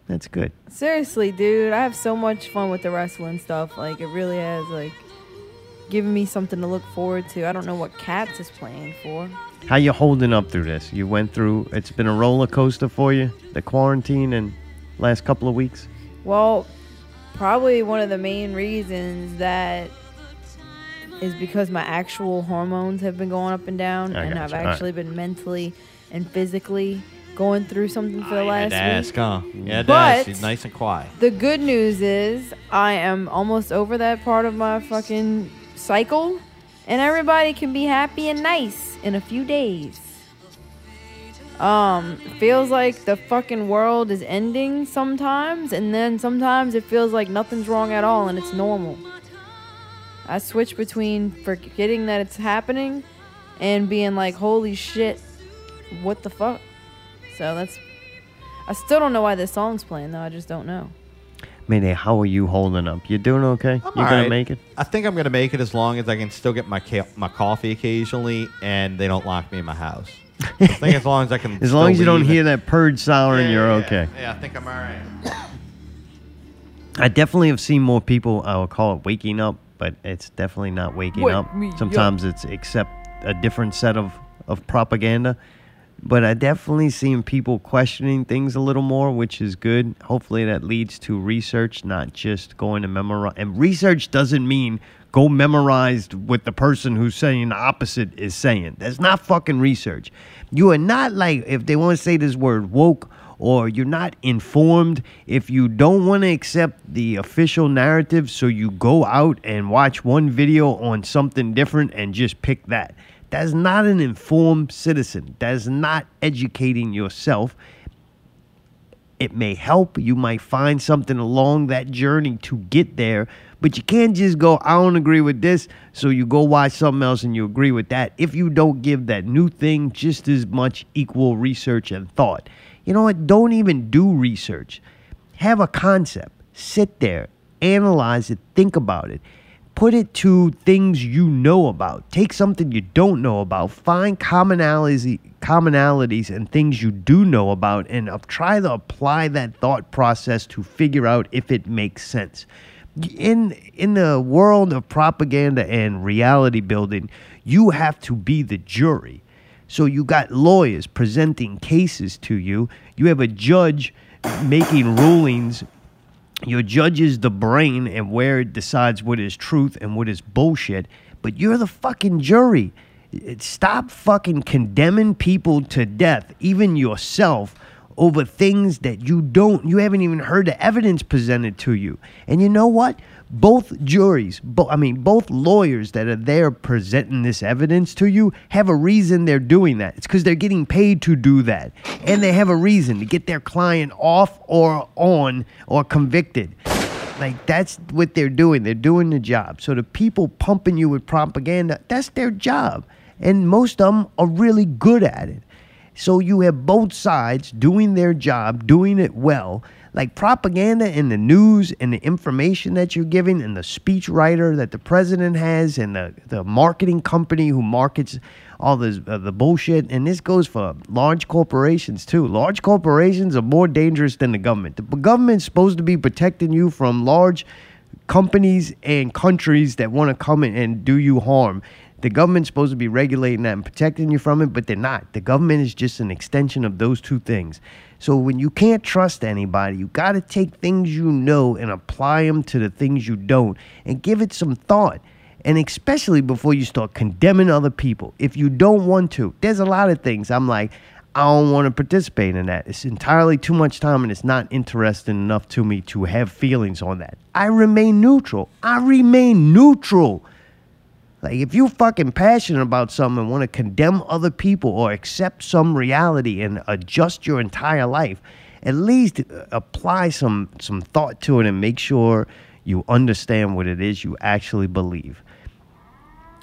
[SPEAKER 2] That's good.
[SPEAKER 3] Seriously, dude, I have so much fun with the wrestling stuff. Like it really has like given me something to look forward to. I don't know what Cats is playing for.
[SPEAKER 2] How you holding up through this? You went through. It's been a roller coaster for you, the quarantine and last couple of weeks.
[SPEAKER 3] Well, probably one of the main reasons that is because my actual hormones have been going up and down,
[SPEAKER 1] I
[SPEAKER 3] and I've
[SPEAKER 1] gotcha. All right.
[SPEAKER 3] actually been mentally and physically going through something for the ah, last
[SPEAKER 1] Had to
[SPEAKER 3] week.
[SPEAKER 1] huh? Yeah,
[SPEAKER 3] But-
[SPEAKER 1] She's nice and quiet.
[SPEAKER 3] The good news is I am almost over that part of my fucking cycle, and everybody can be happy and nice in a few days. Um, feels like the fucking world is ending sometimes, and then sometimes it feels like nothing's wrong at all and it's normal. I switch between forgetting that it's happening and being like, holy shit, what the fuck? So that's. I still don't know why this song's playing though. I just don't know.
[SPEAKER 2] Mayday, how are you holding up? You doing okay? You're gonna
[SPEAKER 1] Alright.
[SPEAKER 2] make it?
[SPEAKER 1] I think I'm gonna make it as long as I can still get my ca- my coffee occasionally, and they don't lock me in my house. I think as long as I can.
[SPEAKER 2] As long as you don't
[SPEAKER 1] leave
[SPEAKER 2] hear
[SPEAKER 1] and-
[SPEAKER 2] that purge siren,
[SPEAKER 1] Yeah,
[SPEAKER 2] you're
[SPEAKER 1] yeah,
[SPEAKER 2] okay.
[SPEAKER 1] Yeah, I think I'm all right.
[SPEAKER 2] I definitely have seen more people. I would call it waking up, but it's definitely not waking
[SPEAKER 3] Wake
[SPEAKER 2] up.
[SPEAKER 3] me up.
[SPEAKER 2] Sometimes it's accept a different set of of propaganda. but I definitely seen people questioning things a little more, which is good. Hopefully, that leads to research, not just going to memorize. And research doesn't mean go memorize what the person who's saying the opposite is saying. That's not fucking research. You are not like if they want to say this word woke or you're not informed, if you don't want to accept the official narrative, so you go out and watch one video on something different and just pick that. That's not an informed citizen. That's not educating yourself. It may help. You might find something along that journey to get there, but you can't just go, I don't agree with this, so you go watch something else and you agree with that if you don't give that new thing just as much equal research and thought. You know what? Don't even do research. Have a concept, sit there, analyze it, think about it. Put it to things you know about. Take something you don't know about. Find commonalities, commonalities and things you do know about, and try to apply that thought process to figure out if it makes sense. In in the world of propaganda and reality building, you have to be the jury. So you got lawyers presenting cases to you. You have a judge making rulings your judge is the brain and where it decides what is truth and what is bullshit, but you're the fucking jury. Stop fucking condemning people to death, even yourself, over things that you don't, you haven't even heard the evidence presented to you. And you know what? Both juries, bo- I mean, both lawyers that are there presenting this evidence to you have a reason they're doing that. It's because they're getting paid to do that. And they have a reason to get their client off or on or convicted. Like, that's what they're doing. They're doing the job. So the people pumping you with propaganda, that's their job. And most of them are really good at it. So you have both sides doing their job, doing it well. Like propaganda and the news and the information that you're giving and the speech writer that the president has and the, the marketing company who markets all this, uh, the bullshit. And this goes for large corporations too. Large corporations are more dangerous than the government. The government's supposed to be protecting you from large companies and countries that want to come in and do you harm. The government's supposed to be regulating that and protecting you from it, but they're not. The government is just an extension of those two things. So when you can't trust anybody, you got to take things you know and apply them to the things you don't and give it some thought. And especially before you start condemning other people. If you don't want to, there's a lot of things I'm like, I don't want to participate in that. It's entirely too much time and it's not interesting enough to me to have feelings on that. I remain neutral. I remain neutral. Like if you're fucking passionate about something and want to condemn other people or accept some reality and adjust your entire life, at least uh, apply some some thought to it and make sure you understand what it is you actually believe.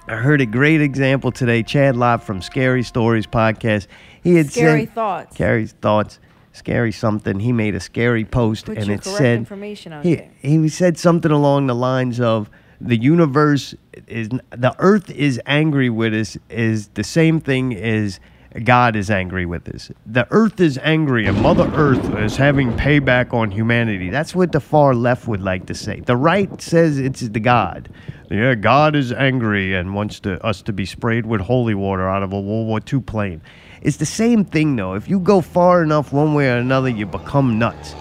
[SPEAKER 2] I heard a great example today. Chad Lott from Scary Stories podcast. He had
[SPEAKER 3] Scary
[SPEAKER 2] said,
[SPEAKER 3] thoughts.
[SPEAKER 2] Scary thoughts. Scary something. He made a scary post
[SPEAKER 3] Put
[SPEAKER 2] and it said
[SPEAKER 3] information out
[SPEAKER 2] he,
[SPEAKER 3] there.
[SPEAKER 2] he said something along the lines of the universe is the earth is angry with us is the same thing as God is angry with us. The earth is angry and Mother Earth is having payback on humanity. That's what the far left would like to say. The right says it's the God. Yeah, God is angry and wants to, us to be sprayed with holy water out of a World War II plane. It's the same thing though. If you go far enough one way or another, you become nuts.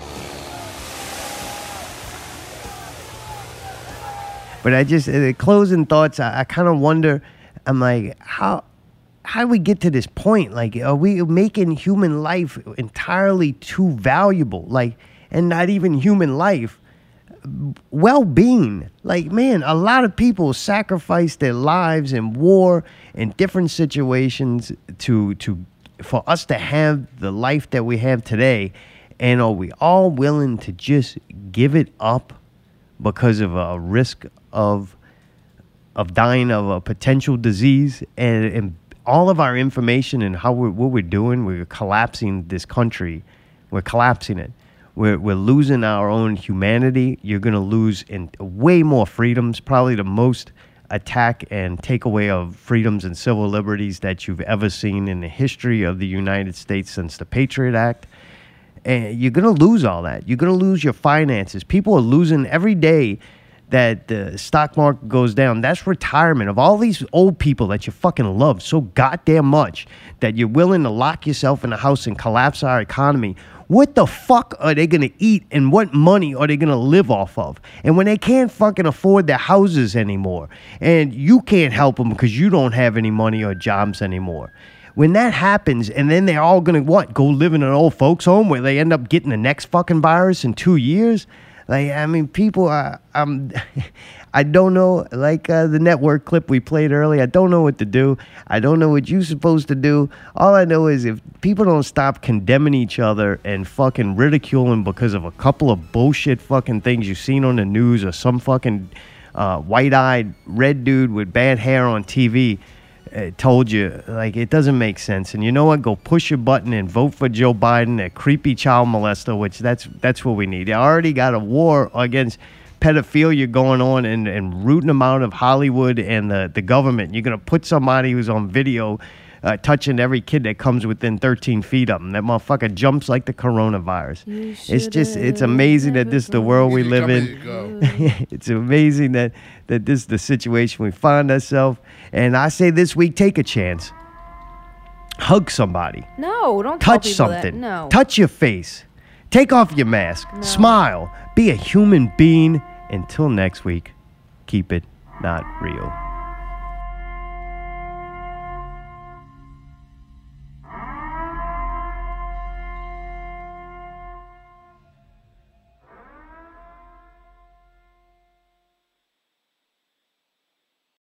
[SPEAKER 2] But I just uh, closing thoughts. I, I kind of wonder. I'm like, how how do we get to this point? Like, are we making human life entirely too valuable? Like, and not even human life, well-being. Like, man, a lot of people sacrifice their lives in war in different situations to to for us to have the life that we have today. And are we all willing to just give it up because of a risk of of dying of a potential disease and, and all of our information and how we're, what we're doing we're collapsing this country we're collapsing it we're, we're losing our own humanity you're going to lose in way more freedoms probably the most attack and takeaway of freedoms and civil liberties that you've ever seen in the history of the united states since the patriot act and you're going to lose all that. You're going to lose your finances. People are losing every day. That the stock market goes down. That's retirement of all these old people that you fucking love so goddamn much that you're willing to lock yourself in a house and collapse our economy. What the fuck are they gonna eat and what money are they gonna live off of? And when they can't fucking afford their houses anymore and you can't help them because you don't have any money or jobs anymore. When that happens, and then they're all gonna what? Go live in an old folks' home where they end up getting the next fucking virus in two years? Like, I mean, people are. I'm. I don't know. Like uh, the network clip we played earlier, I don't know what to do. I don't know what you're supposed to do. All I know is if people don't stop condemning each other and fucking ridiculing because of a couple of bullshit fucking things you've seen on the news or some fucking uh, white-eyed red dude with bad hair on TV uh, told you like it doesn't make sense. And you know what? Go push your button and vote for joe biden a creepy child molester which that's that's what we need. They already got a war against pedophilia going on and, and rooting them out of hollywood and the, the government. You're going to put somebody who's on video uh, touching every kid that comes within 13 feet of them that motherfucker jumps like the coronavirus. It's just it's amazing that this is the world we live in. it's amazing that that this is the situation we find ourselves. And i say this week take a chance. Hug somebody.
[SPEAKER 3] No, don't
[SPEAKER 2] touch
[SPEAKER 3] people that.
[SPEAKER 2] something.
[SPEAKER 3] No.
[SPEAKER 2] touch your face. Take off your mask. Smile. Be a human being. Until next week keep it not real